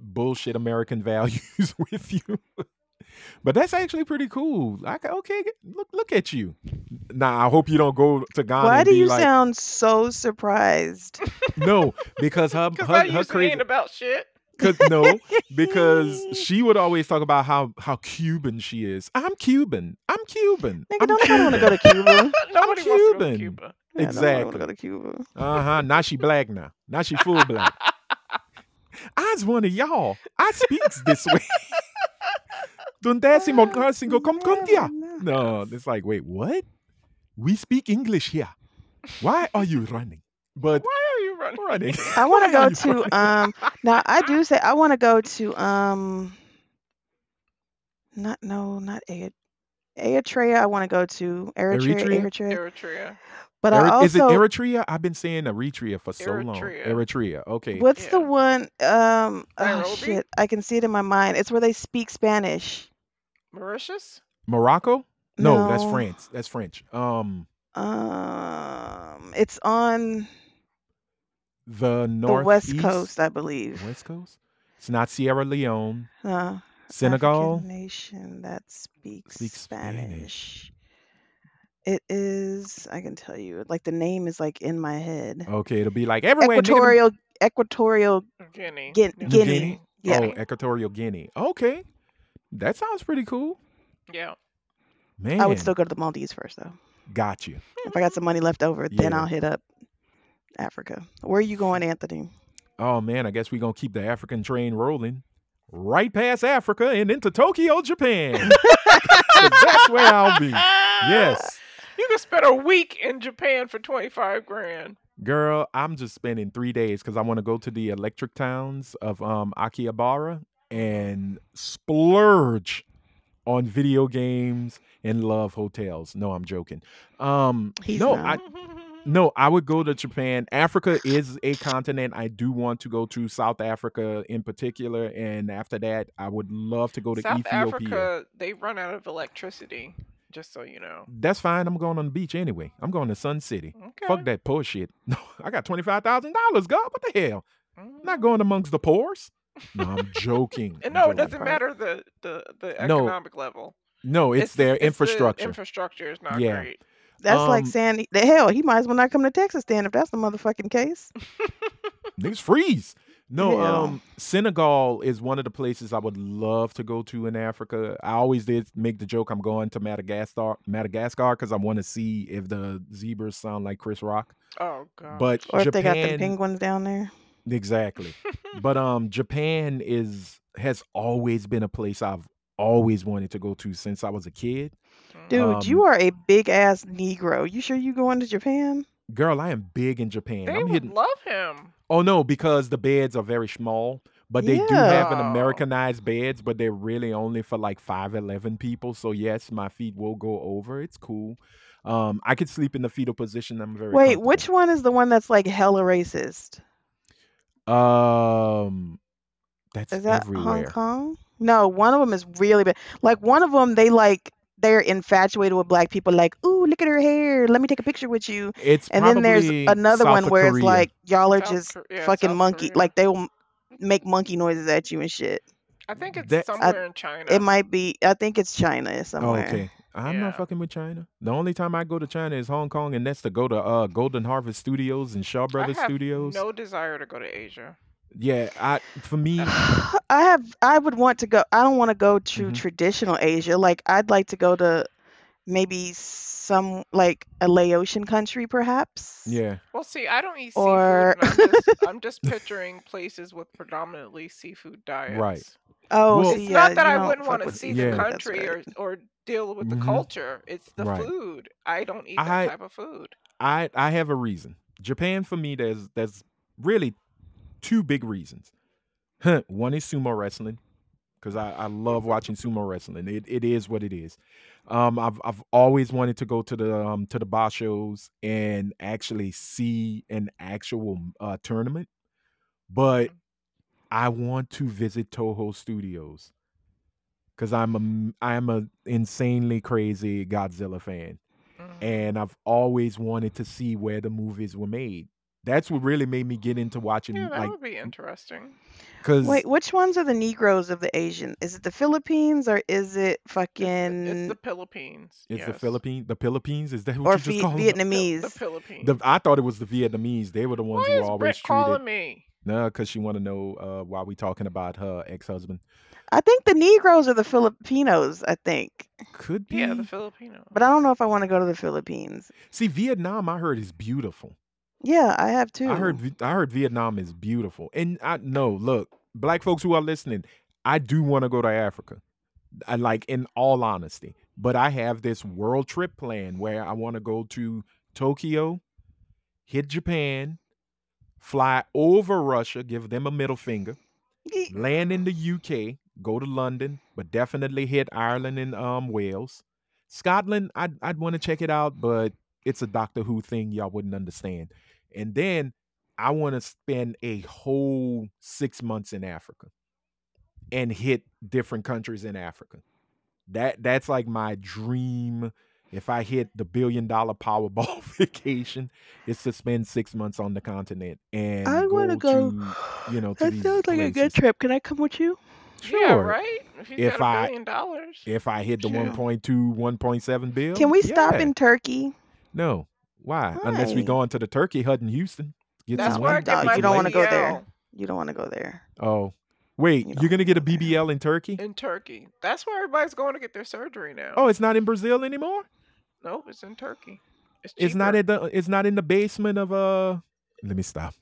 bullshit American values with you. but that's actually pretty cool. Like, okay, look look at you. Now I hope you don't go to Ghana Why do you like, sound so surprised? no, because her Because her, I her usually crazy. ain't about shit. Cause no, because she would always talk about how how Cuban she is. I'm Cuban. I'm Cuban. Nigga, I'm don't nobody want to go to Cuba. Nobody wants to go Cuban. to Cuba. Yeah, nobody want to Exactly. go to Cuba. Uh huh. Now she black now. Now she full black. I's one of y'all. I speaks this way. Dundasi monkasingo kom kontia. Never know. No, it's like, wait, what? We speak English here. Why are you running? But Why are you running? running. I want to go to running? um. Now I do say I want to go to um. Not no, not Erit- Eritrea. I want to go to Eritrea, Eritrea? Eritrea. Eritrea. But I Eri- is it Eritrea? I've been saying Eritrea for so long. Eritrea. Eritrea. Okay. what's the one? Um. Oh shit! I can see it in my mind. It's where they speak Spanish. Mauritius? Morocco? No, that's France. That's French. Um, Um. It's on the the north west coast, I believe. West Coast. It's not Sierra Leone. Uh, Senegal. African nation that speaks, Speaks Spanish. Spanish. It is. I can tell you. Like the name is like in my head. Okay, it'll be like everywhere. nigga, them- Equatorial, Equatorial Guinea. Guin- Guinea. Guinea? Yeah. Oh, Equatorial Guinea. Okay, that sounds pretty cool, Yeah. man. I would still go to the Maldives first though. got you. If I got some money left over, then I'll hit up Africa. Where are you going, Anthony? Oh man, I guess we're gonna keep the African train rolling right past Africa and into Tokyo, Japan. that's where I'll be. Yes, You can spend a week in Japan for 25 grand. girl. I'm just spending three days because I want to go to the electric towns of um Akihabara and splurge on video games and love hotels. No, I'm joking. Um, He's no, not. I no, I would go to Japan. Africa is a continent I do want to go to. South Africa in particular, and after that, I would love to go to South Ethiopia. Africa, they run out of electricity, just so you know. That's fine. I'm going on the beach anyway. I'm going to Sun City. Okay. Fuck that poor shit. No, I got twenty five thousand dollars. God, what the hell? I'm Mhm. not going amongst the poors. No, I'm joking. And I'm no, it doesn't matter the, the, the No, economic level. No, it's, the- their the infrastructure. infrastructure is not Yeah. great. That's like Um, saying the hell. He might as well not come to Texas then if that's the motherfucking case. Niggas freeze. No, Yeah. um, Senegal is one of the places I would love to go to in Africa. I always did make the joke I'm going to Madagascar, Madagascar, because I want to see if the zebras sound like Chris Rock. Oh god. But Or if they got the penguins down there. exactly. But um, Japan is has always been a place I've always wanted to go to since I was a kid. Dude, Um, you are a big ass Negro. You sure you going to Japan? Girl, I am big in Japan. they I'm would hitting. love him. Oh no, because the beds are very small, but they do have an Americanized beds, but they're really only for like five eleven people. So yes, my feet will go over. It's cool. Um, I could sleep in the fetal position. I'm very Wait, which one is the one that's like hella racist? Um, that's Is that Hong. Kong? No, one of them is really bad. Like one of them, they like they're infatuated with black people. Like, ooh, look at her hair. Let me take a picture with you. It's And then there's another South one where it's like y'all are South just Kor- yeah, fucking South monkey. Korea. Like they will make monkey noises at you and shit. I think it's That- somewhere in China. It might be. I think it's China Oh, somewhere. okay. I'm Yeah. not fucking with China. The only time I go to China is Hong Kong, and that's to go to uh Golden Harvest Studios and Shaw I Brothers have Studios. no desire to go to Asia. Yeah, I for me, I have. I would want to go. I don't want to go to Mhm. traditional Asia. Like I'd like to go to maybe some like a Laotian country, perhaps. Yeah. Well, see, I don't eat Or- seafood. I'm just, I'm just picturing places with predominantly seafood diets. Right oh, Well- It's yeah, not that I wouldn't want to see Yeah. the country right. or or deal with Mhm. the culture. It's the Right. food. I don't eat that I- type of food. I I have a reason. Japan for me there's there's really two big reasons. One is sumo wrestling because I, I love watching sumo wrestling. It it is what it is. Um, I've I've always wanted to go to the um to the bar shows and actually see an actual uh, tournament, but I want to visit Toho Studios because I'm a I'm a insanely crazy Godzilla fan Mhm. and I've always wanted to see where the movies were made. That's what really made me get into watching yeah, that like would be interesting. because Wait, which ones are the Negroes of the Asian? Is it the Philippines or is it It's fucking the, it's the Philippines. it's the. Philippines. The Philippines is that what or you just Vi- called them? The, Vietnamese? the Philippines. The, I thought it was the Vietnamese. They were the ones Why who is always Brett calling me? No, because she want to know uh, why we talking about her ex husband. I think the Negroes are the Filipinos. I think, Could be. Yeah, the Filipino. but I don't know if I want to go to the Philippines. See, Vietnam, I heard is beautiful. Yeah, I have too. I heard I heard Vietnam is beautiful. And I no, look, black folks who are listening, I do want to go to Africa. I like in all honesty. But I have this world trip plan where I want to go to Tokyo, hit Japan, fly over Russia, give them a middle finger, land in the UK, go to London, but definitely hit Ireland and um Wales. Scotland, I'd I'd want to check it out, but it's a Doctor Who thing y'all wouldn't understand. And then I want to spend a whole six months in Africa and hit different countries in Africa. That that's like my dream. If I hit the billion dollar Powerball vacation, is to spend six months on the continent and I want to go. you know, to that sounds like a good trip. Can I come with you? Sure. Yeah, right. If he's If got a I- billion dollars. If I hit the Sure. 1.2, 1.7 bill. Can we stop yeah. in Turkey? No. Why? Unless we go into the Turkey hut in Houston. Get That's some where I get my you don't wanna go there. You don't want to go there. Oh. Wait, you you're gonna get a wanna there. BBL in Turkey? in Turkey. That's where everybody's going to get their surgery now. Oh, it's not in Brazil anymore? no, it's in Turkey. It's, It's not cheaper. in the it's not in the basement of uh let me stop.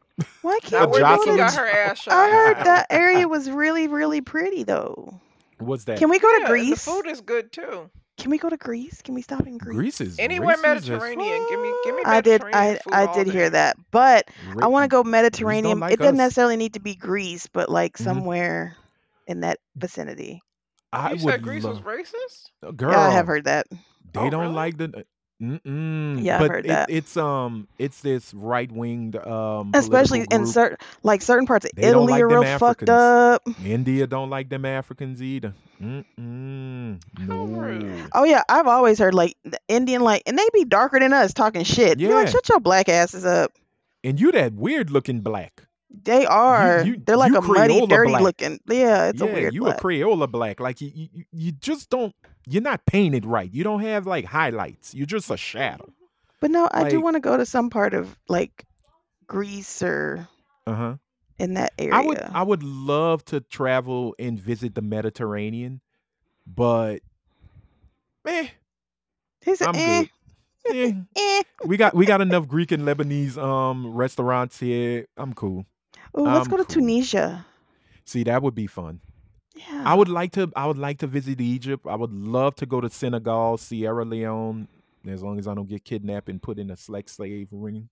Why can't we go to? got her ass shot. I heard that area was really, really pretty though. What's that? Can we go to Yeah, and the Greece? food is good too. Can we go to Greece? Can we stop in Greece? Greece is Anywhere Greece is as Mediterranean. Give me, give me I did. Mediterranean I food I all did hear day. that, but Ri- I want to go Mediterranean. like it doesn't us. necessarily need to be Greece, but like Mhm. somewhere in that vicinity. I You would said Greece was love, racist? girl. Yeah, I have heard that. They Oh, don't really? like the. Mm-mm. Yeah, I've heard it- that. it's um, it's this right winged um, Especially in certain like certain parts of They don't Italy like are them real fucked Africans. up. India don't like them Africans either. Mm-mm. How rude. No. Oh yeah, I've always heard like the Indian like, and they be darker than us talking shit. You're like, Yeah. shut your black asses up. And you that weird looking black. They are. you- They're like you a muddy, Crayola dirty black. looking. Yeah, it's yeah, a weird you black. a Crayola black. Like you, you, you- you just don't. You're not painted right. You don't have like highlights. You're just a shadow. but no, I do want to go to some part of like Greece or Uh huh. in that area. I would. I would love to travel and visit the Mediterranean, but eh, He said, I'm eh, good. Eh, eh. we got we got enough Greek and Lebanese um restaurants here. I'm cool. Ooh, let's I'm go to cool. Tunisia. See, that would be fun. Yeah. I would like to. I would like to visit Egypt. I would love to go to Senegal, Sierra Leone, as long as I don't get kidnapped and put in a sex slave ring.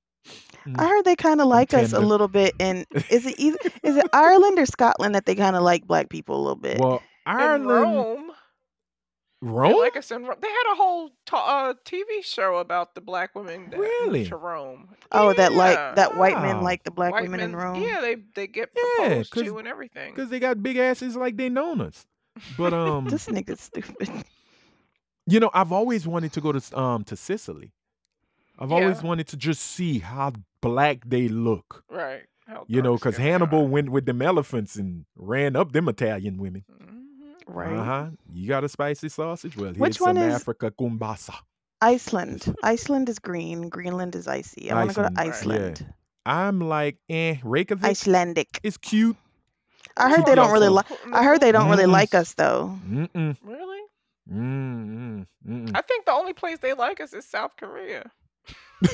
Mm. I heard they kind of like us a little bit. And is it either is it Ireland or Scotland that they kind of like black people a little bit? Well, In Ireland, Rome, Rome, they like us in Rome. They had a whole ta- uh, TV show about the black women that moved Really? to Rome. oh, that like that white men like the black White women in Rome. Yeah, they they get Yeah, to and everything. because they got big asses like they known us. But um, This nigga's stupid. you know, I've always wanted to go to um to Sicily. I've always wanted to just see how black they look. Right. How You know, because Hannibal are. went with them elephants and ran up them Italian women. Mhm. Right. Uh huh. You got a spicy sausage? Well, here's Which one some is- Africa kumbasa. Iceland. Iceland is green. Greenland is icy. I want to go to Iceland, right. Iceland. I'm like, eh, Reykjavik Icelandic. is cute. I heard Keep they don't y'all really like. I heard they don't really Mm-mm. like us though. Mm-mm. Really? Mm-mm. Mm-mm. I think the only place they like us is South Korea.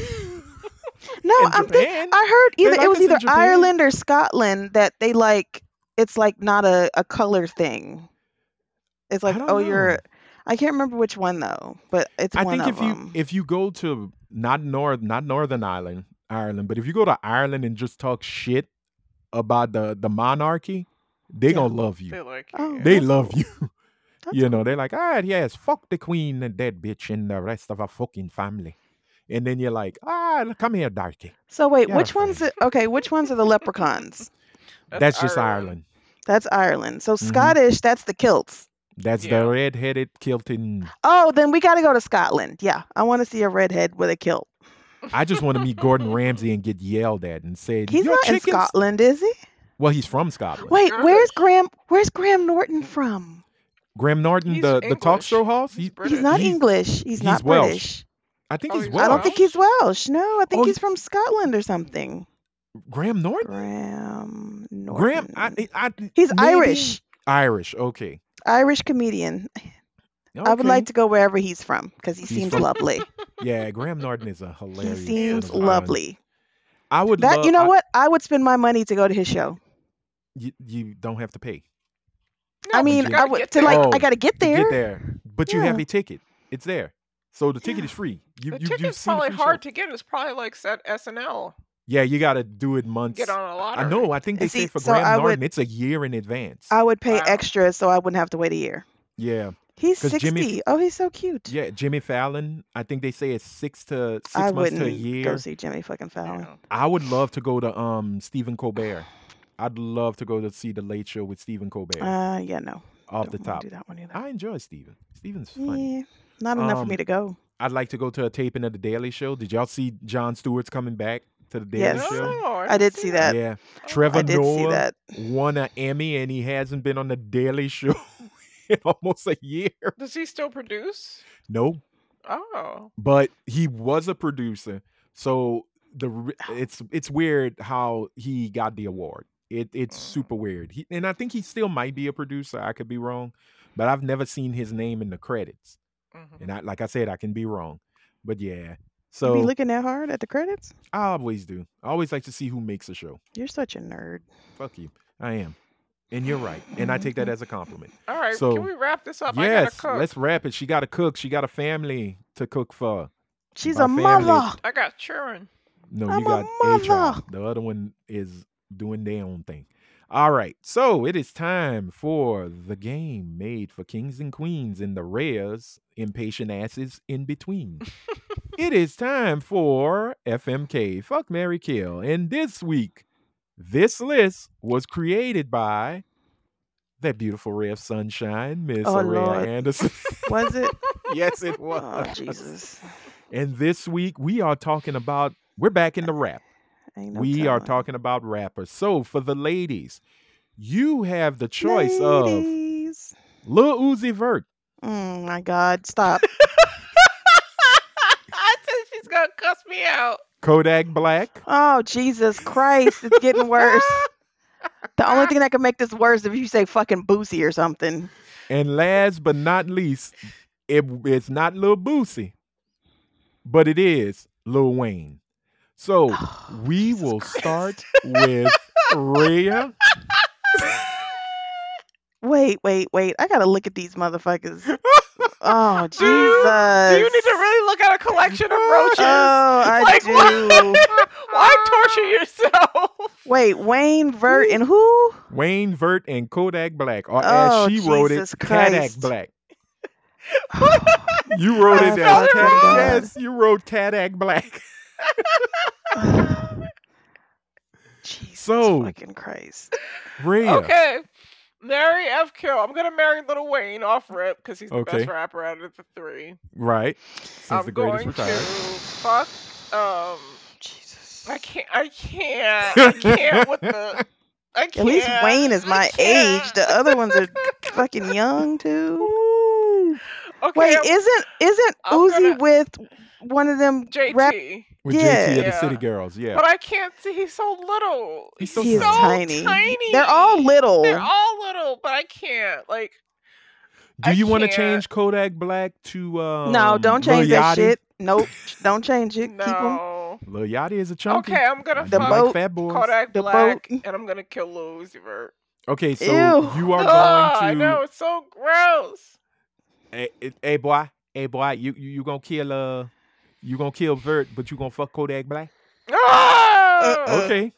No, In I'm think- Japan? I heard They either like it was us in either Japan? Ireland or Scotland that they like it's like not a, a color thing. It's like, don't oh, you're. I can't remember which one though, but it's I one think of if you if you go to not north not Northern Ireland Ireland, but if you go to Ireland and just talk shit about the the monarchy, they Yeah. gonna love you. They like Oh, you. They love cool. you. That's you know, cool. they're like, all right, yes, fuck the queen and that bitch and the rest of our fucking family. And then you're like, ah, come here, darky. So wait, Yeah, which ones? friend. Are, okay, which ones are the leprechauns? That's, just Ireland. That's Ireland. So Mhm. Scottish, that's the kilts. That's Yeah. the red-headed kilting. Oh, then we got to go to Scotland. Yeah, I want to see a redhead with a kilt. I just want to meet Gordon Ramsay and get yelled at and said, He's "Your not in Scotland, is he? Well, he's from Scotland. Wait, where's Graham? Where's Graham Norton from? Graham Norton, He's the, the talk show host. He's He, British. He's not He's- English. He's, he's not Welsh. British. I think Oh, he's he's Welsh. I don't think he's Welsh. No, I think Oh, he's from Scotland or something. Graham Norton. Graham Norton. Graham, I, I, he's maybe- Irish. Irish, okay. Irish comedian. I would like to go wherever he's from because he He's seems from- lovely. Yeah, Graham Norton is a hilarious. he hilarious. seems of a gun. lovely. I would. That love, you know I- what? I would spend my money to go to his show. You, you don't have to pay No, I mean, you I gotta would get to there. like Oh, I got to get to there. get there, but you have Yeah. a ticket. It's there, so the ticket is free. You, the you, you've ticket's seen the probably free hard show. to get. It's probably like set SNL. Yeah, you got to do it months. Get on a lottery. I know. I think they And say for so Graham I Norton, would- it's a year in advance. I would pay Wow. extra so I wouldn't have to wait a year. yeah, He's 'Cause Jimmy- sixty. oh, he's so cute. yeah. Jimmy Fallon. I think they say it's six to six I months wouldn't to a year. go see Jimmy fucking Fallon. Yeah. I would love to go to um Stephen Colbert. I'd love to go to see the Late Show with Stephen Colbert. Uh, yeah, no. off don't the top. Do that one either. I enjoy Stephen. Stephen's funny. Yeah, not enough for Um, me to go. I'd like to go to a taping of the Daily Show. Did y'all see Jon Stewart's coming back to the Daily Yes. Show? No, I didn't did see that. Yeah. Trevor I did see Noah that. won an Emmy and he hasn't been on the Daily Show in almost a year. Does he still produce? No, Oh, but he was a producer. So the it's it's weird how he got the award. It it's Mm. super weird. He, and I think he still might be a producer. I could be wrong, but I've never seen his name in the credits. mhm. And I like I said, I can be wrong. But yeah. You be looking that hard at the credits? I always do. I always like to see who makes a show. You're such a nerd. Fuck you. I am. And you're right. And I take that as a compliment. all right. So, can we wrap this up? I yes, gotta cook. let's wrap it. She got to cook. She got a family to cook for. She's My a family- mother. I got children. No, I'm you a got a child. mother. The other one is doing their own thing. All right. So it is time for the game made for kings and queens and the rares, impatient asses in between. it is time for FMK, Fuck Mary Kill. And this week, this list was created by that beautiful ray of sunshine, Miss Oh, Araya Lord. Anderson. Was it? yes, it oh, was. Oh Jesus. And this week we are talking about we're back in the rap. Ain't no we are talking about rappers. So for the ladies, you have the choice of Ladies. Lil Uzi Vert. Oh my God! Stop. I said she's gonna cuss me out. Kodak Black, Oh Jesus Christ! It's getting worse. The only thing that can make this worse is if you say fucking Boosie or something. and last but not least, it, it's not Lil Boosie, but it is Lil Wayne. So Oh, we Jesus will Christ. start with Rhea. Wait, wait, wait! I gotta look at these motherfuckers. Oh Jesus! Do you, do you need to really look at a collection of roaches? Oh, I Like, do. Why torture yourself? Wait, Wayne Vert and who? Wayne Vert and Kodak Black, or Oh, as she wrote Jesus it, Kodak Black. You wrote it down. Kodak- Yes, you wrote Kodak Black. Jesus So- fucking Christ! Rhea. Okay. Marry F. Kill. I'm gonna marry Little Wayne off rip because he's the Okay. best rapper out of the three. Right. Since I'm the greatest going retired. to fuck. Um, Jesus. I can't. I can't. I can't with the. I can't. At least Wayne is my age. The other ones are fucking young too. Ooh. Okay. Wait, I'm- isn't isn't I'm Uzi gonna- with one of them JT. rap? With Yeah. JT of the City Girls, yeah. But I can't see. He's so little. He's so He's tiny. tiny. tiny. They're all little. They're all little, but I can't. Like, Do I you want to change Kodak Black to um, no, don't Lil change that shit. Nope, don't change it. Keep him. No. Lil Yachty is a chunky. Okay, I'm gonna I The like boat- Fat Boys. Kodak The Black, boat. and I'm gonna kill Lil Uzi Vert. Okay, so Ew. you are Ugh, going to. I know it's so gross. Hey, hey, hey, boy, hey boy, you you, you gonna kill uh, you gonna kill Vert, but you gonna fuck Kodak Black? Ah! Uh, Okay,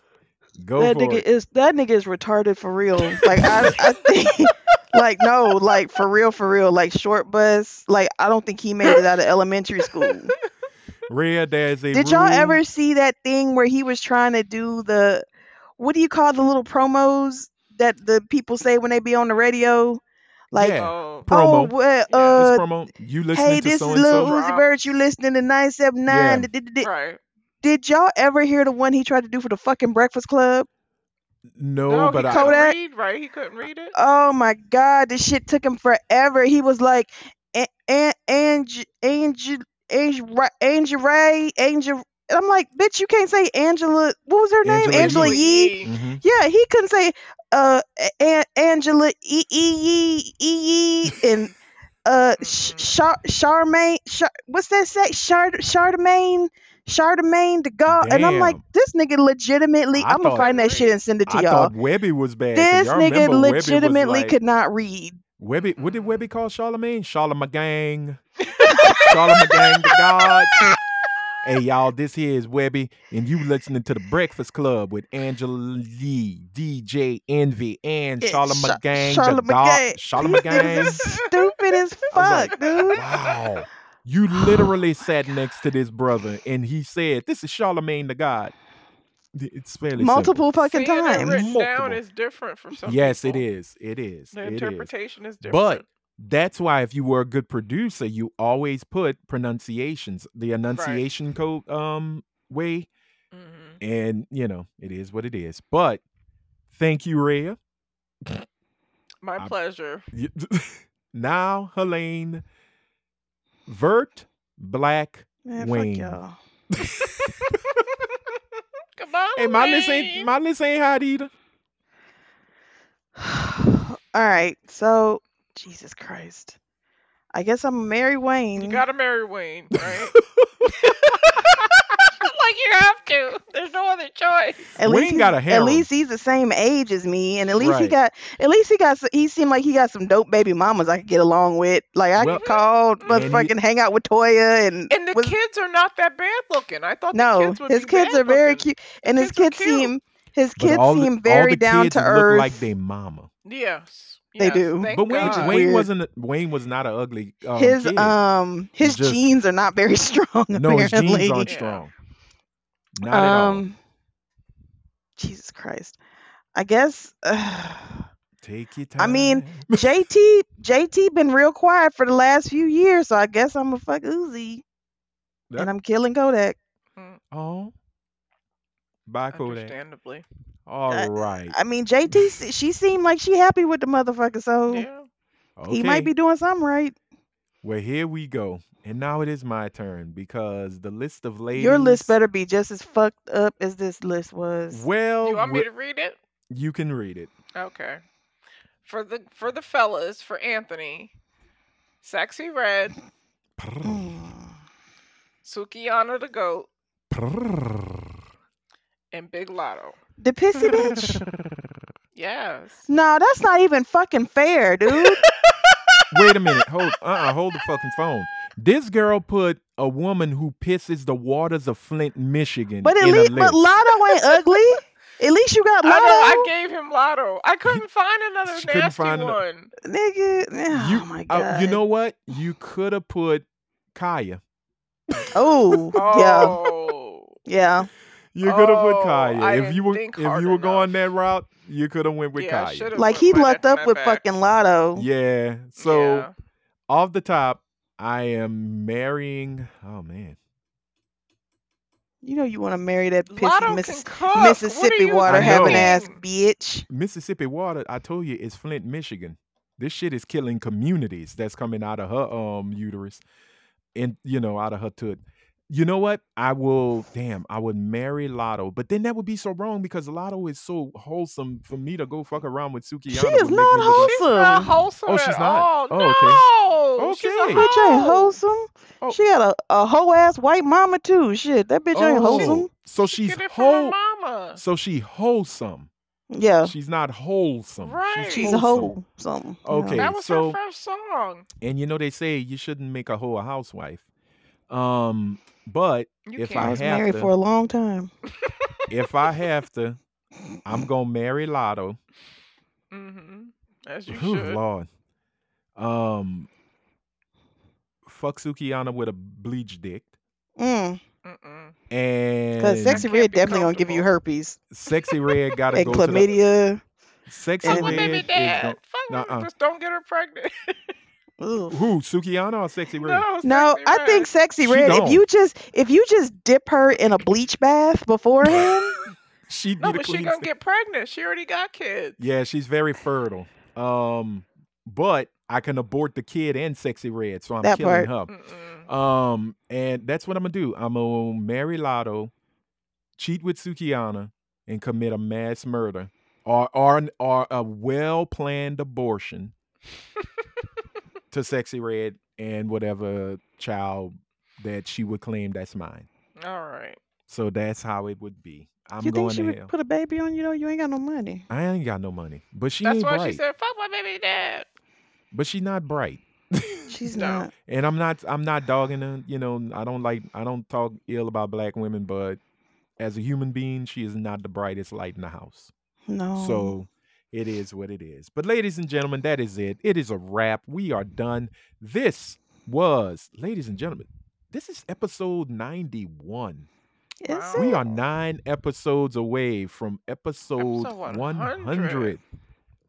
go that for nigga it. is that nigga is retarded for real. Like I, I think, like no, like for real, for real. Like short bus. Like I don't think he made it out of elementary school. Rare, there's a Did y'all rule- ever see that thing where he was trying to do the, what do you call the little promos that the people say when they be on the radio? Like, Yeah. Oh, promo. oh, well, This uh, promo, you listening hey, to this is so and Lil? Uzi Vert. You listening to 979. Yeah. Did- did- did- right. Did y'all ever hear the one he tried to do for the fucking Breakfast Club? No, No, but he I, couldn't Kodak- read, right? He couldn't read it. Oh my god, this shit took him forever. He was like, and Angel, Angel, Angel, Angel Ray, Angel. I'm like, bitch, you can't say Angela. What was her name? Angela Angela Yee. Yee. Mhm. Yeah, he couldn't say uh Angela E E E Yee and uh. Char Charmaine. Char- what's that say? Chard Charlemagne. Charlemagne the God, and I'm like, this nigga legitimately. I I'm gonna thought- find that shit and send it to I y'all. thought Webbie was bad. 'cause This y'all nigga remember Webbie was legitimately like- could not read. Webbie, what did Webbie call Charlemagne? Charlemagne. Charlemagne the God. Hey y'all, this here is Webbie, and you listening to the Breakfast Club with Angela Yee, DJ Envy, and Yeah, Charlemagne Char- the God. Charlemagne. Charlemagne. This is stupid as I was like, fuck, dude. Wow. You oh literally sat next to this brother, and he said, "This is Charlemagne the God." It's fairly simple. Multiple fucking Seeing it times. written down is different for some Yes, it people. is. It is. The It is. interpretation is different. But that's why if you were a good producer, you always put pronunciations, the enunciation code um way, Mhm. and you know, it is what it is. But thank you, Rhea. my I- pleasure. You- now, Helene, Vert, Black, Man, Wayne. fuck y'all. Come on, Hey, my list ain't my list ain't hot either. All right, so Jesus Christ. I guess I'm Mary Wayne. You gotta marry Wayne, right? like you have to. There's no other choice. at Wayne least he's- got a At least he's the same age as me, and at least he got. At least he got. s- He seemed like he got some dope baby mamas I could get along with. Like I Well- could call, mm-hmm. motherfucking hang out with Toya, and And the was- kids are not that bad looking. I thought the no, kids would his be kids bad are very looking. cute, and his kids are kids cute. seem. His kids all the, seem all very the down kids to look earth. like they mama. Yes. They yes, do. But Wayne, God. Wayne wasn't Wayne was not an ugly um, his kid. um his just- genes are not very strong. no, his apparently. genes aren't Yeah. strong. Not at all. um, Jesus Christ. I guess uh, Take your time. I mean, JT JT been real quiet for the last few years, so I guess I'm a fuck Uzi That- and I'm killing Kodak. oh, bye Kodak. Understandably. All I- right. I mean, JT she seemed like she happy with the motherfucker, so Yeah. he might be doing something right. Well, here we go. And now it is my turn because the list of ladies. Your list better be just as fucked up as this list was. Well, You want me wh- to read it? you can read it. Okay. For the for the fellas, for Anthony, Sexy Red. Sukihana the Goat, and Big Latto. The pissy bitch? Yes. No, that's not even fucking fair, dude. Wait a minute. Hold. Uh. uh Hold the fucking phone. This girl put a woman who pisses the waters of Flint, Michigan, But at in a least, list. but Latto ain't ugly. At least you got I know. Latto, I gave him Latto. I couldn't find another She nasty find ano- one. nigga. Oh you, my uh, god. you know what? You could have put Kaya. Oh, yeah, Oh. yeah. You could have put Oh, Kaya. I if you were if you were going that route, you could have went with Yeah, I Kaya. Like he lucked up with back. fucking Latto. Yeah. So Yeah. off the top, I am marrying. Oh man. You know you want to marry that pissy Latto Missis- can cook. What are Mississippi water having ass bitch. Mississippi water, I told you, is Flint, Michigan. This shit is killing communities that's coming out of her um uterus and you know, out of her toot. You know what? I will. Damn, I would marry Latto, but then that would be so wrong because Latto is so wholesome for me to go fuck around with Sukihana. She is not me look- She's not wholesome Oh, at she's not? all. Oh, no. She's a Okay. Bitch ain't wholesome. Oh. She got a, a hoe ass white mama too. Shit, that bitch ain't Oh, wholesome. So she's Get it from her whole. mama. So she wholesome. Yeah, She's not wholesome. Right. she's a wholesome. wholesome. Okay. That was so- her first song. And you know they say you shouldn't make a hoe a housewife. Um, but You If can't. I I was have married to- for a long time. if I have to, I'm gonna marry Latto. hmm As you Oh should. Lord. Um, fuck Sukihana with a bleach dick, Mm, Mm-mm. and Cause sexy red be definitely gonna give you herpes sexy red gotta and go to the chlamydia. sexy Fuck And- with red. baby is dad. gon- Fuck with Nuh-uh. Just don't get her pregnant. Ugh. Who Sukihana or sexy red? no, No, sexy I think sexy red. If you just if you just dip her in a bleach bath beforehand, She'd No, but she gonna thing. get pregnant. She already got kids. Yeah, she's very fertile. Um, but I can abort the kid and sexy red, so I'm That killing part. her. Mm-mm. Um, and that's what I'm gonna do. I'm gonna marry Latto, cheat with Sukihana, and commit a mass murder or or or a well planned abortion to Sexy Red and whatever child that she would claim that's mine. All right. So that's how it would be. I'm you going think she to would hell. put a baby on you though? You ain't got no money. I ain't got no money, but she That's ain't why bright. she said, "Fuck my baby dad." but she not bright. She's No. not. and I'm not I'm not dogging her. You know, I don't like I don't talk ill about black women, but as a human being, she is not the brightest light in the house. No. So it is what it is. But ladies and gentlemen, that is it. It is a wrap. We are done. This was, ladies and gentlemen, this is episode 91. is Wow. We it? are nine episodes away from episode, Episode 100. 100.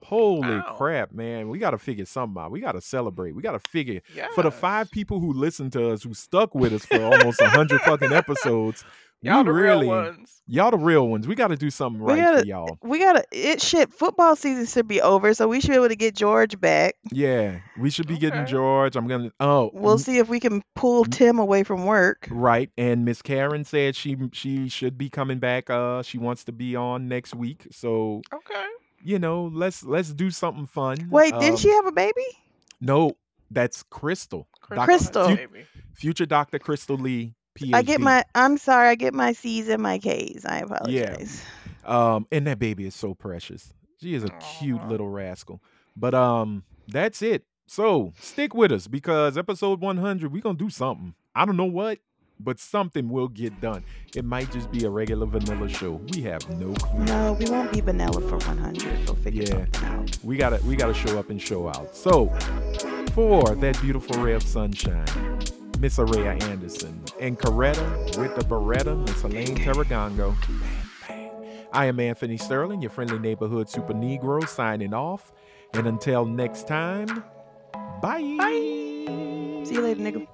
Holy Wow. crap, man. We got to figure something out. We got to celebrate. We got to figure Yeah. for the five people who listened to us, who stuck with us for almost a hundred fucking episodes, y'all we the really, real ones. y'all the real ones. We got to do something We right gotta- for y'all. We gotta it shit. Football season should be over, so we should be able to get George back. Yeah, we should be getting George. I'm gonna. Oh, We'll see if we can pull Tim away from work. right. And Miss Karen said she she should be coming back. Uh, she wants to be on next week. So Okay. you know, let's let's do something fun. Wait, didn't Um, she have a baby? No, that's Crystal. Doc- Crystal. has baby. Future Doctor Crystal Lee. PhD. I get my. I'm sorry. I get my C's and my K's. I apologize. Um, and that baby is so precious. She is a cute little rascal. But um, that's it. So stick with us because episode 100, we're gonna do something. I don't know what, but something will get done. It might just be a regular vanilla show. We have no clue. No, we won't be vanilla for 100. We'll figure Yeah. something out. We gotta we gotta show up and show out. So for that beautiful ray of sunshine, Miss Araya Anderson, and Coretta with the Beretta, Miss Elaine Terragongo. I am Anthony Sterling, your friendly neighborhood super Negro, signing off. And until next time, bye. bye. See you later, nigga.